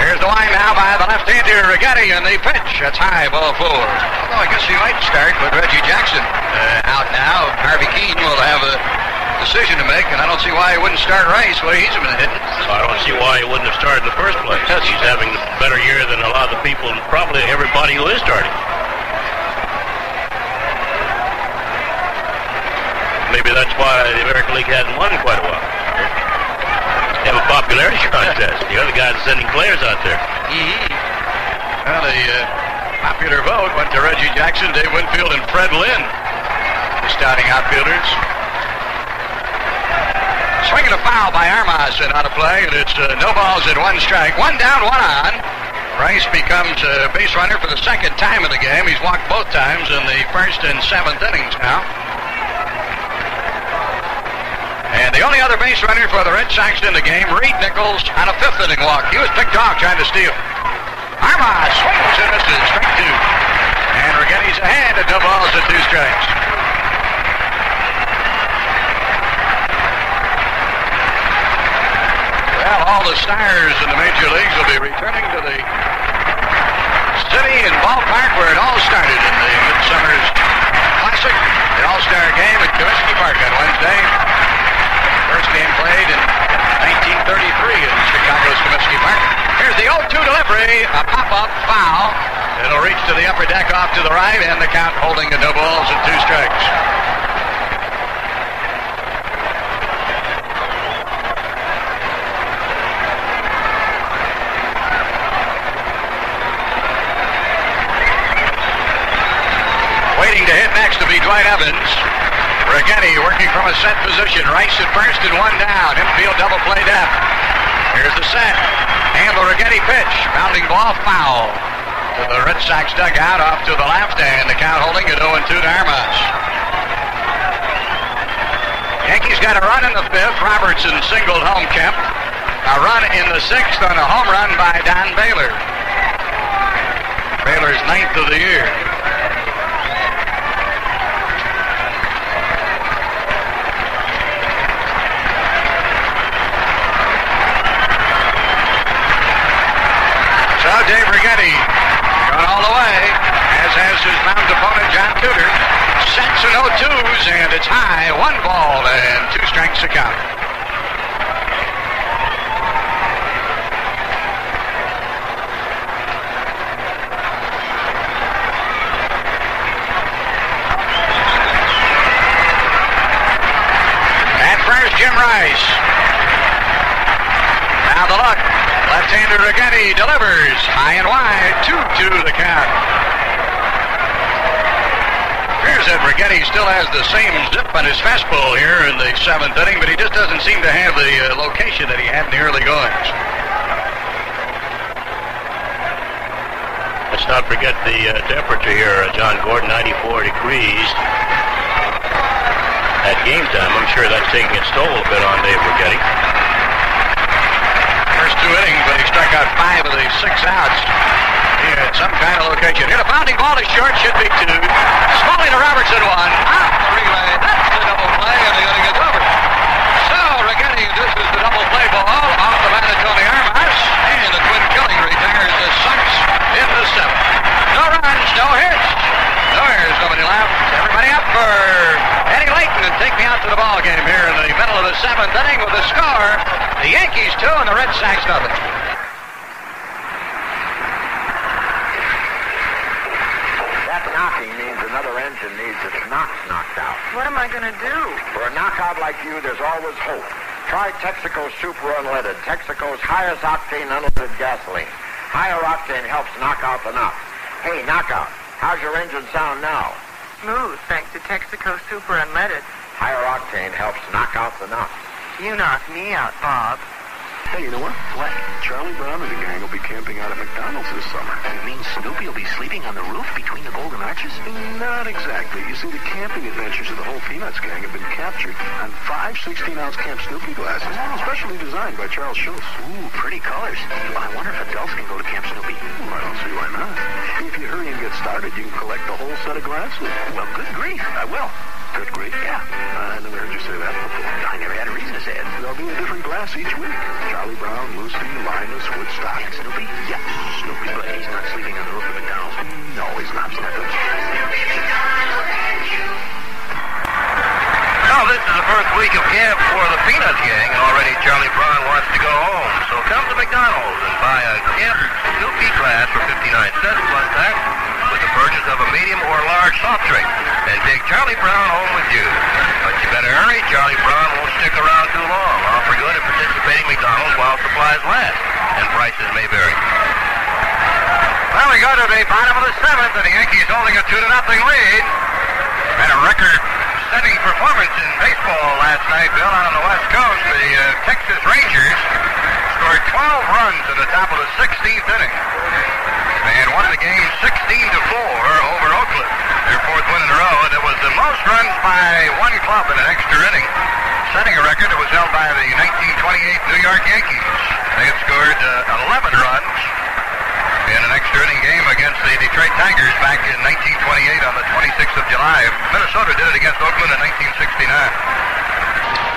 Here's the line now by the left-hander Righetti, and the pitch. That's high, ball four. Although I guess he might start with Reggie Jackson uh, out now. Harvey Kuenn will have a decision to make, and I don't see why he wouldn't start Rice way he's been hitting. I don't see why he wouldn't have started in the first place. He's having a better year than a lot of the people, and probably everybody who is starting. Maybe that's why the American League hasn't won in quite a while. They have a popularity contest. The other guys are sending players out there. Mm-hmm. Well, the uh, popular vote went to Reggie Jackson, Dave Winfield, and Fred Lynn, the starting outfielders. Swinging a foul by Armas and out of play, and it's uh, no balls and one strike. One down, one on. Rice becomes a base runner for the second time in the game. He's walked both times in the first and seventh innings now. And the only other base runner for the Red Sox in the game, Reid Nichols, on a fifth inning walk. He was picked off trying to steal. Armas swings and misses, strike two. And Righetti's ahead at no balls and two strikes. Well, all the stars in the major leagues will be returning to the city and ballpark where it all started in the Midsummer's Classic, the All-Star game at Comiskey Park on Wednesday. First game played in 1933 in Chicago's Comiskey Park. Here's the 0-2 delivery, a pop-up foul. It'll reach to the upper deck off to the right, and the count holding at no balls and two strikes. Waiting to hit next to be Dwight Evans. Righetti working from a set position. Rice at first and one down. Infield double play depth. Here's the set. And the Righetti pitch. Bounding ball foul. To the Red Sox dugout off to the left and the count holding at 0-2 to Armas. Yankees got a run in the fifth. Robertson singled home Kemp. A run in the sixth on a home run by Don Baylor. Baylor's ninth of the year. So Dave Righetti way, as has his mound opponent John Tudor. Sets an 0-2s, and it's high. One ball and two strikes to count. At first, Jim Rice. Now the look. Left-hander Righetti delivers. High and wide. 2-2 the count. Appears that Righetti still has the same zip on his fastball here in the seventh inning, but he just doesn't seem to have the uh, location that he had in the early goings. Let's not forget the uh, temperature here, uh, John Gordon, 94 degrees. At game time, I'm sure that's taking its toll a bit on Dave Righetti. Two innings, but he struck out five of the six outs. He had some kind of location. Hit a bounding ball to short, should be two. Smalley to Robertson, one. Out the relay. That's the double play, and the inning is over. So Righetti induces the double play ball off the bat of Tony Armas, and the twin killing retires the Sox in the seventh. No runs, no hits. No errors, nobody left. Everybody up for Eddie Layton and take me out to the ball game here in the middle of the seventh inning with the score. The Yankees two and the Red Sox nothing. That knocking means another engine needs its knocks knocked out. What am I going to do? For a knockout like you, there's always hope. Try Texaco Super Unleaded, Texaco's highest octane unleaded gasoline. Higher octane helps knock out the knocks. Hey, knockout, how's your engine sound now? Smooth, thanks to Texaco Super Unleaded. Higher octane helps knock out the knocks. You knock me out, Bob. Hey, you know what? What? Charlie Brown and the gang will be camping out at McDonald's this summer. You mean Snoopy will be sleeping on the roof between the Golden Arches? Not exactly. You see, the camping adventures of the whole Peanuts gang have been captured on five 16-ounce Camp Snoopy glasses, specially designed by Charles Schulz. Ooh, pretty colors. I wonder if adults can go to Camp Snoopy. Well, I don't see why not. If you hurry and get started, you can collect the whole set of glasses. Well, good grief. I will. Good grief. Yeah. I never heard you say that before. I never had a reason to say it. There'll be a different glass each week. Charlie Brown, Lucy, Linus, Woodstock. And Snoopy? Yeah, Snoopy. But he's not sleeping on the roof of McDonald's. No, he's not. Well, this is the first week of camp for the Peanuts gang, and already Charlie Brown wants to go home. So come to McDonald's and buy a Camp Snoopy glass for 59 cents plus tax with the purchase of a medium or large soft drink. And take Charlie Brown home with you. But you better hurry. Charlie Brown won't stick around too long. Offer good at participating McDonald's while supplies last, and prices may vary. Well, we go to the bottom of the seventh, and the Yankees holding a two to nothing lead. Had a record-setting performance in baseball last night, Bill, out on the West Coast. The uh, Texas Rangers scored 12 runs in the top of the 16th inning, and won the game 16 to four over Oakland. Their fourth win in a row, and it was the most runs by one club in an extra inning setting a record that was held by the 1928 New York Yankees. They had scored uh, 11 runs in an extra inning game against the Detroit Tigers back in 1928 on the 26th of July. Minnesota did it against Oakland in 1969.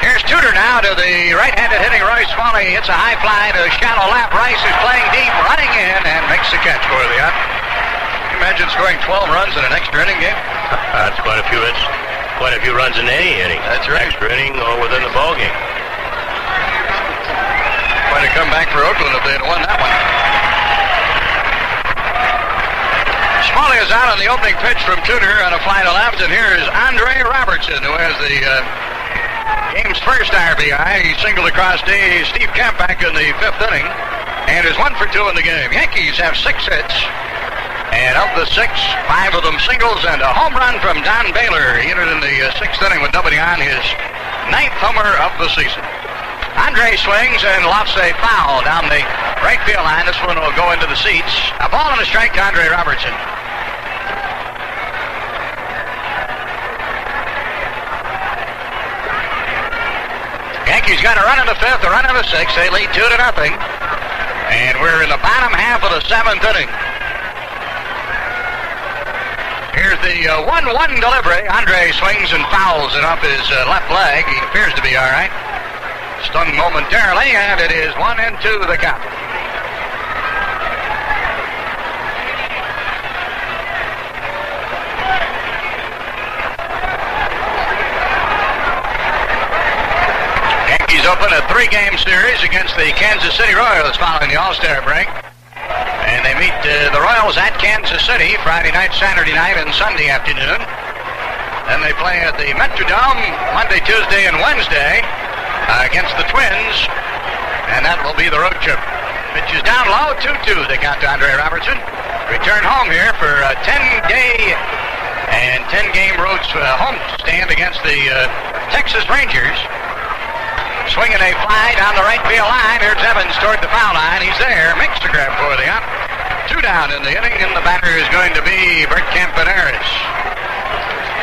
Here's Tudor now to the right-handed hitting Roy Smalley. Hits a high fly to shallow lap. Rice is playing deep, running in, and makes the catch for the out. Can you imagine scoring 12 runs in an extra inning game? That's quite a few. That's quite a few runs in any inning. That's right. Extra inning or within the ball game. Quite a comeback for Oakland if they had won that one. Smalley is out on the opening pitch from Tudor on a fly to left, and here is Andre Robertson, who has the uh, game's first RBI. He singled across Dave Steve Kemp back in the fifth inning, and is one for two in the game. Yankees have six hits, and of the six, five of them singles, and a home run from Don Baylor. He entered in the uh, sixth inning with nobody on, his ninth homer of the season. Andre swings and lofts a foul down the right field line. This one will go into the seats. A ball and a strike to Andre Robertson. Yankees got a run in the fifth, a run in the sixth. They lead two to nothing. And we're in the bottom half of the seventh inning. Here's the 1 1 delivery. Andre swings and fouls it off his uh, left leg. He appears to be all right. Stunned momentarily, and it is 1 and 2 the count. Yankees open a three-game series against the Kansas City Royals following the All-Star break. And they meet uh, the Royals at Kansas City Friday night, Saturday night, and Sunday afternoon. Then they play at the Metrodome Monday, Tuesday, and Wednesday against the Twins. And that will be the road trip. Pitch is down low, 2-2 they count to Andre Robertson. Return home here for a 10-day and 10-game road uh, home stand against the uh, Texas Rangers. Swinging a fly down the right field line. Here's Evans toward the foul line. He's there. Makes the grab for the out. Two down in the inning, and the batter is going to be Bert Campaneris.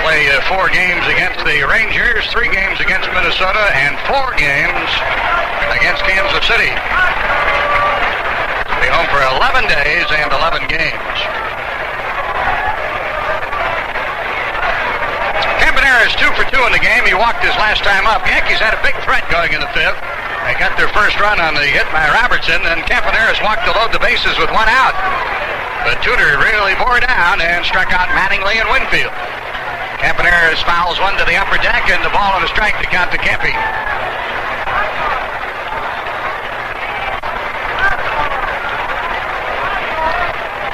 Play uh, four games against the Rangers, three games against Minnesota, and four games against Kansas City. Be home for 11 days and 11 games. Campaneris two for two in the game. He walked his last time up. Yankees had a big threat going in the fifth. They got their first run on the hit by Robertson, and Campaneris walked to load the bases with one out. But Tudor really bore down and struck out Mattingly and Winfield. Campaneris fouls one to the upper deck, and the ball on a strike to count to Campy.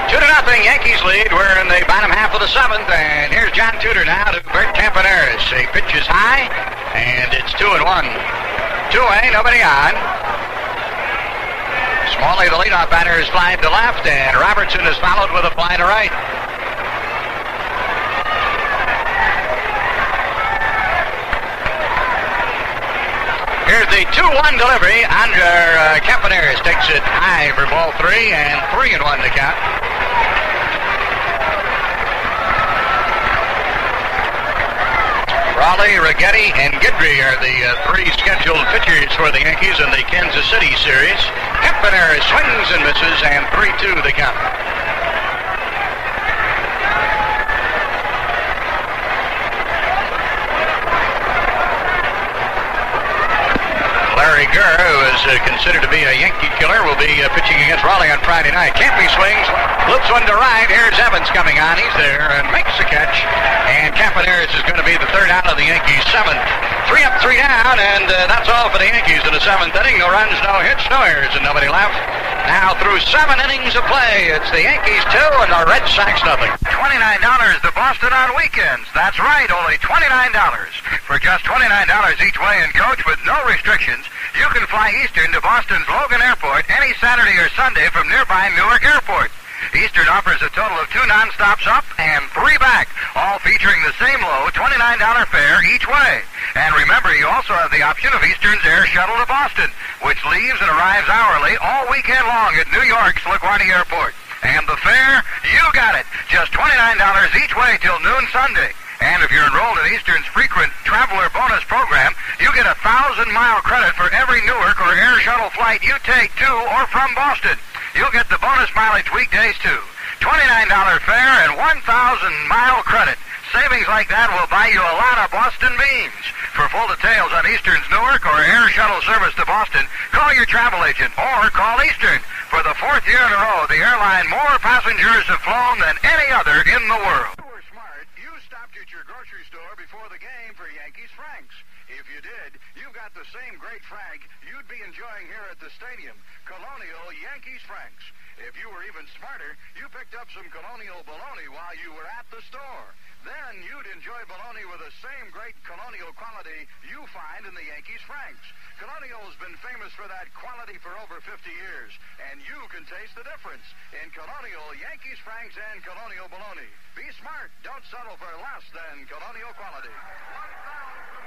Two to nothing, Yankees lead. We're in the bottom half of the seventh, and here's John Tudor now to Bert Campaneris. He pitches high, and it's two and one. Two away, nobody on. Smalley, the leadoff batter, is flying to left, and Robertson is followed with a fly to right. Here's the 2-1 delivery. Andre uh, Campaneris takes it high for ball three, and three and one to count. Rawley, Righetti, and Guidry are the uh, three scheduled pitchers for the Yankees in the Kansas City series. Campaneris swings and misses, and 3-2 the count. Larry Gura, who is uh, considered to be a Yankee killer, will be uh, pitching against Rawley on Friday night. Campy swings, loops one to right. Here's Evans coming on. He's there and makes the catch. And Campaneris is going to be the third out of the Yankees' seventh. Three up, three down, and uh, that's all for the Yankees in the seventh inning. No runs, no hits, no errors, and nobody left. Now through seven innings of play, it's the Yankees two and the Red Sox nothing. $29 to Boston on weekends. That's right, only $29. For just $29 each way in coach with no restrictions, you can fly Eastern to Boston's Logan Airport any Saturday or Sunday from nearby Newark Airport. Eastern offers a total of two nonstops up and three back, all featuring the same low $29 fare each way. And remember, you also have the option of Eastern's Air Shuttle to Boston, which leaves and arrives hourly all weekend long at New York's LaGuardia Airport. And the fare, you got it. Just $29 each way till noon Sunday. And if you're enrolled in Eastern's frequent traveler bonus program, you get a thousand mile credit for every Newark or air shuttle flight you take to or from Boston. You'll get the bonus mileage weekdays too. $29 fare and 1,000 mile credit. Savings like that will buy you a lot of Boston beans. For full details on Eastern's Newark or air shuttle service to Boston, call your travel agent or call Eastern. For the fourth year in a row, the airline more passengers have flown than any other in the world. you were smart, you stopped at your grocery store before the game for Yankees Franks. If you did, you got the same great Frank you'd be enjoying here at the stadium. Colonial Yankees Franks. If you were even smarter, you picked up some Colonial bologna while you were at the store. Then you'd enjoy bologna with the same great Colonial quality you find in the Yankees Franks. Colonial's been famous for that quality for over 50 years, and you can taste the difference in Colonial Yankees Franks and Colonial bologna. Be smart. Don't settle for less than Colonial quality. Well,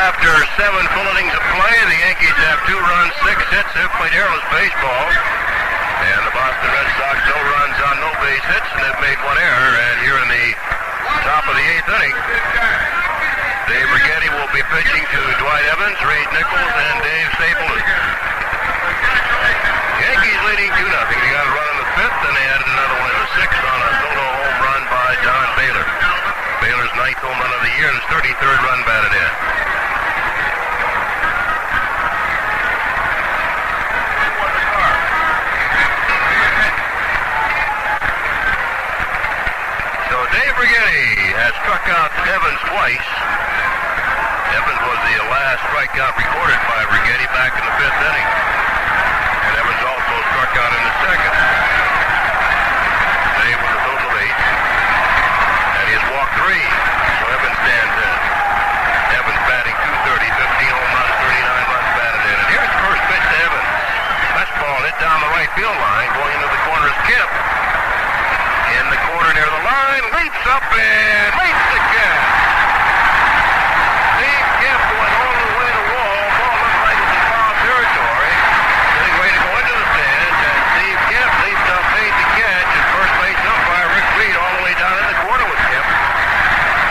after seven full innings of play, the Yankees have two runs, six hits. They've played airless baseball. And the Boston Red Sox, no runs on no base hits, and they've made one error. And here in the top of the eighth inning, Dave Righetti will be pitching to Dwight Evans, Ray Nichols, and Dave Stapleton. Yankees leading 2 nothing. They got a run in the fifth, and they added another one in the sixth on a solo home run by Don. Baylor's ninth home run of the year and his 33rd run batted in. So Dave Righetti has struck out Evans twice. Evans was the last strikeout recorded by Righetti back in the fifth inning. And Evans also struck out in the second. Evans stands in. Evans batting 230, 15 home runs, 39 runs batted in. And here's the first pitch to Evans. Fastball hit down the right field line, going into the corner is Kemp. In the corner near the line, leaps up and leaps the catch. Steve Kemp went all the way to wall. Ball looked like it was in foul territory. Getting ready to go into the stands, and Steve Kemp leaped up, made the catch, and first base umpire Rick Reed all the way down in the corner with Kemp.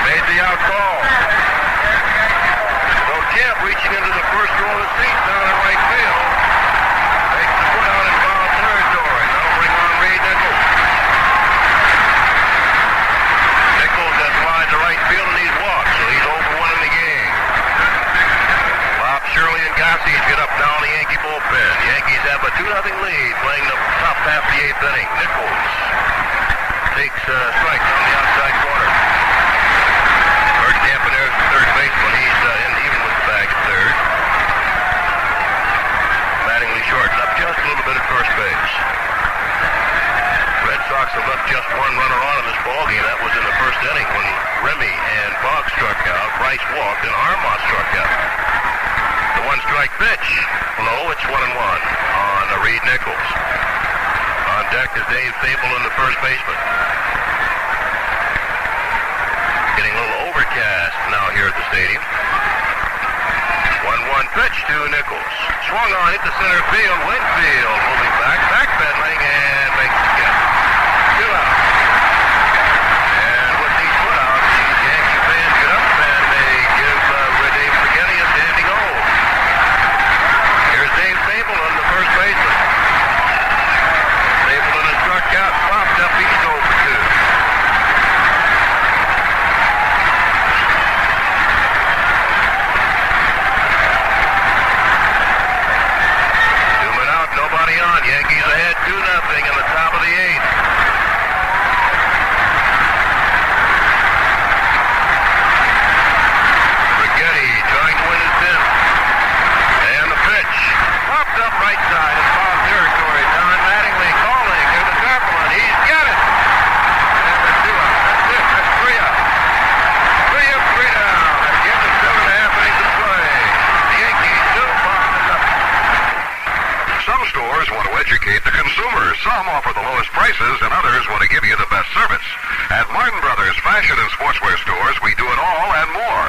Made the out call. So Kemp reaching into the first row of the seats down in right field. Takes the foot out in foul territory. That'll bring on Reid Nichols. Nichols has lined the right field and he's walked, so he's over one in the game. Bob Shirley and Gossage get up down the Yankee bullpen. Yankees have a 2 0 lead playing the top half of the eighth inning. Nichols takes uh, strike on the outside corner. Bert Campaneris, the third baseman. He's uh, in even with the bag at third. Mattingly short, up just a little bit at first base. Red Sox have left just one runner on in this ballgame. That was in the first inning when Remy and Bogg struck out, Bryce walked, and Armont struck out. The one strike pitch. Low, it's one and one uh, Reid Nichols. On deck is Dave Fable in the first baseman. Getting a little overcast now here at the stadium. 1-1 pitch to Nichols. Swung on, hit the center field. Winfield moving back, backpedaling, and makes the catch. Two out. And with these put outs, the Yankee fans get up and they give uh, Dave Righetti a standing hold. Here's Dave Stapleton, the first baseman. Stapleton has struck out, popped up, he's over two. Two men out, nobody on. Yankees ahead 2 nothing in the top of the eighth. Righetti trying to win his tenth. And the pitch. Popped up right side in foul territory. Don Mattingly calling to the Tarpaulin. He's got it. And that's two out. That's it. That's three out. Three up, three down. At the end of seven and a half innings of play. The Yankees two, Boston nothing. Some stores want to educate the consumer. Some offer the lowest prices, and others want to give you the best service. At Martin Brothers Fashion and Sportswear stores, we do it all and more.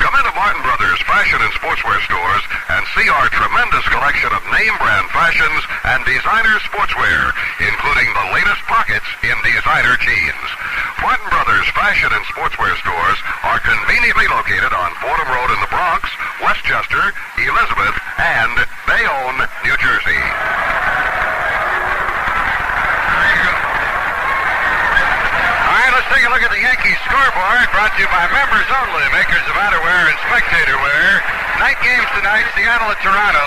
Come into Martin Brothers Fashion and Sportswear stores and see our tremendous collection of name brand fashions and designer sportswear, including the latest pockets in designer jeans. Martin Brothers Fashion and Sportswear stores are conveniently located on Fordham Road in the Bronx, Westchester, Elizabeth, and Bayonne, New Jersey. All right, let's take a look at the Yankees scoreboard brought to you by members only, makers of outerwear and spectator wear. Night games tonight, Seattle at Toronto,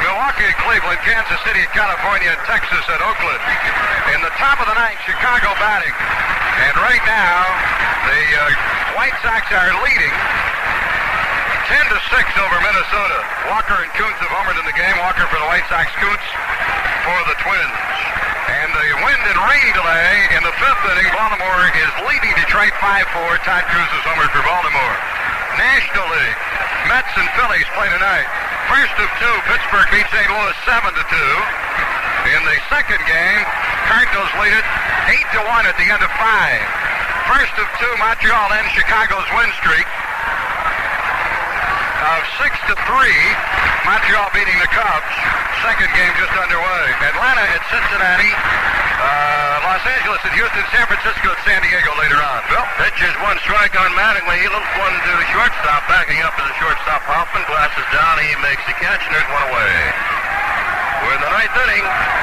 Milwaukee at Cleveland, Kansas City at California, and Texas at Oakland. In the top of the ninth, Chicago batting. And right now, the uh, White Sox are leading 10 to 6 over Minnesota. Walker and Kuntz have homered in the game. Walker for the White Sox, Kuntz for the Twins. And the wind and rain delay in the fifth inning, Baltimore is leading Detroit 5-4. Todd Cruz is for Baltimore. National League, Mets and Phillies play tonight. First of two, Pittsburgh beats St. Louis 7 to 2. In the second game, Cardinals lead it 8 to 1 at the end of five. First of two, Montreal ends Chicago's win streak of six to three. Montreal beating the Cubs. Second game just underway. Atlanta at Cincinnati. Uh, Los Angeles at Houston. San Francisco at San Diego later on. Bill? Pitches one strike on Mattingly. He looks one to the shortstop. Backing up to the shortstop. Hoffman glasses down. He makes the catch, and there's one away. We're in the ninth inning.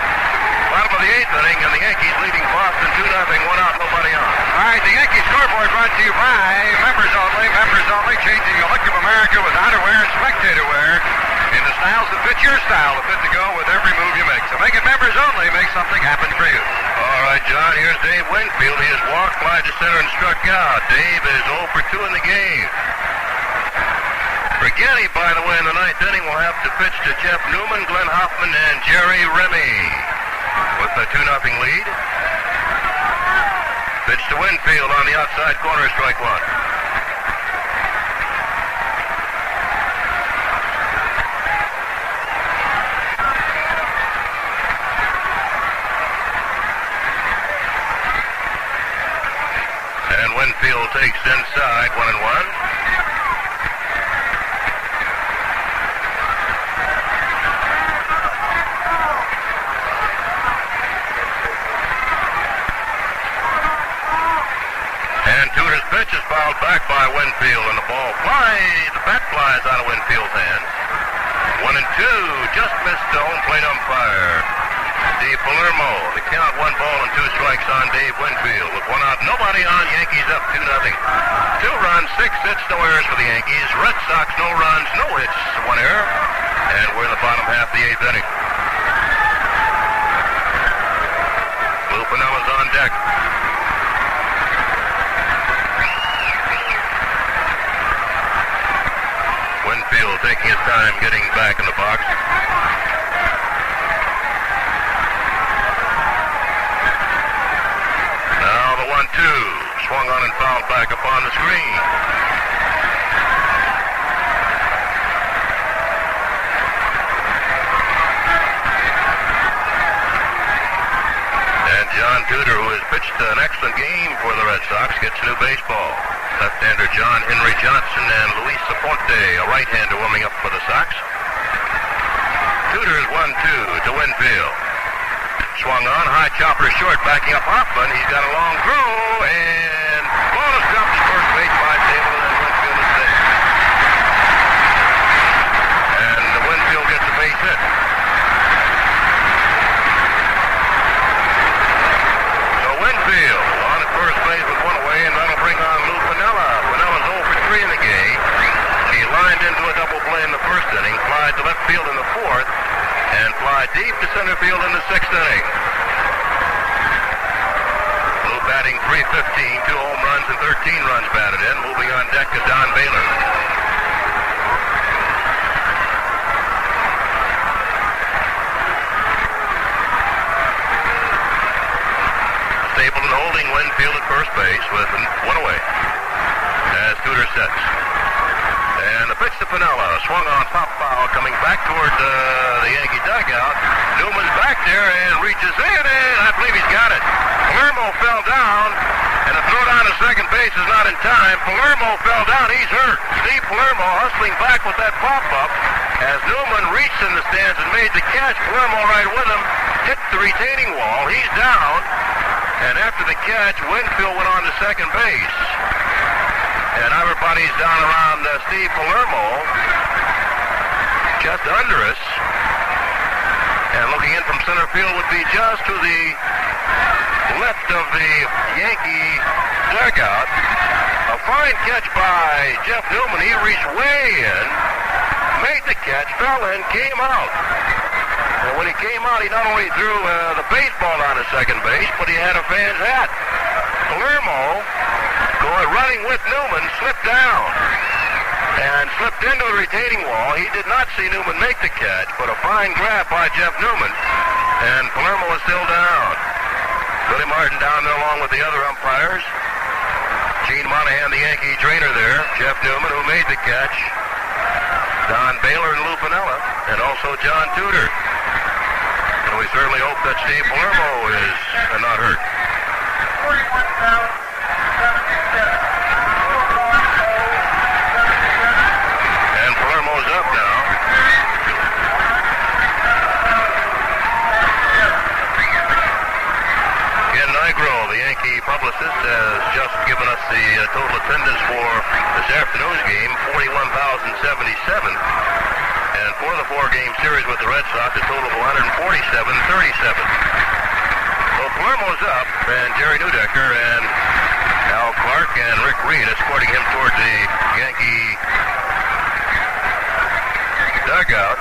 Of the eighth inning, and the Yankees leading Boston 2 nothing. One out, nobody on. All right, the Yankee scoreboard brought to you by members only, members only, changing the look of America with outerwear and spectator wear in the styles that fit your style, that fit to go with every move you make. So make it members only, make something happen for you. All right, John, here's Dave Winfield. He has walked by to center and struck out. Dave is 0 for 2 in the game. Brigetti, by the way, in the ninth inning will have to pitch to Jeff Newman, Glenn Hoffman, and Jerry Remy a 2 nothing lead. Pitch to Winfield on the outside corner, strike one. And Winfield takes inside, one and one. And Tudor's pitch is fouled back by Winfield, and the ball flies. The bat flies out of Winfield's hands. One and two, just missed the home plate umpire. Dave Palermo. The count one ball and two strikes on Dave Winfield. With one out, nobody on. Yankees up two nothing. Two runs, six hits, no errors for the Yankees. Red Sox, no runs, no hits, one error. And we're in the bottom half of the eighth inning. Lou Piniella's on deck. Winfield taking his time getting back in the box. Now the one-two swung on and fouled back upon the screen. And John Tudor, who has pitched an excellent game for the Red Sox, gets new baseball. Left-hander John Henry Johnson and Luis Aponte, a right-hander warming up for the Sox. Tudor's one-two to Winfield. Swung on, high chopper short, backing up Hoffman. He's got a long throw, and ball is dropped to first base by and Winfield is safe. And Winfield gets a base hit. So Winfield on at first base with one away, and that'll bring on Lou Piniella. Piniella's 0 for 3 in the game. He lined into a double in the first inning, fly to left field in the fourth, and fly deep to center field in the sixth inning. Lou batting 315, two home runs and 13 runs batted in. Moving on deck is Don Baylor. Stapleton holding Winfield at first base with one away as Tudor sets. And the pitch to Piniella, swung on pop foul, coming back toward uh, the Yankee dugout. Newman's back. there and reaches in, and I believe he's got it. Palermo fell down, and the throw down to second base is not in time. Palermo fell down. He's hurt. Steve Palermo hustling back with that pop-up as Newman reached in the stands and made the catch. Palermo right with him, hit the retaining wall. He's down, and after the catch, Winfield went on to second base. And everybody's down around uh, Steve Palermo, just under us. And looking in from center field would be just to the left of the Yankee dugout. A fine catch by Jeff Newman. He reached way in, made the catch, fell in, came out. And when he came out, he not only threw uh, the baseball on to second base, but he had a fan's hat. Palermo, going running with Newman, slipped down and slipped into the retaining wall. He did not see Newman make the catch, but a fine grab by Jeff Newman. And Palermo is still down. Billy Martin down there along with the other umpires. Gene Monahan, the Yankee trainer there. Jeff Newman, who made the catch. Don Baylor and Lou Piniella, and also John Tudor. And we certainly hope that Steve Palermo is not hurt. Up now. Ken Nigro, the Yankee publicist, has just given us the uh, total attendance for this afternoon's game, 41,077. And for the four-game series with the Red Sox, a total of 147-37. So Palermo's up, and Jerry Neudecker and Al Clark and Rick Reed escorting him toward the Yankee dugout.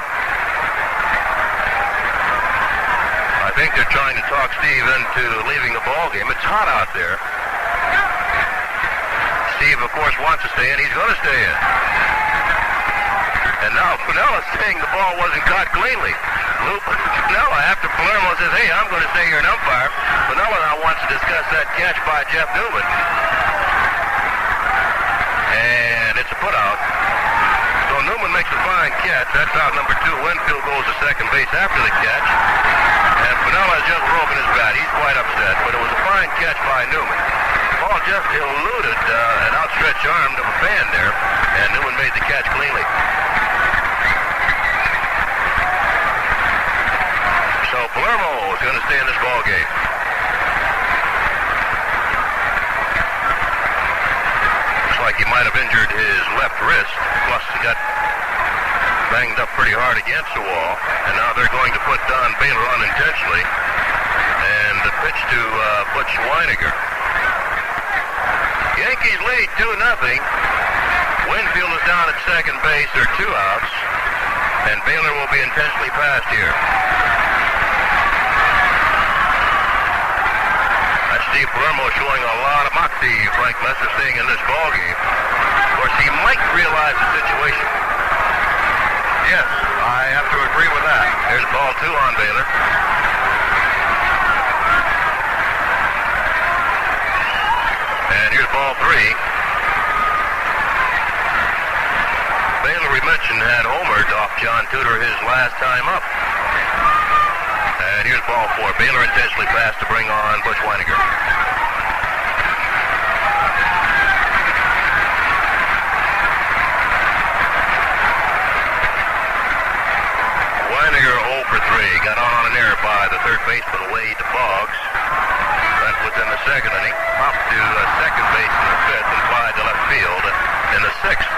I think they're trying to talk Steve into leaving the ball game. It's hot out there. Steve, of course, wants to stay in. He's going to stay in. And now Piniella's saying the ball wasn't caught cleanly. Piniella, after Palermo says, hey, I'm going to stay here and umpire, Piniella now wants to discuss that catch by Jeff Newman. And it's a putout. Newman makes a fine catch. That's out number two. Winfield goes to second base after the catch. And Piniella has just broken his bat. He's quite upset, but it was a fine catch by Newman. Ball just eluded uh, an outstretched arm of a fan there, and Newman made the catch cleanly. So Palermo is going to stay in this ball game. Looks like he might have injured his left wrist. Plus, he got banged up pretty hard against the wall. And now they're going to put Don Baylor on intentionally. And the pitch to uh, Butch Wynegar. Yankees lead 2 nothing. Winfield is down at second base. There are two outs. And Baylor will be intentionally passed here. That's Steve Palermo showing a lot of moxie, Frank Messer saying in this ball game. Of course, he might realize the situation. Yes, I have to agree with that. There's ball two on Baylor. And here's ball three. Baylor, we mentioned, had homered off John Tudor his last time up. And here's ball four. Baylor intentionally passed to bring on Butch Wynegar. Wynegar 0 for 3. Got on an error by the third baseman Wade Boggs. That was in the second inning. Popped to uh, second base in the fifth and fly to left field in the sixth.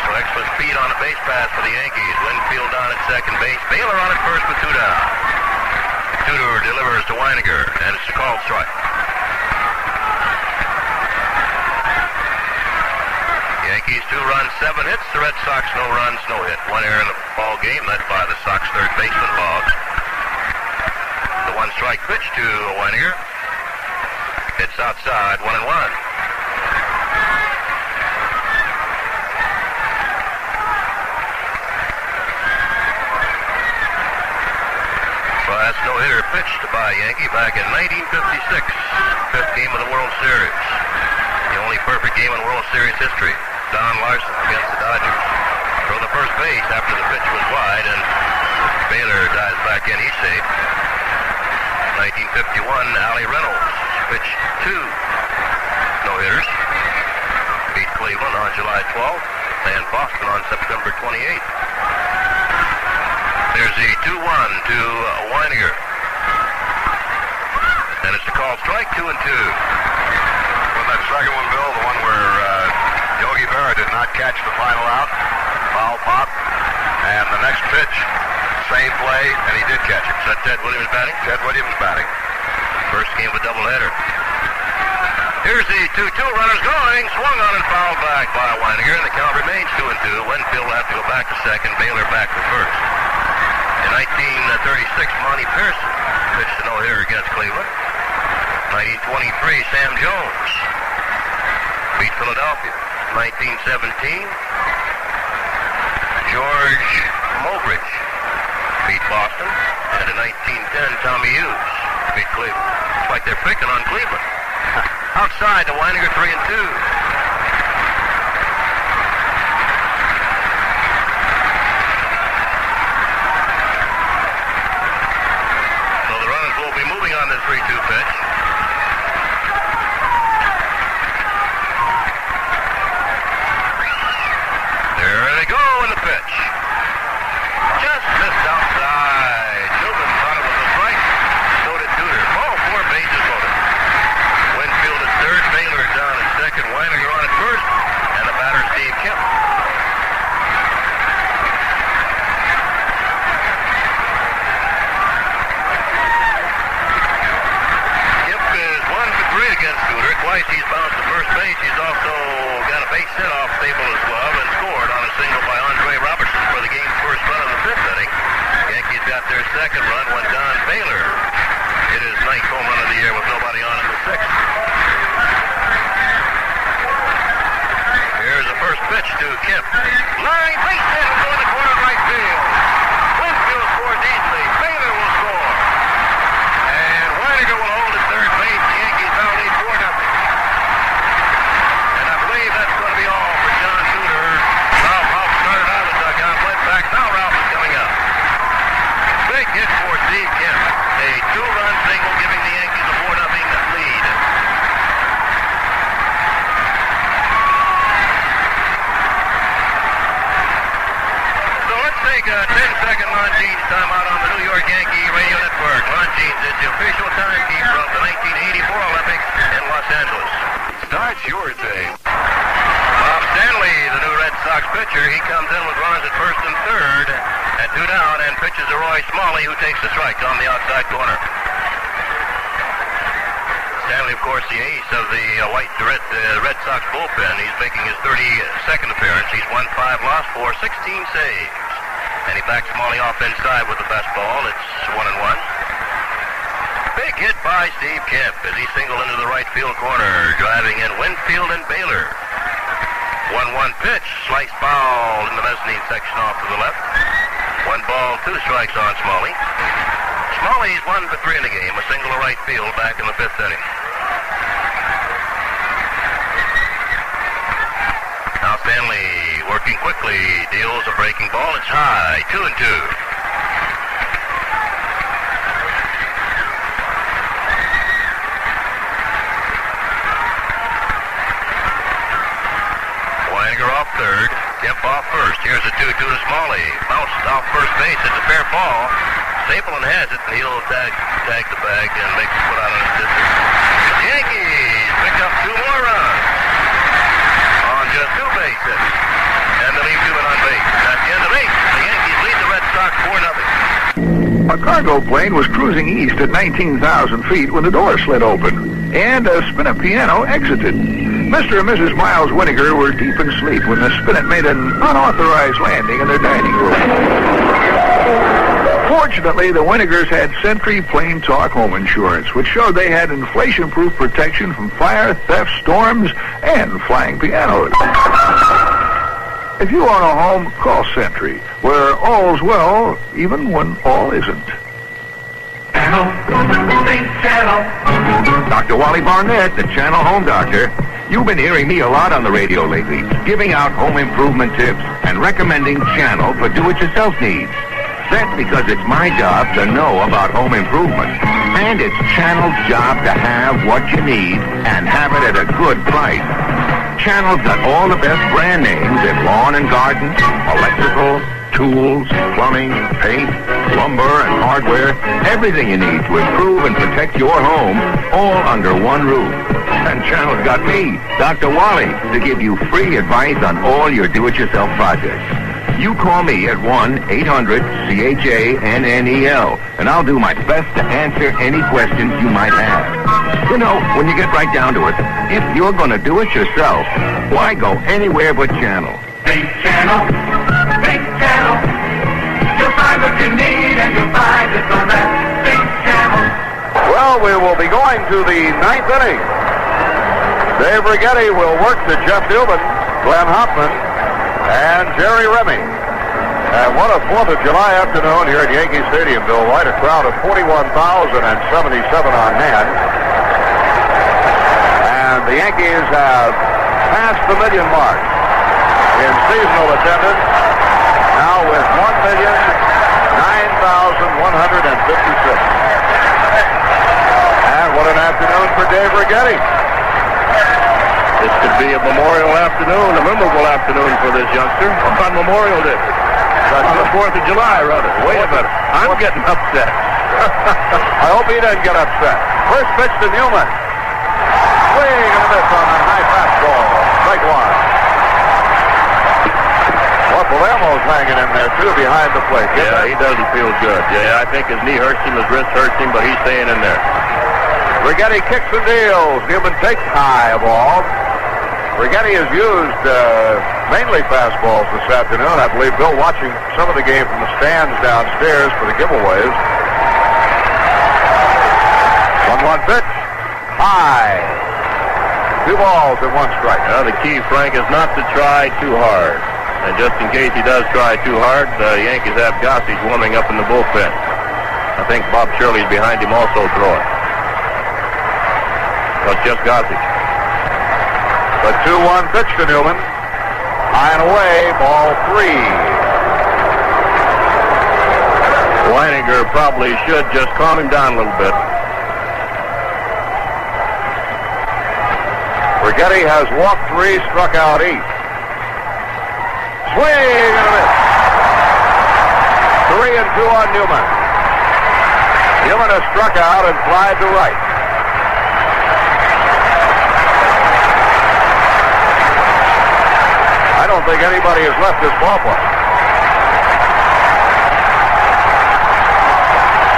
So excellent speed on a base pass for the Yankees. Winfield on at second base. Baylor on at first with two down. Tudor delivers to Wynegar, and it's a called strike. Yankees two runs, seven hits. The Red Sox no runs, no hit. One error in the ball game, led by the Sox third baseman Boggs. The one strike pitch to Wynegar. It's outside, one and one. Last no-hitter pitched by Yankee back in 1956, fifth game of the World Series. The only perfect game in World Series history. Don Larsen against the Dodgers. Throw the first base after the pitch was wide, and Baylor dives back in. He safe. 1951, Allie Reynolds pitched two no-hitters. Beat Cleveland on July 12th and Boston on September 28th. There's the 2-1 to Wynegar. And it's a call strike, two and two. Well, that second one, Bill, the one where uh, Yogi Berra did not catch the final out, foul pop, and the next pitch, same play, and he did catch it. Is that Ted Williams batting? Ted Williams batting. First game of a doubleheader. Here's the 2-2 runners going. Swung on and fouled back by Wynegar, and the count remains 2 and 2. Winfield will have to go back to second, Baylor back to first. In 1936, Monte Pearson pitched a no-hitter against Cleveland. 1923, Sam Jones beat Philadelphia. 1917, George Mogridge beat Boston. And in 1910, Tommy Hughes beat Cleveland. It's like they're picking on Cleveland. Outside, the Wynegar 3 and 2. So the runners will be moving on this 3-2 pitch. There they go in the pitch. Just missed outside. Children thought it was a strike. So did Tudor. Ball four bases loaded. Winfield at third, Baylor down at second, Wynegar on at first, and the batter Steve Kemp. Kemp is one for three against Tudor. Twice he's bounced to first base. He's also got a base hit off Staples' glove and scored on a single by Andre Robertson for the game's first run of the fifth inning. Yankees got their second run when Don Baylor hit his ninth home run of the year with nobody on in the sixth. Here's the first pitch to Kemp. Line base hit will go in the corner of right field. Winfield scores easily. Baylor will score. And Wynegar will hold at third base. The Yankees now lead 4 nothing. And I believe that's going to be all for John Tudor. Ralph Houk started out of the dugout, went back. Now Ralph is coming out. Big hit for Steve Kemp. A two-run single giving the Yankees a 4 nothing lead. So let's take a 10-second Longines timeout on the New York Yankee Radio Network. Longines is the official timekeeper of the 1984 Olympics in Los Angeles. Your day. Bob Stanley, the new Red Sox pitcher, he comes in with runners at first and third at two down and pitches to Roy Smalley, who takes the strike on the outside corner. Stanley, of course, the ace of the uh, White Red, uh, Red Sox bullpen. He's making his 32nd appearance. He's won five, lost four, 16 saves. And he backs Smalley off inside with the best ball. It's one and one. Big hit by Steve Kemp as he singled into the right field corner, driving in Winfield and Baylor. 1-1 pitch, slice foul in the mezzanine section off to the left. One ball, two strikes on Smalley. Smalley's one for three in the game, a single to right field back in the fifth inning. Now Stanley working quickly, deals a breaking ball. It's high, two and two. Wynegar off third, Kemp off first. Here's a 2-2 to Smalley. Bounced off first base. It's a fair ball. Stapleton has it, and he'll tag, tag the bag and make the put out on his distance. The Yankees pick up two more runs on just two base hits. And they leave men on base. At the end of eight, the Yankees lead the Red Sox 4 0. A cargo plane was cruising east at 19,000 feet when the door slid open, and a spinet piano exited. Mr. and Mrs. Miles Winniger were deep in sleep when the spinet made an unauthorized landing in their dining room. Fortunately, the Winnigers had Sentry Plain Talk home insurance, which showed they had inflation-proof protection from fire, theft, storms, and flying pianos. If you own a home, call Sentry, where all's well, even when all isn't. Channel. Dr. Wally Barnett, the Channel Home Doctor. You've been hearing me a lot on the radio lately, giving out home improvement tips and recommending Channel for do-it-yourself needs. upset because it's my job to know about home improvement. And it's Channel's job to have what you need and have it at a good price. Channel's got all the best brand names in lawn and garden, electrical, tools, plumbing, paint, lumber, and hardware. Everything you need to improve and protect your home all under one roof. And Channel's got me, Dr. Wally, to give you free advice on all your do-it-yourself projects. You call me at 1-800-CHA-NNEL, E and I'll do my best to answer any questions you might have. You know, when you get right down to it, if you're going to do it yourself, why go anywhere but Channel? Think channel, think channel. You'll find what you need and you'll find it on that think channel. Well, we will be going to the ninth inning. Dave Righetti will work to Jeff Dubin, Glenn Hoffman, and Jerry Remy. And what a 4th of July afternoon here at Yankee Stadium, Bill White. A crowd of 41,077 on hand. And the Yankees have passed the million mark in seasonal attendance, now with 1,009,156. And what an afternoon for Dave Righetti. This could be a memorial afternoon, a memorable afternoon for this youngster. On Memorial Day. On the 4th of July, rather. Wait a minute. I'm getting upset. I hope he doesn't get upset. First pitch to Newman. Swing and a miss on that high fastball. Strike one. Well, Palermo's hanging in there, too, behind the plate. Yeah, he doesn't feel good. Yeah, I think his knee hurts him, his wrist hurts him, but he's staying in there. Righetti kicks and deals. Newman takes high ball. Righetti has used uh, mainly fastballs this afternoon. I believe Bill watching some of the game from the stands downstairs for the giveaways. One one pitch. High. Two balls and one strike. Now, the key, Frank, is not to try too hard. And just in case he does try too hard, the Yankees have Gossage warming up in the bullpen. I think Bob Shirley's behind him also throwing. It's just Gossage. The 2-1 pitch to Newman. High and away, ball three. Wynegar probably should just calm him down a little bit. Righetti has walked three, struck out eight. Swing and a miss. Three and two on Newman. Newman has struck out and flied to right. Don't think anybody has left this ballpark.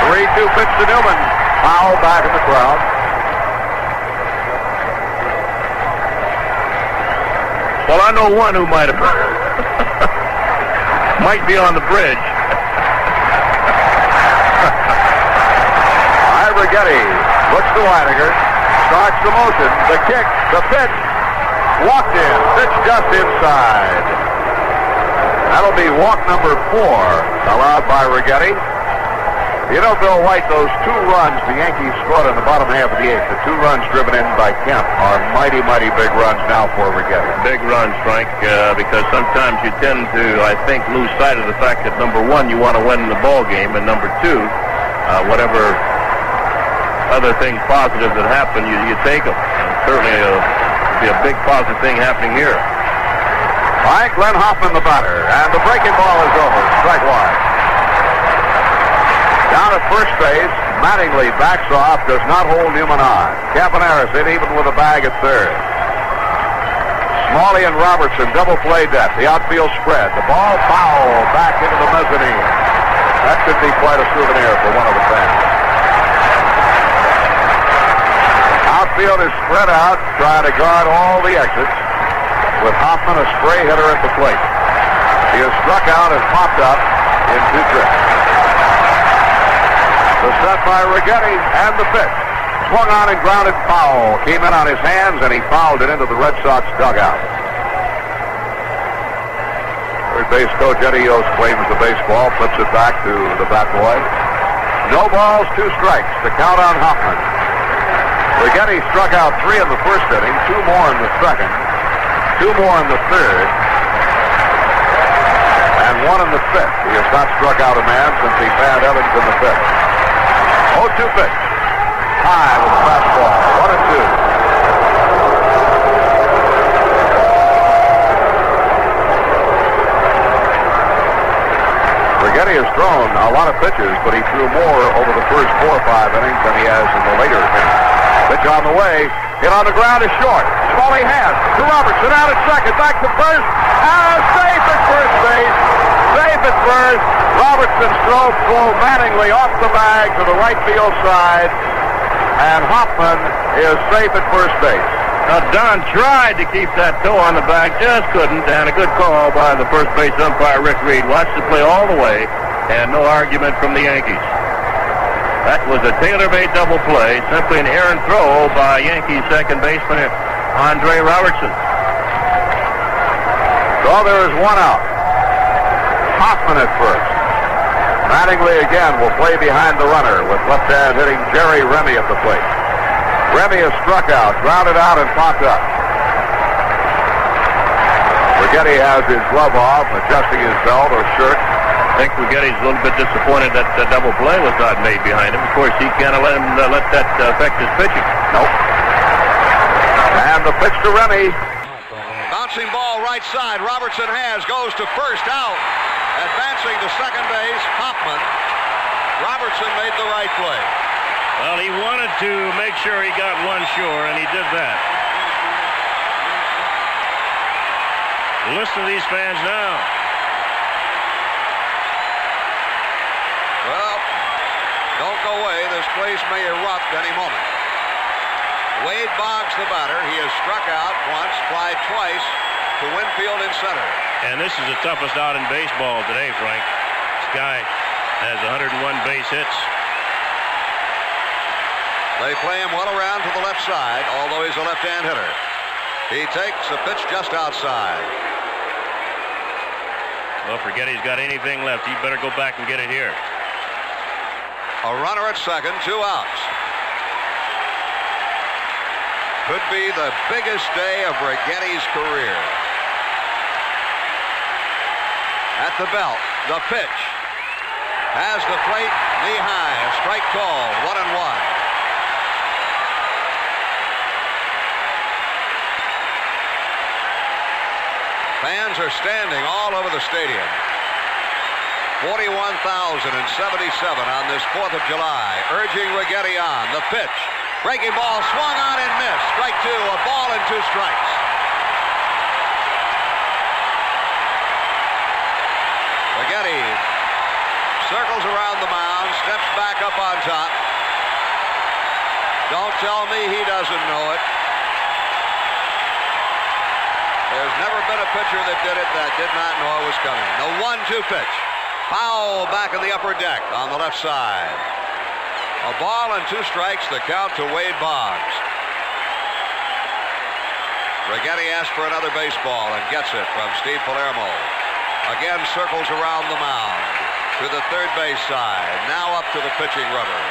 3-2 pitch to Newman. Foul back in the crowd. Well, I know one who might have might be on the bridge. Righetti looks to Wynegar, starts the motion, the kick, the pitch, walked in, pitch just inside. That'll be walk number four allowed by Righetti. You know, Bill White, those two runs the Yankees scored in the bottom half of the eighth, the two runs driven in by Kemp, are mighty, mighty big runs now for Righetti. Big runs, Frank, uh, because sometimes you tend to, I think, lose sight of the fact that number one, you want to win the ball game, and number two, uh, whatever other things positive that happen, you, you take them. And certainly, uh, be a big positive thing happening here. Right, Glenn Hoffman, the batter, and the breaking ball is over. Strike one. Down at first base, Mattingly backs off, does not hold Newman on. Campaneris in even with a bag at third. Smalley and Robertson double play depth. The outfield spread. The ball foul back into the mezzanine. That could be quite a souvenir for one of the fans. Outfield is spread out, trying to guard all the exits, with Hoffman a spray hitter at the plate. He has struck out and popped up in two trips. The set by Righetti and the pitch. Swung on and grounded foul. Came in on his hands and he fouled it into the Red Sox dugout. Third base coach Eddie Yost claims the baseball, flips it back to the bat boy. No balls, two strikes. The count on Hoffman. Righetti struck out three in the first inning, two more in the second, two more in the third, and one in the fifth. He has not struck out a man since he found Evans in the fifth. 0-2 pitch. High with the fastball. One and two. Righetti has thrown a lot of pitches, but he threw more over the first four or five innings than he has in the later innings. Pitch on the way. Hit on the ground is short. Smalley has to Robertson out at second. Back to first. Ah, safe at first base. Safe at first. Robertson drove full Mattingly off the bag to the right field side. And Hoffman is safe at first base. Now, Don tried to keep that toe on the bag, just couldn't, and a good call by the first base umpire, Rick Reed. Watched the play all the way, and no argument from the Yankees. That was a tailor-made double play, simply an errant throw by Yankees second baseman Andre Robertson. So there is one out. Hoffman at first. Mattingly again will play behind the runner with left hand hitting Jerry Remy at the plate. Remy is struck out, grounded out, and popped up. Righetti has his glove off, adjusting his belt or shirt. I think Righetti's a little bit disappointed that the double play was not made behind him. Of course, he can't let him uh, let that uh, affect his pitching. Nope. And the pitch to Remy. Bouncing ball right side. Robertson has goes to first out. Advancing to second base, Hoffman. Robertson made the right play. Well, he wanted to make sure he got one sure, and he did that. Listen to these fans now. Well, don't place may erupt any moment. Wade Boggs, the batter. He has struck out once, flied twice to Winfield in center. And this is the toughest out in baseball today, Frank. This guy has 101 base hits. They play him well around to the left side, although he's a left-hand hitter. He takes a pitch just outside. Well, forget he's got anything left. He better go back and get it here. A runner at second, two outs. Could be the biggest day of Righetti's career. At the belt, the pitch. Has the plate knee high. A strike call, one and one. Fans are standing all over the stadium. 41,077 on this 4th of July, urging Righetti on. The pitch. Breaking ball swung on and missed. Strike two, a ball and two strikes. Righetti circles around the mound, steps back up on top. Don't tell me he doesn't know it. There's never been a pitcher that did it that did not know it was coming. The one-two pitch. Foul back in the upper deck on the left side. A ball and two strikes, the count to Wade Boggs. Righetti asks for another baseball and gets it from Steve Palermo. Again circles around the mound to the third base side. Now up to the pitching rubber.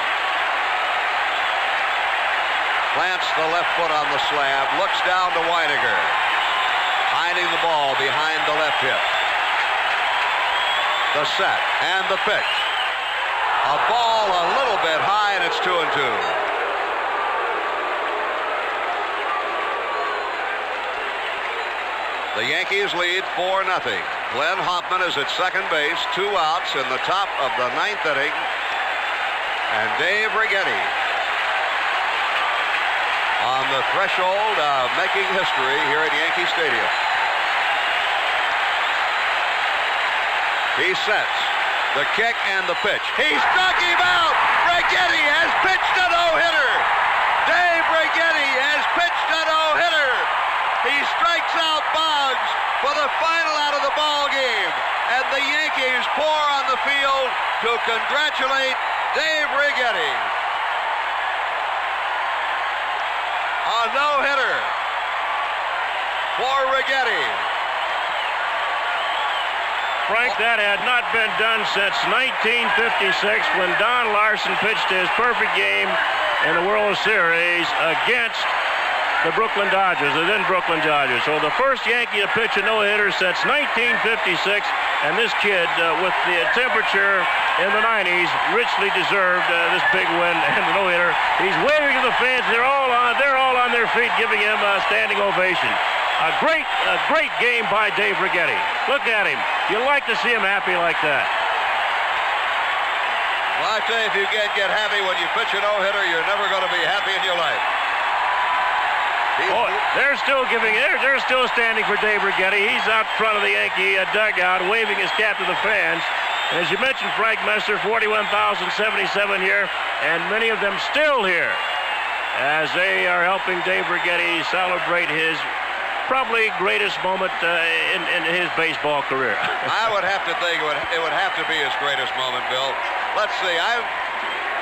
Plants the left foot on the slab, looks down to Wynegar. Hiding the ball behind the left hip. The set and the pitch. A ball a little bit high, and it's two and two. The Yankees lead 4 nothing. Glenn Hoffman is at second base, two outs in the top of the ninth inning. And Dave Righetti on the threshold of making history here at Yankee Stadium. He sets the kick and the pitch. He struck him out. Righetti has pitched a no-hitter. Dave Righetti has pitched a no-hitter. He strikes out Boggs for the final out of the ball game. And the Yankees pour on the field to congratulate Dave Righetti. A no-hitter for Righetti. Frank, that had not been done since 1956 when Don Larsen pitched his perfect game in the World Series against the Brooklyn Dodgers, the then Brooklyn Dodgers. So the first Yankee to pitch a no-hitter since 1956, and this kid, uh, with the temperature in the 90s, richly deserved uh, this big win and the no-hitter. He's waving to the fans. They're all on. They're all on their feet, giving him a standing ovation. A great, a great game by Dave Righetti. Look at him. You like to see him happy like that. Well, I tell you, if you can't get happy when you pitch a no-hitter, you're never going to be happy in your life. Oh, they're still giving. They're, they're still standing for Dave Righetti. He's out front of the Yankee uh, dugout, waving his cap to the fans. And as you mentioned, Frank Messer, 41,077 here, and many of them still here, as they are helping Dave Righetti celebrate his probably greatest moment uh, in, in his baseball career. I would have to think it would, it would have to be his greatest moment, Bill. Let's see. I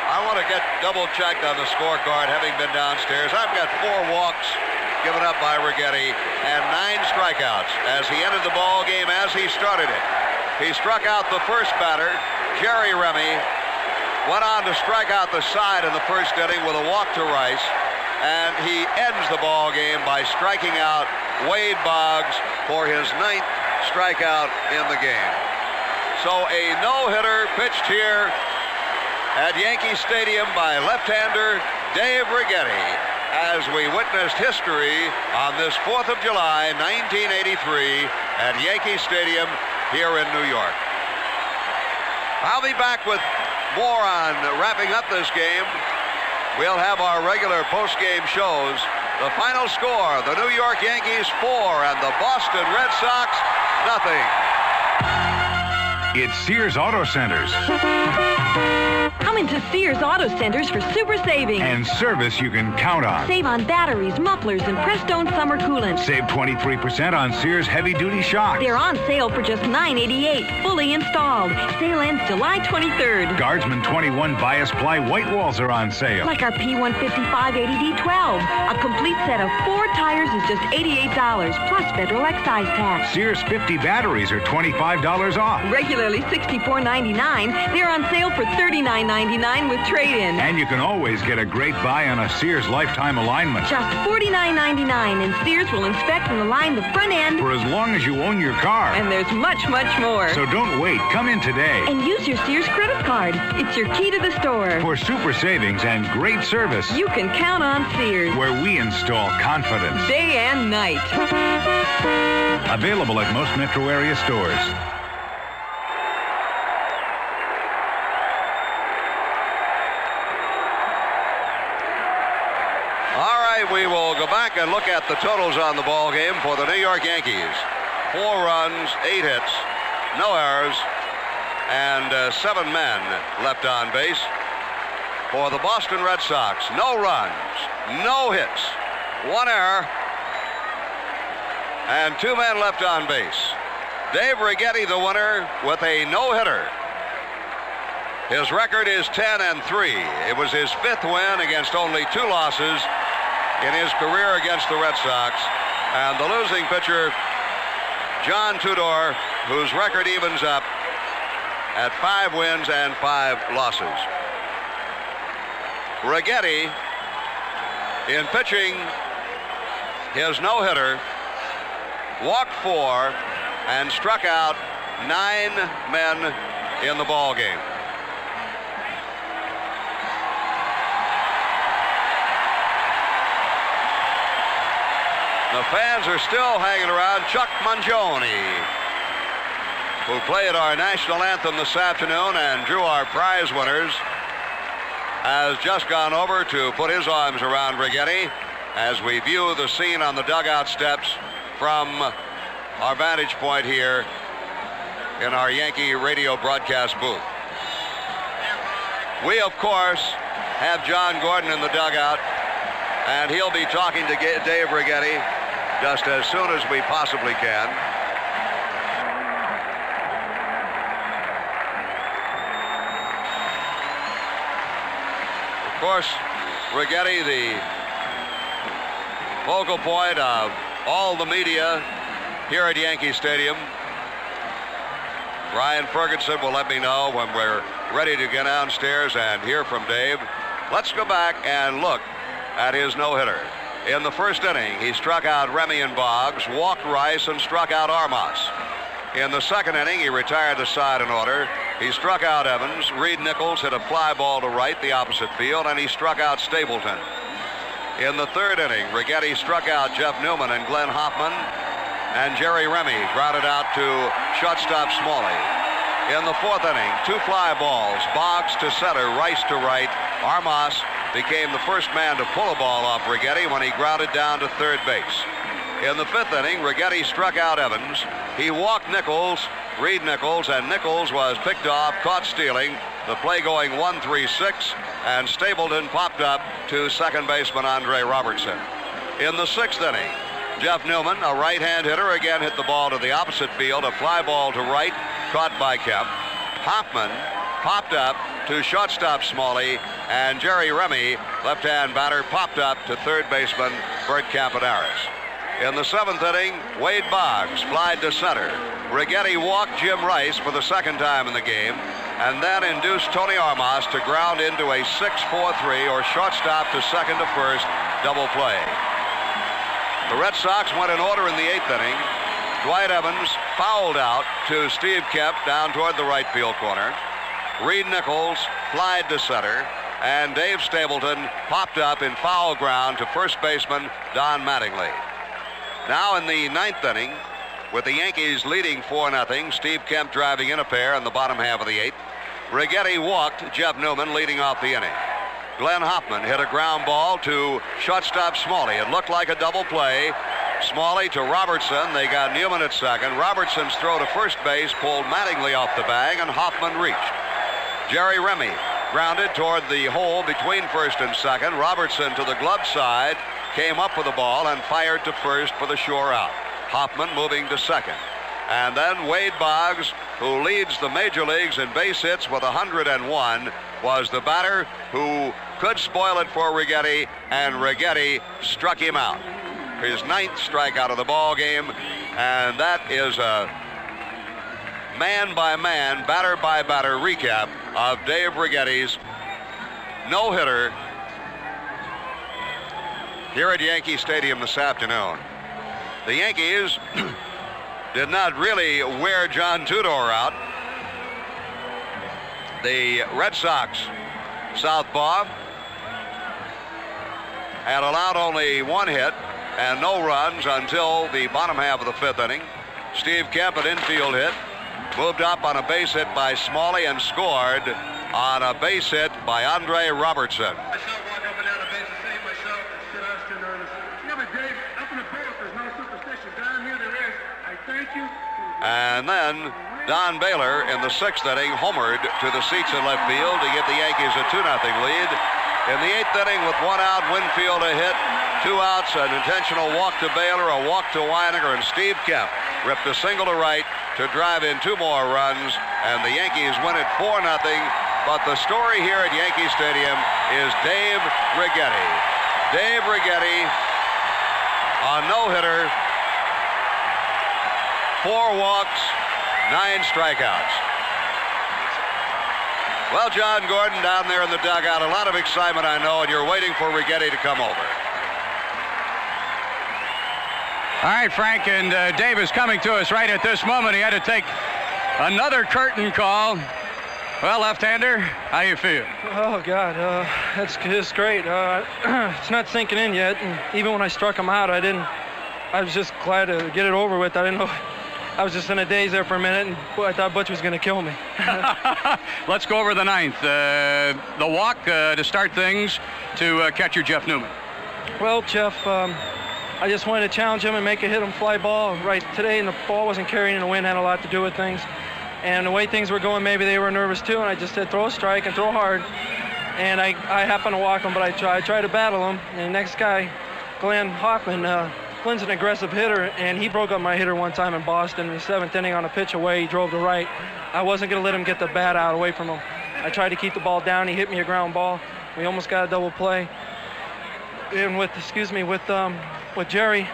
I want to get double checked on the scorecard, having been downstairs. I've got four walks given up by Righetti and nine strikeouts as he ended the ball game as he started it. He struck out the first batter, Jerry Remy, went on to strike out the side in the first inning with a walk to Rice, and he ends the ball game by striking out Wade Boggs for his ninth strikeout in the game. So a no-hitter pitched here at Yankee Stadium by left-hander Dave Righetti as we witnessed history on this 4th of July, 1983 at Yankee Stadium here in New York. I'll be back with more on wrapping up this game. We'll have our regular post-game shows. The final score, the New York Yankees 4 and the Boston Red Sox nothing. It's Sears Auto Centers. Come into Sears Auto Centers for super savings. And service you can count on. Save on batteries, mufflers, and Prestone summer coolant. Save 23% on Sears heavy duty shocks. They're on sale for just $9.88, fully installed. Sale ends July 23rd. Guardsman 21 bias ply white walls are on sale. Like our P155 80D12. A complete set of four tires is just $88, plus federal excise tax. Sears 50 batteries are $25 off. Regularly $64.99, they're on sale for $39.99 with trade-in. And you can always get a great buy on a Sears lifetime alignment. Just $49.99, and Sears will inspect and align the front end. For as long as you own your car. And there's much, much more. So don't wait. Come in today. And use your Sears credit card. It's your key to the store. For super savings and great service. You can count on Sears. Where we install confidence. Day and night. Available at most metro area stores. And look at the totals on the ball game for the New York Yankees. Four runs, eight hits, no errors, and uh, seven men left on base. For the Boston Red Sox, no runs, no hits, one error, and two men left on base. Dave Righetti, the winner, with a no-hitter. His record is 10 and 3. It was his fifth win against only two losses in his career against the Red Sox. And the losing pitcher, John Tudor, whose record evens up at five wins and five losses. Righetti, in pitching his no-hitter, walked four and struck out nine men in the ball game. The fans are still hanging around Chuck Mangione, who played our national anthem this afternoon and drew our prize winners, has just gone over to put his arms around Righetti as we view the scene on the dugout steps from our vantage point here in our Yankee radio broadcast booth. We, of course, have John Gordon in the dugout, and he'll be talking to Dave Righetti just as soon as we possibly can. Of course, Righetti, the focal point of all the media here at Yankee Stadium. Ryan Ferguson will let me know when we're ready to get downstairs and hear from Dave. Let's go back and look at his no-hitter. In the first inning, he struck out Remy and Boggs, walked Rice, and struck out Armas. In the second inning, he retired the side in order. He struck out Evans. Reid Nichols hit a fly ball to right, the opposite field, and he struck out Stapleton. In the third inning, Righetti struck out Jeff Newman and Glenn Hoffman, and Jerry Remy grounded out to shortstop Smalley. In the fourth inning, two fly balls, Boggs to center, Rice to right. Armas became the first man to pull a ball off Righetti when he grounded down to third base. In the fifth inning, Righetti struck out Evans. He walked Nichols, Reid Nichols, and Nichols was picked off, caught stealing. The play going 1 3 6, and Stapleton popped up to second baseman Andre Robertson. In the sixth inning, Jeff Newman, a right hand hitter, again hit the ball to the opposite field, a fly ball to right, caught by Kemp. Hoffman popped up to shortstop Smalley, and Jerry Remy, left hand batter, popped up to third baseman Bert Campaneris. In the seventh inning, Wade Boggs flied to center. Righetti walked Jim Rice for the second time in the game, and then induced Tony Armas to ground into a 6-4-3 or shortstop to second to first double play. The Red Sox went in order in the eighth inning. Dwight Evans fouled out to Steve Kemp down toward the right field corner. Reid Nichols flied to center, and Dave Stapleton popped up in foul ground to first baseman Don Mattingly. Now in the ninth inning, with the Yankees leading 4 0, Steve Kemp driving in a pair in the bottom half of the eighth. Righetti walked Jeff Newman leading off the inning. Glenn Hoffman hit a ground ball to shortstop Smalley. It looked like a double play. Smalley to Robertson. They got Newman at second. Robertson's throw to first base pulled Mattingly off the bag, and Hoffman reached. Jerry Remy grounded toward the hole between first and second. Robertson to the glove side came up with the ball and fired to first for the sure out. Hoffman moving to second. And then Wade Boggs, who leads the major leagues in base hits with 101, was the batter who could spoil it for Righetti, and Righetti struck him out. His ninth strikeout of the ball game, and that is a man by man, batter by batter recap of Dave Righetti's no hitter here at Yankee Stadium this afternoon. The Yankees did not really wear John Tudor out. The Red Sox southpaw had allowed only one hit and no runs until the bottom half of the fifth inning. Steve Kemp, an infield hit, moved up on a base hit by Smalley and scored on a base hit by Andre Robertson. And then Don Baylor in the sixth inning homered to the seats in left field to give the Yankees a 2 0 lead. In the eighth inning, with one out, Winfield a hit, two outs, an intentional walk to Baylor, a walk to Wynegar, and Steve Kemp ripped a single to right to drive in two more runs, and the Yankees win it 4 0. But the story here at Yankee Stadium is Dave Righetti. Dave Righetti, a no hitter, four walks, nine strikeouts. Well, John Gordon down there in the dugout, a lot of excitement, I know, and you're waiting for Righetti to come over. All right, Frank, and uh, Dave is coming to us right at this moment. He had to take another curtain call. Well, left-hander, how you feel? Oh God, uh, that's it's great. Uh, it's not sinking in yet, and even when I struck him out, I didn't. I was just glad to get it over with. I didn't know. I was just in a daze there for a minute, and I thought Butch was going to kill me. Let's go over the ninth. Uh, the walk uh, to start things to uh, catcher Jeff Newman. Well, Jeff, um, I just wanted to challenge him and make a hit him fly ball right today, and the ball wasn't carrying, and the wind had a lot to do with things. And the way things were going, maybe they were nervous too, and I just said throw a strike and throw hard. And I, I happened to walk him, but I try, I tried to battle him. And the next guy, Glenn Hoffman, uh, Glenn's an aggressive hitter, and he broke up my hitter one time in Boston in the seventh inning on a pitch away. He drove to right. I wasn't going to let him get the bat out away from him. I tried to keep the ball down. He hit me a ground ball. We almost got a double play. And with, excuse me, with um, with Jerry,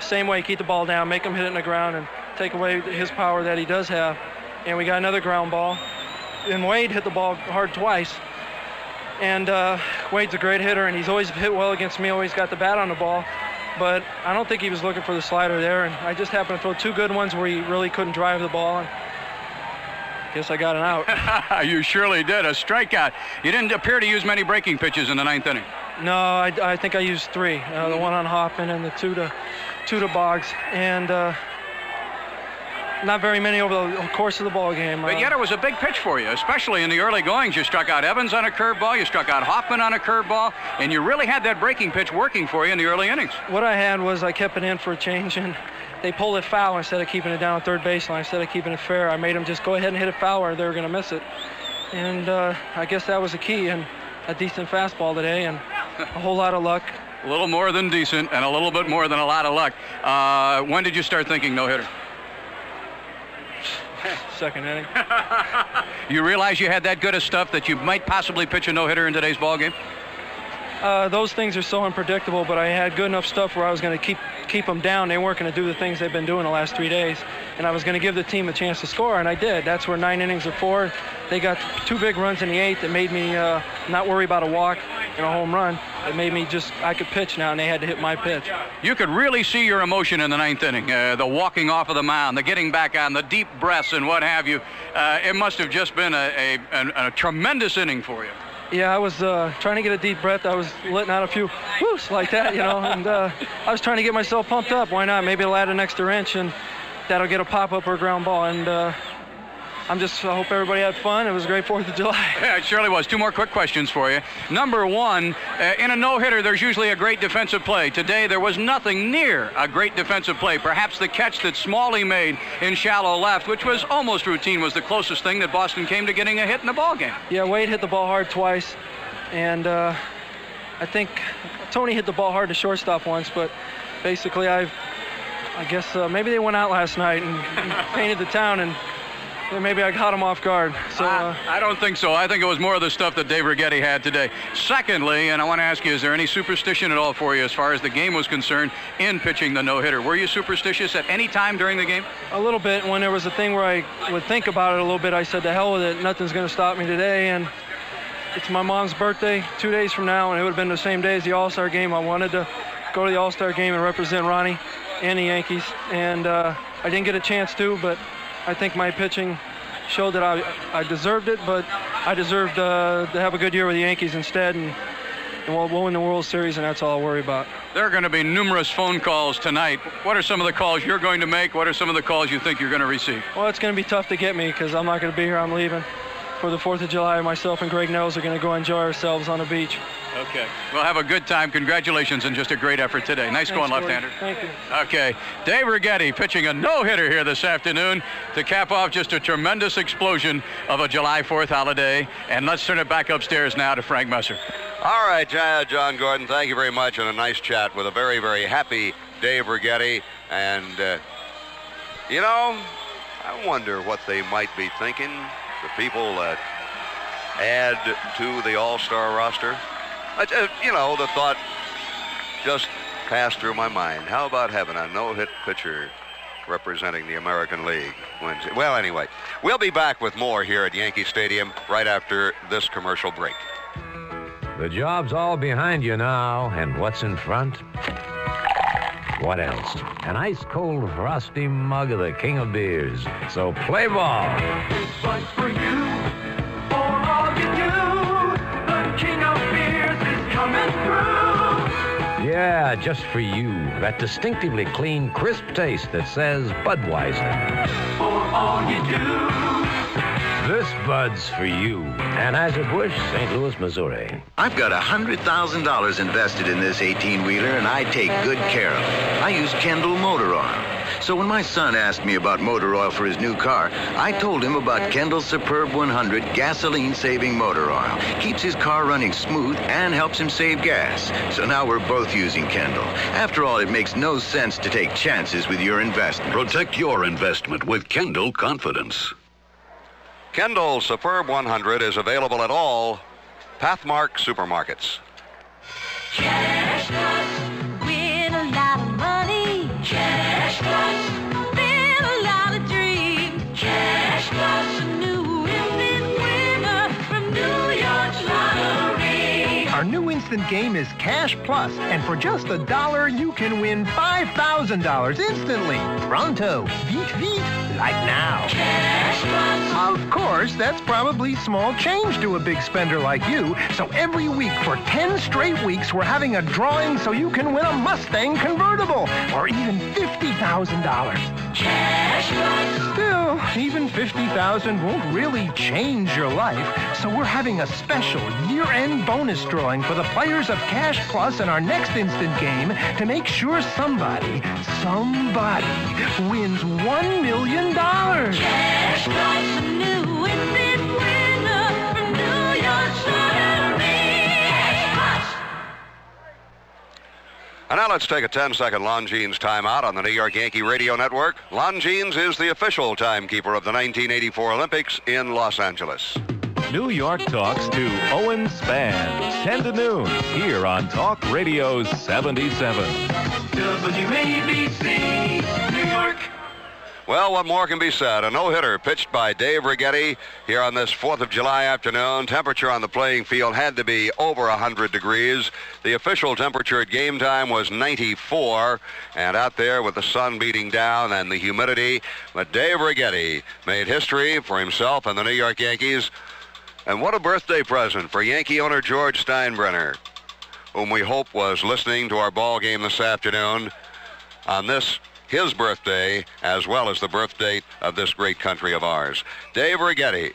same way, keep the ball down, make him hit it in the ground, and take away his power that he does have. And we got another ground ball. And Wade hit the ball hard twice. And uh, Wade's a great hitter, and he's always hit well against me. Always got the bat on the ball, but I don't think he was looking for the slider there. And I just happened to throw two good ones where he really couldn't drive the ball. And guess I got an out. you surely did. A strikeout. You didn't appear to use many breaking pitches in the ninth inning. No, I, I think I used three. Uh, the one on Hoffman and the two to two to Boggs, and uh, not very many over the course of the ball game. But Uh, yet it was a big pitch for you, especially in the early goings. You struck out Evans on a curveball, you struck out Hoffman on a curveball, and you really had that breaking pitch working for you in the early innings. what I had was I kept it in for a change, and they pulled it foul instead of keeping it down third baseline. Instead of keeping it fair, I made them just go ahead and hit it foul, or they were going to miss it. And uh, I guess that was the key, and a decent fastball today, and a whole lot of luck. A little more than decent and a little bit more than a lot of luck. Uh, when did you start thinking no hitter? Second inning. You realize you had that good of stuff that you might possibly pitch a no hitter in today's ball game? Uh, those things are so unpredictable, but I had good enough stuff where I was going to keep keep them down. They weren't going to do the things they've been doing the last three days, and I was going to give the team a chance to score, and I did. That's where nine innings of four. They got two big runs in the eighth that made me uh, not worry about a walk and a home run. It made me just I could pitch now, and they had to hit my pitch. You could really see your emotion in the ninth inning. Uh, the walking off of the mound, the getting back on, the deep breaths, and what have you. Uh, it must have just been a, a, a, a tremendous inning for you. Yeah, I was uh, trying to get a deep breath. I was letting out a few whoos like that, you know, and uh, I was trying to get myself pumped up. Why not? Maybe I'll add an extra inch, and that'll get a pop up or a ground ball. And uh, I'm just I hope everybody had fun. It was a great Fourth of July. Yeah, it surely was. Two more quick questions for you. Number one, uh, in a no hitter, there's usually a great defensive play. Today, there was nothing near a great defensive play. Perhaps the catch that Smalley made in shallow left, which was almost routine, was the closest thing that Boston came to getting a hit in the ball game. Yeah, Wade hit the ball hard twice, and uh, I think Tony hit the ball hard to shortstop once. But basically, I, I guess uh, maybe they went out last night and, and painted the town, and yeah, maybe I caught him off guard. So. Uh, I don't think so. I think it was more of the stuff that Dave Righetti had today. Secondly, and I want to ask you, is there any superstition at all for you as far as the game was concerned in pitching the no-hitter? Were you superstitious at any time during the game? A little bit. When there was a thing where I would think about it a little bit, I said, "The hell with it. Nothing's going to stop me today." And it's my mom's birthday two days from now, and it would have been the same day as the All-Star game. I wanted to go to the All-Star game and represent Ronnie and the Yankees, and uh, I didn't get a chance to, but I think my pitching showed that I, I deserved it, but I deserved uh, to have a good year with the Yankees instead, and, and we'll, we'll win the World Series, and that's all I'll worry about. There are going to be numerous phone calls tonight. What are some of the calls you're going to make? What are some of the calls you think you're going to receive? Well, it's going to be tough to get me because I'm not going to be here. I'm leaving for the 4th of July. Myself and Graig Nettles are going to go enjoy ourselves on the beach. Okay. Well, have a good time. Congratulations and just a great effort today. Nice going, Thanks, Gordon. left-hander. Thank you. Okay. Dave Righetti pitching a no-hitter here this afternoon to cap off just a tremendous explosion of a July 4th holiday. And let's turn it back upstairs now to Frank Messer. All right, John Gordon, thank you very much, and a nice chat with a very, very happy Dave Righetti. And, uh, you know, I wonder what they might be thinking, the people that add to the All-Star roster. I just, you know, the thought just passed through my mind. How about having a no-hit pitcher representing the American League Wednesday? Well, anyway, we'll be back with more here at Yankee Stadium right after this commercial break. The job's all behind you now, and what's in front? What else? An ice cold frosty mug of the king of beers. So play ball. But for you, for all you do, the king of Yeah, just for you. That distinctively clean, crisp taste that says Budweiser. For all you do. This Bud's for you. Anheuser-Busch, St. Louis, Missouri. I've got $100,000 invested in this 18-wheeler, and I take good care of it. I use Kendall Motor Oil. So when my son asked me about motor oil for his new car, I told him about Kendall's Superb 100 gasoline-saving motor oil. Keeps his car running smooth and helps him save gas. So now we're both using Kendall. After all, it makes no sense to take chances with your investment. Protect your investment with Kendall Confidence. Kendall Superb 100 is available at all Pathmark supermarkets. Cash Our new instant game is Cash Plus, and for just a dollar, you can win $5,000 instantly. Pronto. Beat, beat. Like now. Cash Plus. Of course, that's probably small change to a big spender like you. So every week for 10 straight weeks, we're having a drawing so you can win a Mustang convertible or even $50,000. Cash Plus. Still, even 50000 won't really change your life, so we're having a special year-end bonus drawing for the players of Cash Plus in our next instant game to make sure somebody, somebody, wins $1 million. Cash Plus, a new instant winner from New York Lottery. Cash Plus. And now let's take a 10-second Longines timeout on the New York Yankee Radio Network. Longines is the official timekeeper of the 1984 Olympics in Los Angeles. New York talks to Owen Spann, 10 to noon, here on Talk Radio 77. WABC, New York. Well, what more can be said? A no-hitter pitched by Dave Righetti here on this 4th of July afternoon. Temperature on the playing field had to be over 100 degrees. The official temperature at game time was 94, and out there with the sun beating down and the humidity, but Dave Righetti made history for himself and the New York Yankees. And what a birthday present for Yankee owner George Steinbrenner, whom we hope was listening to our ball game this afternoon on this his birthday as well as the birth date of this great country of ours. Dave Righetti,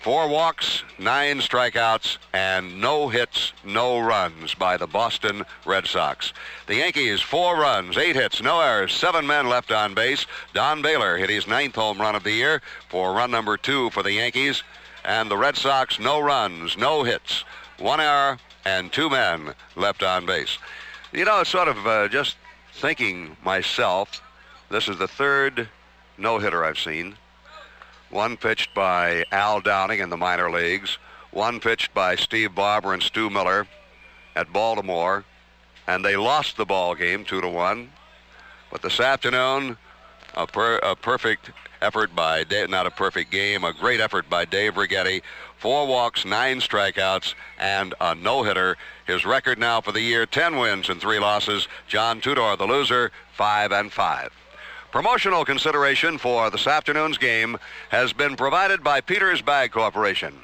four walks, nine strikeouts, and no hits, no runs by the Boston Red Sox. The Yankees, four runs, eight hits, no errors, seven men left on base. Don Baylor hit his ninth home run of the year for run number two for the Yankees. And the Red Sox, no runs, no hits, one error, and two men left on base. You know, sort of uh, just thinking myself, this is the third no hitter I've seen. One pitched by Al Downing in the minor leagues, one pitched by Steve Barber and Stu Miller at Baltimore, and they lost the ball game two to one. But this afternoon, a, per, a perfect effort by Dave, not a perfect game, a great effort by Dave Righetti. Four walks, nine strikeouts, and a no-hitter. His record now for the year: ten wins and three losses. John Tudor, the loser, five and five. Promotional consideration for this afternoon's game has been provided by Peters Bag Corporation,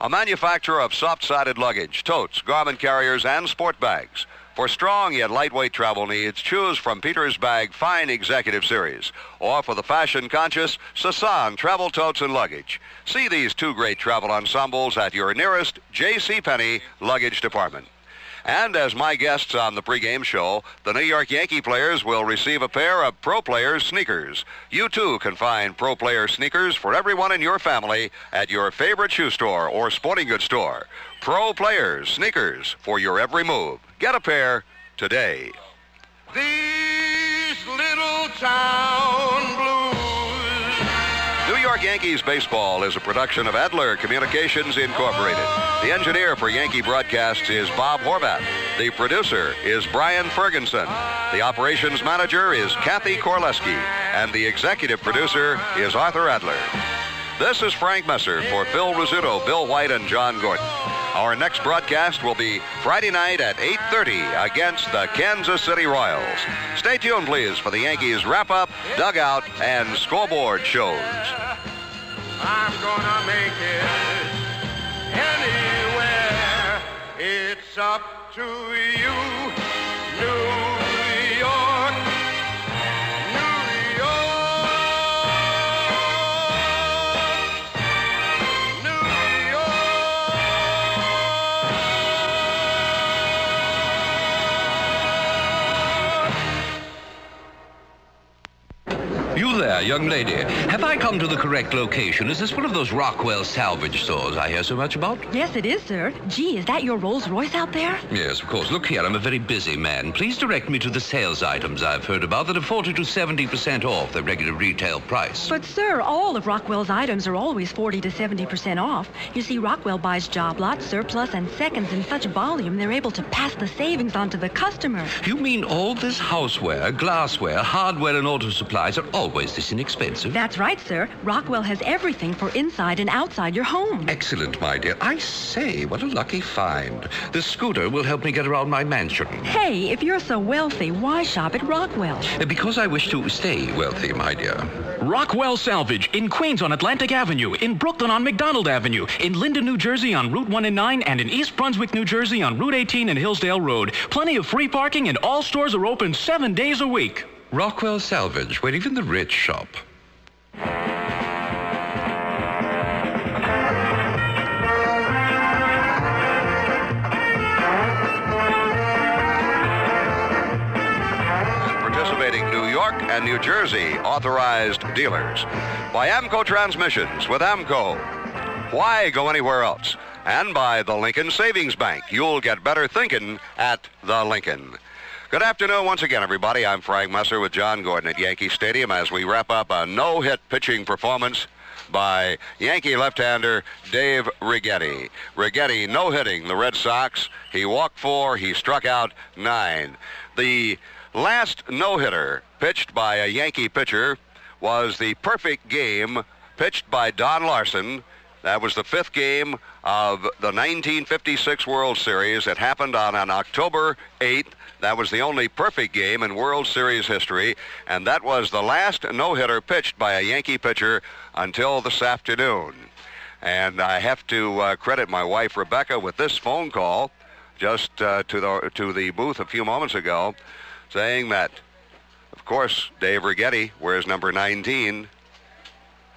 a manufacturer of soft-sided luggage, totes, garment carriers, and sport bags. For strong yet lightweight travel needs, choose from Peter's Bag Fine Executive Series. Or for the fashion conscious, Sasan Travel Totes and Luggage. See these two great travel ensembles at your nearest J.C. Penney luggage department. And as my guests on the pregame show, the New York Yankee players will receive a pair of Pro Players sneakers. You too can find Pro Player sneakers for everyone in your family at your favorite shoe store or sporting goods store. Pro Players sneakers for your every move. Get a pair today. These little town blues. New York Yankees baseball is a production of Adler Communications Incorporated. The engineer for Yankee broadcasts is Bob Horvat. The producer is Brian Ferguson. The operations manager is Kathy Korleski. And the executive producer is Arthur Adler. This is Frank Messer for Phil Rizzuto, Bill White, and John Gordon. Our next broadcast will be Friday night at 8.30 against the Kansas City Royals. Stay tuned, please, for the Yankees wrap-up, dugout, and scoreboard shows. I'm gonna make it anywhere. It's up to you, New there, young lady. Have I come to the correct location? Is this one of those Rockwell salvage stores I hear so much about? Yes, it is, sir. Gee, is that your Rolls Royce out there? Yes, of course. Look here, I'm a very busy man. Please direct me to the sales items I've heard about that are 40 to 70% off their regular retail price. But, sir, all of Rockwell's items are always 40 to 70% off. You see, Rockwell buys job lots, surplus, and seconds in such volume they're able to pass the savings on to the customer. You mean all this houseware, glassware, hardware, and auto supplies are always this inexpensive? That's right, sir. Rockwell has everything for inside and outside your home. Excellent, my dear. I say, what a lucky find. The scooter will help me get around my mansion. Hey, if you're so wealthy, why shop at Rockwell? Because I wish to stay wealthy, my dear. Rockwell Salvage in Queens on Atlantic Avenue, in Brooklyn on McDonald Avenue, in Linden, New Jersey on Route 1 and 9, and in East Brunswick, New Jersey on Route 18 and Hillsdale Road. Plenty of free parking, and all stores are open seven days a week. Rockwell Salvage, where even the rich shop. participating New York and New Jersey authorized dealers. By AAMCO Transmissions with AAMCO. Why go anywhere else? And by the Lincoln Savings Bank. You'll get better thinking at the Lincoln. Good afternoon once again, everybody. I'm Frank Messer with John Gordon at Yankee Stadium as we wrap up a no-hit pitching performance by Yankee left-hander Dave Righetti. Righetti no-hitting the Red Sox. He walked four. He struck out nine. The last no-hitter pitched by a Yankee pitcher was the perfect game pitched by Don Larsen. That was the fifth game of the 1956 World Series. It happened on an October 8th. That was the only perfect game in World Series history, and that was the last no-hitter pitched by a Yankee pitcher until this afternoon. And I have to uh, credit my wife Rebecca with this phone call just uh, to the to the booth a few moments ago, saying that, of course, Dave Righetti wears number 19,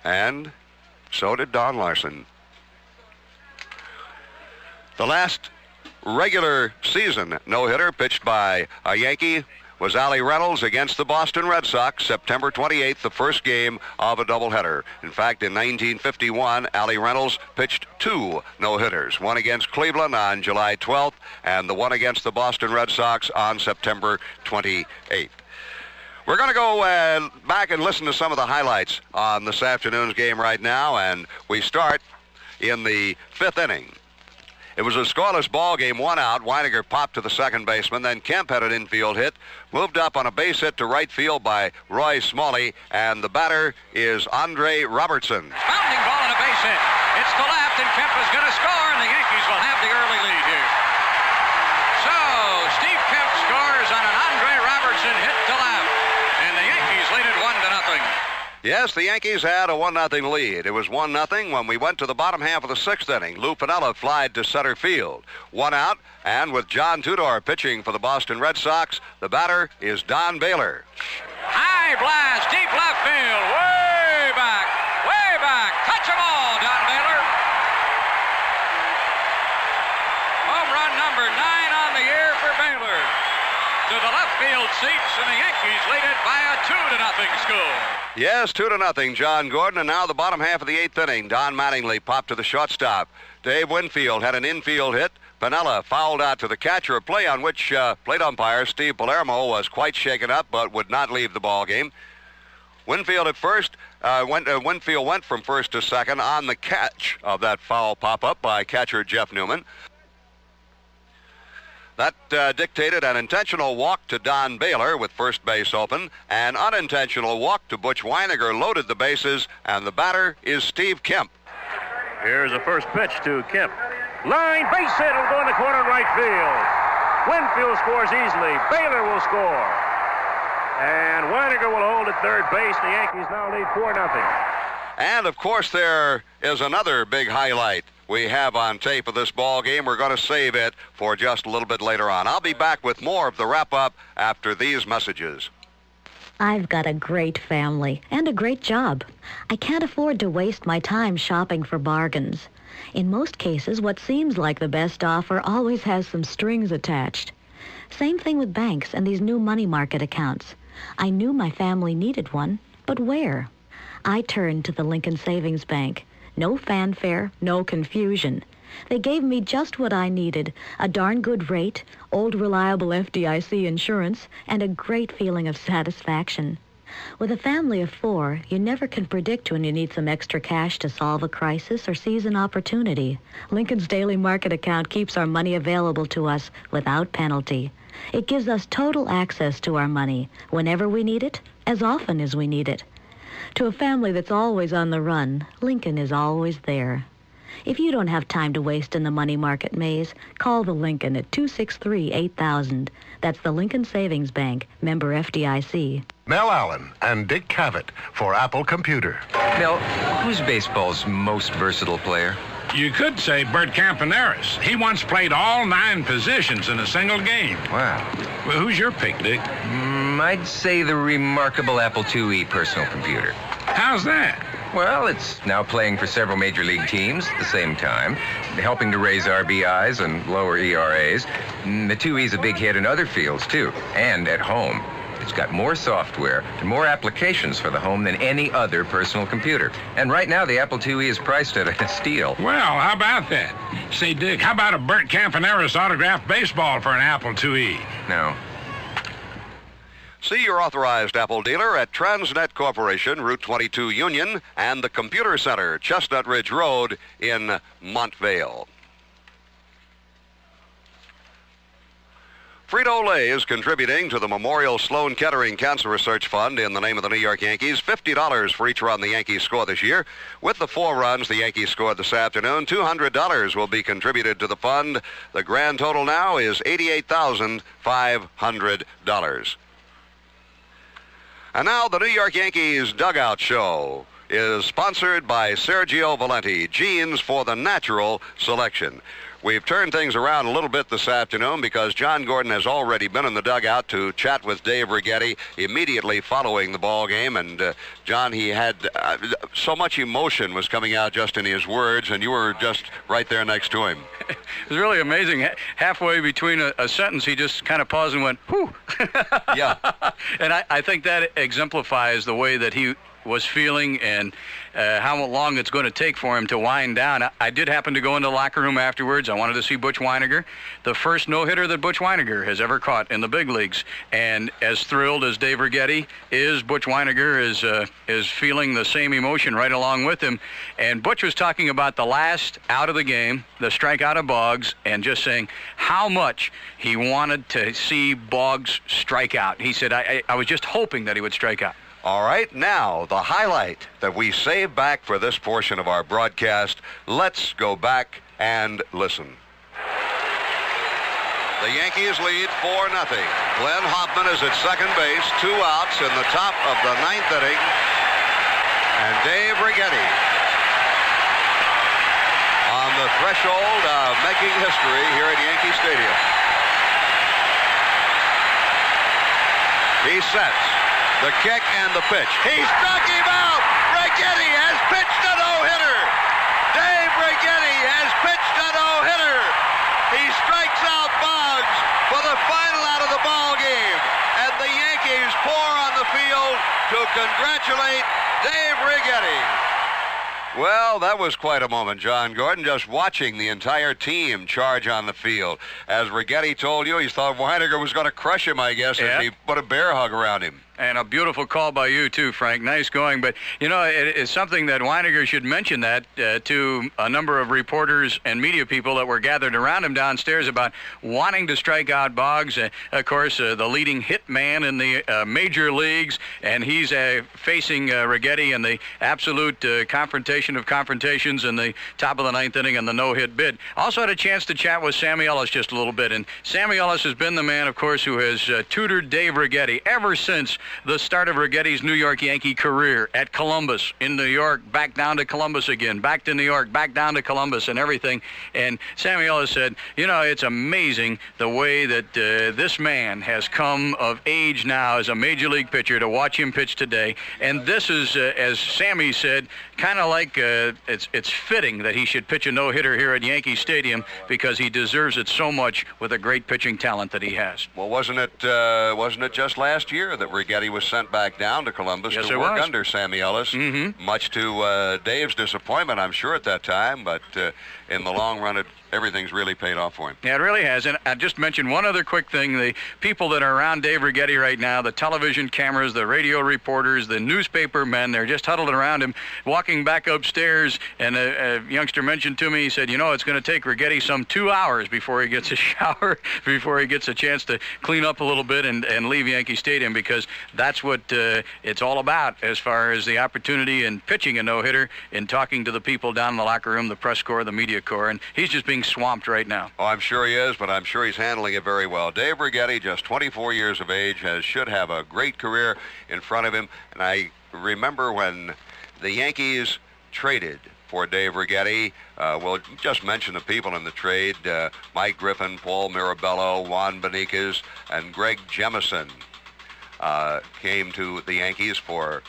and so did Don Larsen. The last regular season no-hitter pitched by a Yankee was Allie Reynolds against the Boston Red Sox, September 28th, the first game of a doubleheader. In fact, in 1951, Allie Reynolds pitched two no-hitters, one against Cleveland on July 12th and the one against the Boston Red Sox on September 28th. We're going to go uh, back and listen to some of the highlights on this afternoon's game right now, and we start in the fifth inning. It was a scoreless ball game, one out. Wynegar popped to the second baseman. Then Kemp had an infield hit, moved up on a base hit to right field by Roy Smalley, and the batter is Andre Robertson. Bounding ball and a base hit. It's to left, and Kemp is going to score, and the Yankees will have the early lead here. So, Steve Kemp scores on an Andre Robertson hit to left, and the Yankees lead it one to nothing. Yes, the Yankees had a 1 0 lead. It was 1 0 when we went to the bottom half of the sixth inning. Lou Piniella flied to center field. One out, and with John Tudor pitching for the Boston Red Sox, the batter is Don Baylor. High blast, deep left field, way back, way back. Touch 'em all, Don Baylor. Home run number nine on the year for Baylor. To the left field seats, and the Yankees lead it by a two to nothing score. Yes, two to nothing, John Gordon. And now the bottom half of the eighth inning. Don Mattingly popped to the shortstop. Dave Winfield had an infield hit. Piniella fouled out to the catcher, a play on which uh, plate umpire Steve Palermo was quite shaken up, but would not leave the ball game. Winfield at first uh, went. Uh, Winfield went from first to second on the catch of that foul pop-up by catcher Jeff Newman. That uh, dictated an intentional walk to Don Baylor with first base open. An unintentional walk to Butch Wynegar loaded the bases, and the batter is Steve Kemp. Here's the first pitch to Kemp. Line, base hit, will go in the corner right field. Winfield scores easily. Baylor will score. And Wynegar will hold at third base. The Yankees now lead 4 nothing. And of course, there is another big highlight we have on tape of this ball game. We're going to save it for just a little bit later on. I'll be back with more of the wrap up after these messages. I've got a great family and a great job. I can't afford to waste my time shopping for bargains. In most cases, what seems like the best offer always has some strings attached. Same thing with banks and these new money market accounts. I knew my family needed one, but where? I turned to the Lincoln Savings Bank. No fanfare, no confusion. They gave me just what I needed, a darn good rate, old reliable FDIC insurance, and a great feeling of satisfaction. With a family of four, you never can predict when you need some extra cash to solve a crisis or seize an opportunity. Lincoln's daily market account keeps our money available to us without penalty. It gives us total access to our money whenever we need it, as often as we need it. To a family that's always on the run, Lincoln is always there. If you don't have time to waste in the money market maze, call the Lincoln at 263-8000. That's the Lincoln Savings Bank, member FDIC. Mel Allen and Dick Cavett for Apple Computer. Mel, who's baseball's most versatile player? You could say Bert Campaneris. He once played all nine positions in a single game. Wow. Well, who's your pick, Dick? Mm, I'd say the remarkable Apple IIe personal computer. How's that? Well, it's now playing for several major league teams at the same time, helping to raise RBIs and lower ERAs. The 2E's a big hit in other fields, too, and at home. It's got more software and more applications for the home than any other personal computer. And right now, the Apple IIe is priced at a steal. Well, how about that? Say, Dick, how about a Bert Campaneris autographed baseball for an Apple IIe? No. See your authorized Apple dealer at Transnet Corporation, Route 22 Union, and the Computer Center, Chestnut Ridge Road in Montvale. Frito-Lay is contributing to the Memorial Sloan Kettering Cancer Research Fund in the name of the New York Yankees. $50 for each run the Yankees score this year. With the four runs the Yankees scored this afternoon, $200 will be contributed to the fund. The grand total now is $88,500. And now the New York Yankees Dugout Show is sponsored by Sergio Valente, Jeans for the Natural Selection. We've turned things around a little bit this afternoon because John Gordon has already been in the dugout to chat with Dave Righetti immediately following the ball game. And uh, John, he had uh, so much emotion was coming out just in his words, and you were just right there next to him. It was really amazing. Halfway between a, a sentence, he just kind of paused and went, whew. yeah. and I, I think that exemplifies the way that he was feeling and uh, how long it's going to take for him to wind down. I, I did happen to go into the locker room afterwards. I wanted to see Butch Wynegar, the first no-hitter that Butch Wynegar has ever caught in the big leagues. And as thrilled as Dave Righetti is, Butch Wynegar is uh, is feeling the same emotion right along with him. And Butch was talking about the last out of the game, the strikeout of Boggs, and just saying how much he wanted to see Boggs strike out. He said, I, I, I was just hoping that he would strike out. All right, now the highlight that we save back for this portion of our broadcast. Let's go back and listen. The Yankees lead 4 nothing. Glenn Hoffman is at second base, two outs in the top of the ninth inning. And Dave Righetti on the threshold of making history here at Yankee Stadium. He sets the kick and the pitch. He struck him out. Righetti has pitched a no-hitter. Dave Righetti has pitched a no-hitter. He strikes out Boggs for the final out of the ball game. And the Yankees pour on the field to congratulate Dave Righetti. Well, that was quite a moment, John Gordon, just watching the entire team charge on the field. As Righetti told you, he thought Wynegar was going to crush him, I guess, Yeah. if he put a bear hug around him. And a beautiful call by you too, Frank. Nice going. But you know, it, it's something that Wynegar should mention that uh, to a number of reporters and media people that were gathered around him downstairs about wanting to strike out Boggs. Uh, of course, uh, the leading hit man in the uh, major leagues, and he's uh, facing uh, Righetti in the absolute uh, confrontation of confrontations in the top of the ninth inning and the no-hit bid. Also had a chance to chat with Sammy Ellis just a little bit, and Sammy Ellis has been the man, of course, who has tutored Dave Righetti ever since the start of Righetti's New York Yankee career at Columbus in New York, back down to Columbus again, back to New York, back down to Columbus, and everything. And Sammy Ellis said, you know, it's amazing the way that uh, this man has come of age now as a major league pitcher to watch him pitch today. And this is, uh, as Sammy said, kind of like uh, it's it's fitting that he should pitch a no hitter here at Yankee Stadium because he deserves it so much with the great pitching talent that he has. Well, wasn't it uh, wasn't it just last year that Righetti was sent back down to Columbus Yes, to work was. under Sammy Ellis? Mm-hmm. Much to uh, Dave's disappointment, I'm sure at that time. But uh, in the long run, it, everything's really paid off for him. Yeah, it really has. And I just mentioned one other quick thing. The people that are around Dave Righetti right now, the television cameras, the radio reporters, the newspaper men, they're just huddled around him, walking back upstairs. And a, a youngster mentioned to me, he said, you know, it's going to take Righetti some two hours before he gets a shower, before he gets a chance to clean up a little bit and, and leave Yankee Stadium because that's what uh, it's all about as far as the opportunity in pitching a no-hitter and talking to the people down in the locker room, the press corps, the media corps. And he's just being swamped right now. Oh, I'm sure he is, but I'm sure he's handling it very well. Dave Righetti, just 24 years of age, has should have a great career in front of him. And I remember when the Yankees traded for Dave Righetti. Uh, we'll just mention the people in the trade: uh, Mike Griffin, Paul Mirabella, Juan Beniquez, and Greg Jemison uh, came to the Yankees for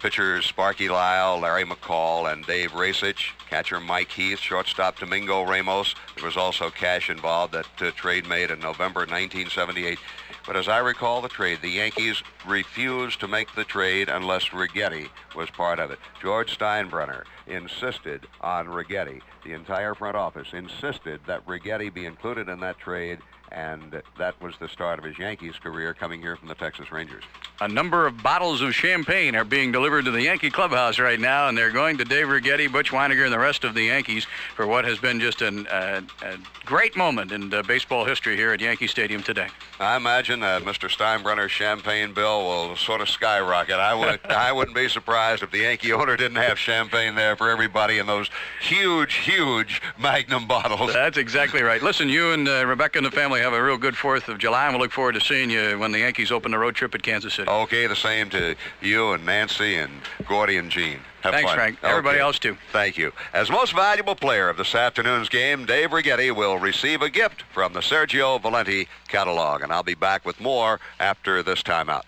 pitchers Sparky Lyle, Larry McCall, and Dave Rajsich. Catcher Mike Heath, shortstop Domingo Ramos. There was also cash involved. That uh, trade made in November 1978. But as I recall the trade, the Yankees refused to make the trade unless Righetti was part of it. George Steinbrenner insisted on Righetti. The entire front office insisted that Righetti be included in that trade, and that was the start of his Yankees career coming here from the Texas Rangers. A number of bottles of champagne are being delivered to the Yankee clubhouse right now, and they're going to Dave Righetti, Butch Wynegar, and the rest of the Yankees for what has been just an, uh, a great moment in uh, baseball history here at Yankee Stadium today. I imagine that Mr. Steinbrenner's champagne bill will sort of skyrocket. I would I wouldn't be surprised if the Yankee owner didn't have champagne there for everybody in those huge, huge Magnum bottles. That's exactly right. Listen, you and uh, Rebecca and the family have a real good Fourth of July, and we look forward to seeing you when the Yankees open the road trip at Kansas City. Okay, the same to you and Nancy and Gordy and Gene. Have Thanks, fun. Frank. Everybody else, too. Thank you. As most valuable player of this afternoon's game, Dave Righetti will receive a gift from the Sergio Valente catalog, and I'll be back with more after this timeout.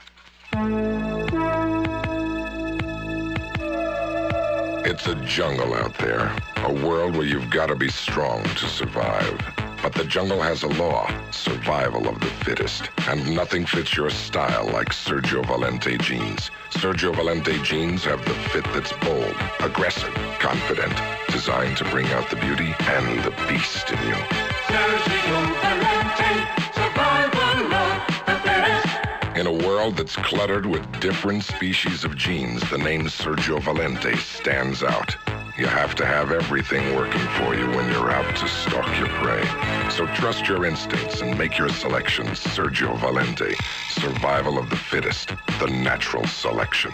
It's a jungle out there, a world where you've got to be strong to survive. But the jungle has a law, survival of the fittest. And nothing fits your style like Sergio Valente jeans. Sergio Valente jeans have the fit that's bold, aggressive, confident, designed to bring out the beauty and the beast in you. Sergio Valente, survival of the fittest. In a world that's cluttered with different species of jeans, the name Sergio Valente stands out. You have to have everything working for you when you're out to stalk your prey. So trust your instincts and make your selections Sergio Valente. Survival of the fittest, the natural selection.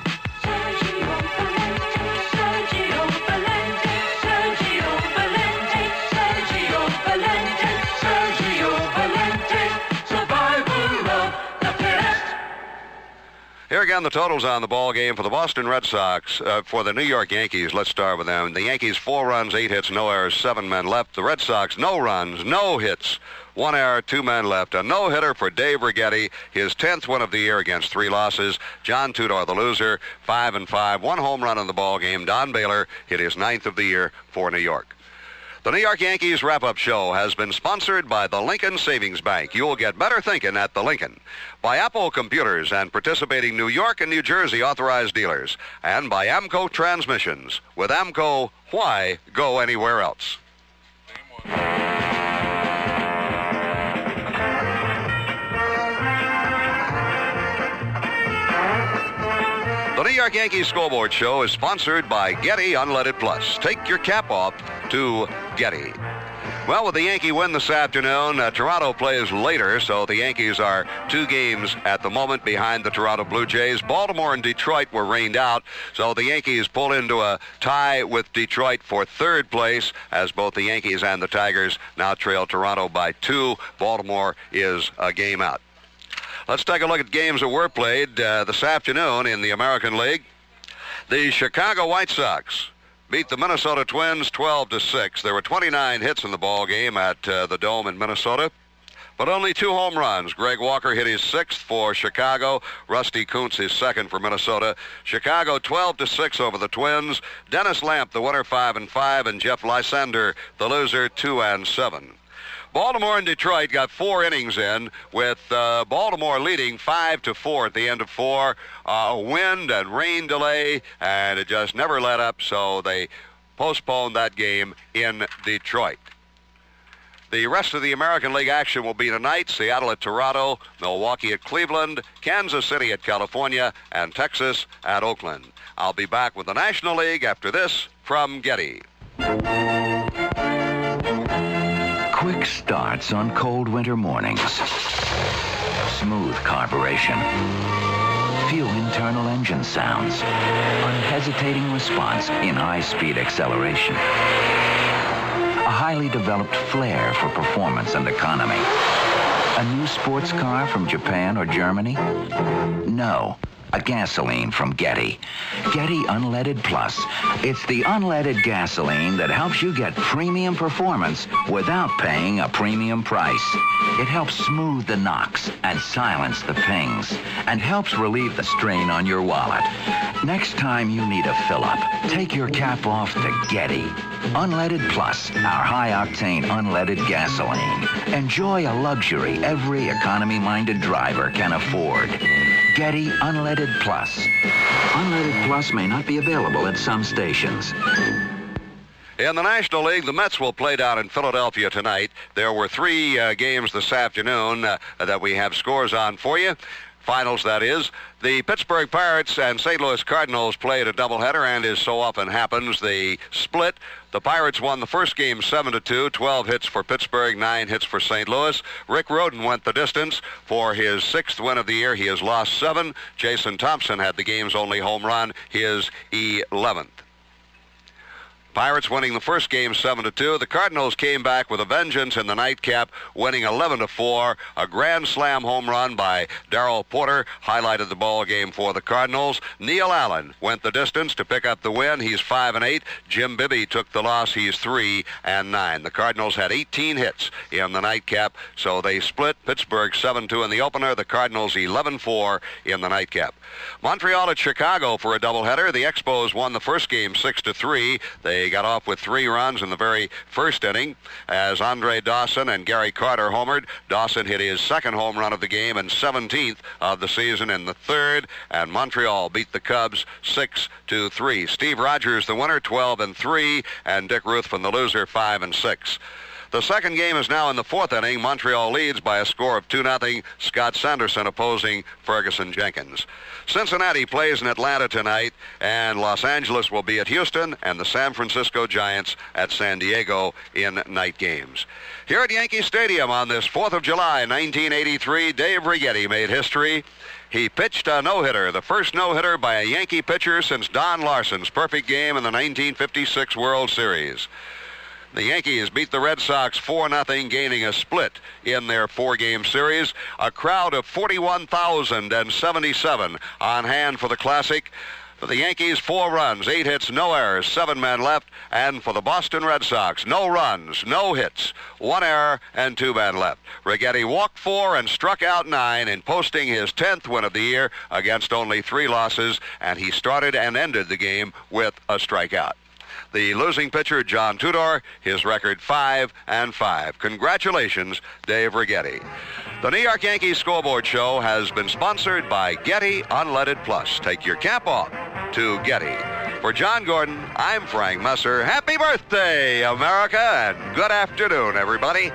Here again, the totals on the ball game for the Boston Red Sox. Uh, for the New York Yankees, let's start with them. The Yankees, four runs, eight hits, no errors, seven men left. The Red Sox, no runs, no hits, one error, two men left. A no-hitter for Dave Righetti, his 10th win of the year against three losses. John Tudor, the loser, five and five, one home run in the ball game. Don Baylor hit his ninth of the year for New York. The New York Yankees wrap-up show has been sponsored by the Lincoln Savings Bank. You'll get better thinking at the Lincoln. By Apple Computers and participating New York and New Jersey authorized dealers. And by AAMCO Transmissions. With AAMCO, why go anywhere else? New York Yankees scoreboard show is sponsored by Getty Unleaded Plus. Take your cap off to Getty. Well, with the Yankee win this afternoon, uh, Toronto plays later, so the Yankees are two games at the moment behind the Toronto Blue Jays. Baltimore and Detroit were rained out, so the Yankees pull into a tie with Detroit for third place, as both the Yankees and the Tigers now trail Toronto by two. Baltimore is a game out. Let's take a look at games that were played uh, this afternoon in the American League. The Chicago White Sox beat the Minnesota Twins 12 to 6. There were 29 hits in the ball game at uh, the Dome in Minnesota. But only two home runs. Greg Walker hit his sixth for Chicago. Rusty Kuntz his second for Minnesota. Chicago 12 to 6 over the Twins. Dennis Lamp, the winner, 5 and 5, and Jeff Lysander, the loser, 2 and 7. Baltimore and Detroit got four innings in, with uh, Baltimore leading five to four at the end of four. Uh, wind and rain delay, and it just never let up. So they postponed that game in Detroit. The rest of the American League action will be tonight Seattle at Toronto, Milwaukee at Cleveland, Kansas City at California, and Texas at Oakland. I'll be back with the National League after this from Getty. Quick starts on cold winter mornings. Smooth carburation. Few internal engine sounds. Unhesitating response in high-speed acceleration. A highly developed flair for performance and economy. A new sports car from Japan or Germany? No. A gasoline from Getty. Getty Unleaded Plus. It's the unleaded gasoline that helps you get premium performance without paying a premium price. It helps smooth the knocks and silence the pings and helps relieve the strain on your wallet. Next time you need a fill-up, take your cap off to Getty. Unleaded Plus, our high-octane unleaded gasoline. Enjoy a luxury every economy-minded driver can afford. Getty Unleaded Plus. Unleaded Plus may not be available at some stations. In the National League, the Mets will play down in Philadelphia tonight. There were three uh, games this afternoon uh, that we have scores on for you. Finals, that is. The Pittsburgh Pirates and St. Louis Cardinals played a doubleheader, and as so often happens, they split. The Pirates won the first game 7 to 2, 12 hits for Pittsburgh, 9 hits for St. Louis. Rick Rhoden went the distance for his sixth win of the year. He has lost seven. Jason Thompson had the game's only home run, his 11th. Pirates winning the first game 7 to 2. The Cardinals came back with a vengeance in the nightcap, winning 11 to 4. A grand slam home run by Darrell Porter highlighted the ball game for the Cardinals. Neil Allen went the distance to pick up the win. He's 5 and 8. Jim Bibby took the loss. He's 3 and 9. The Cardinals had 18 hits in the nightcap, so they split Pittsburgh 7-2 in the opener. The Cardinals 11-4 in the nightcap. Montreal at Chicago for a doubleheader. The Expos won the first game 6 to 3. They got off with three runs in the very first inning as Andre Dawson and Gary Carter homered. Dawson hit his second home run of the game and 17th of the season in the third, and Montreal beat the Cubs 6 to 3. Steve Rogers the winner 12 and 3 and Dick Ruthven the loser 5 and 6. The second game is now in the fourth inning. Montreal leads by a score of 2-0. Scott Sanderson opposing Ferguson Jenkins. Cincinnati plays in Atlanta tonight, and Los Angeles will be at Houston, and the San Francisco Giants at San Diego in night games. Here at Yankee Stadium on this 4th of July, 1983, Dave Righetti made history. He pitched a no-hitter, the first no-hitter by a Yankee pitcher since Don Larsen's perfect game in the 1956 World Series. The Yankees beat the Red Sox 4-0, gaining a split in their four-game series. A crowd of 41,077 on hand for the Classic. For the Yankees, four runs, eight hits, no errors, seven men left. And for the Boston Red Sox, no runs, no hits, one error, and two men left. Righetti walked four and struck out nine in posting his 10th win of the year against only three losses, and he started and ended the game with a strikeout. The losing pitcher, John Tudor, his record 5 and 5. Congratulations, Dave Righetti. The New York Yankees scoreboard show has been sponsored by Getty Unleaded Plus. Take your cap off to Getty. For John Gordon, I'm Frank Messer. Happy birthday, America, and good afternoon, everybody.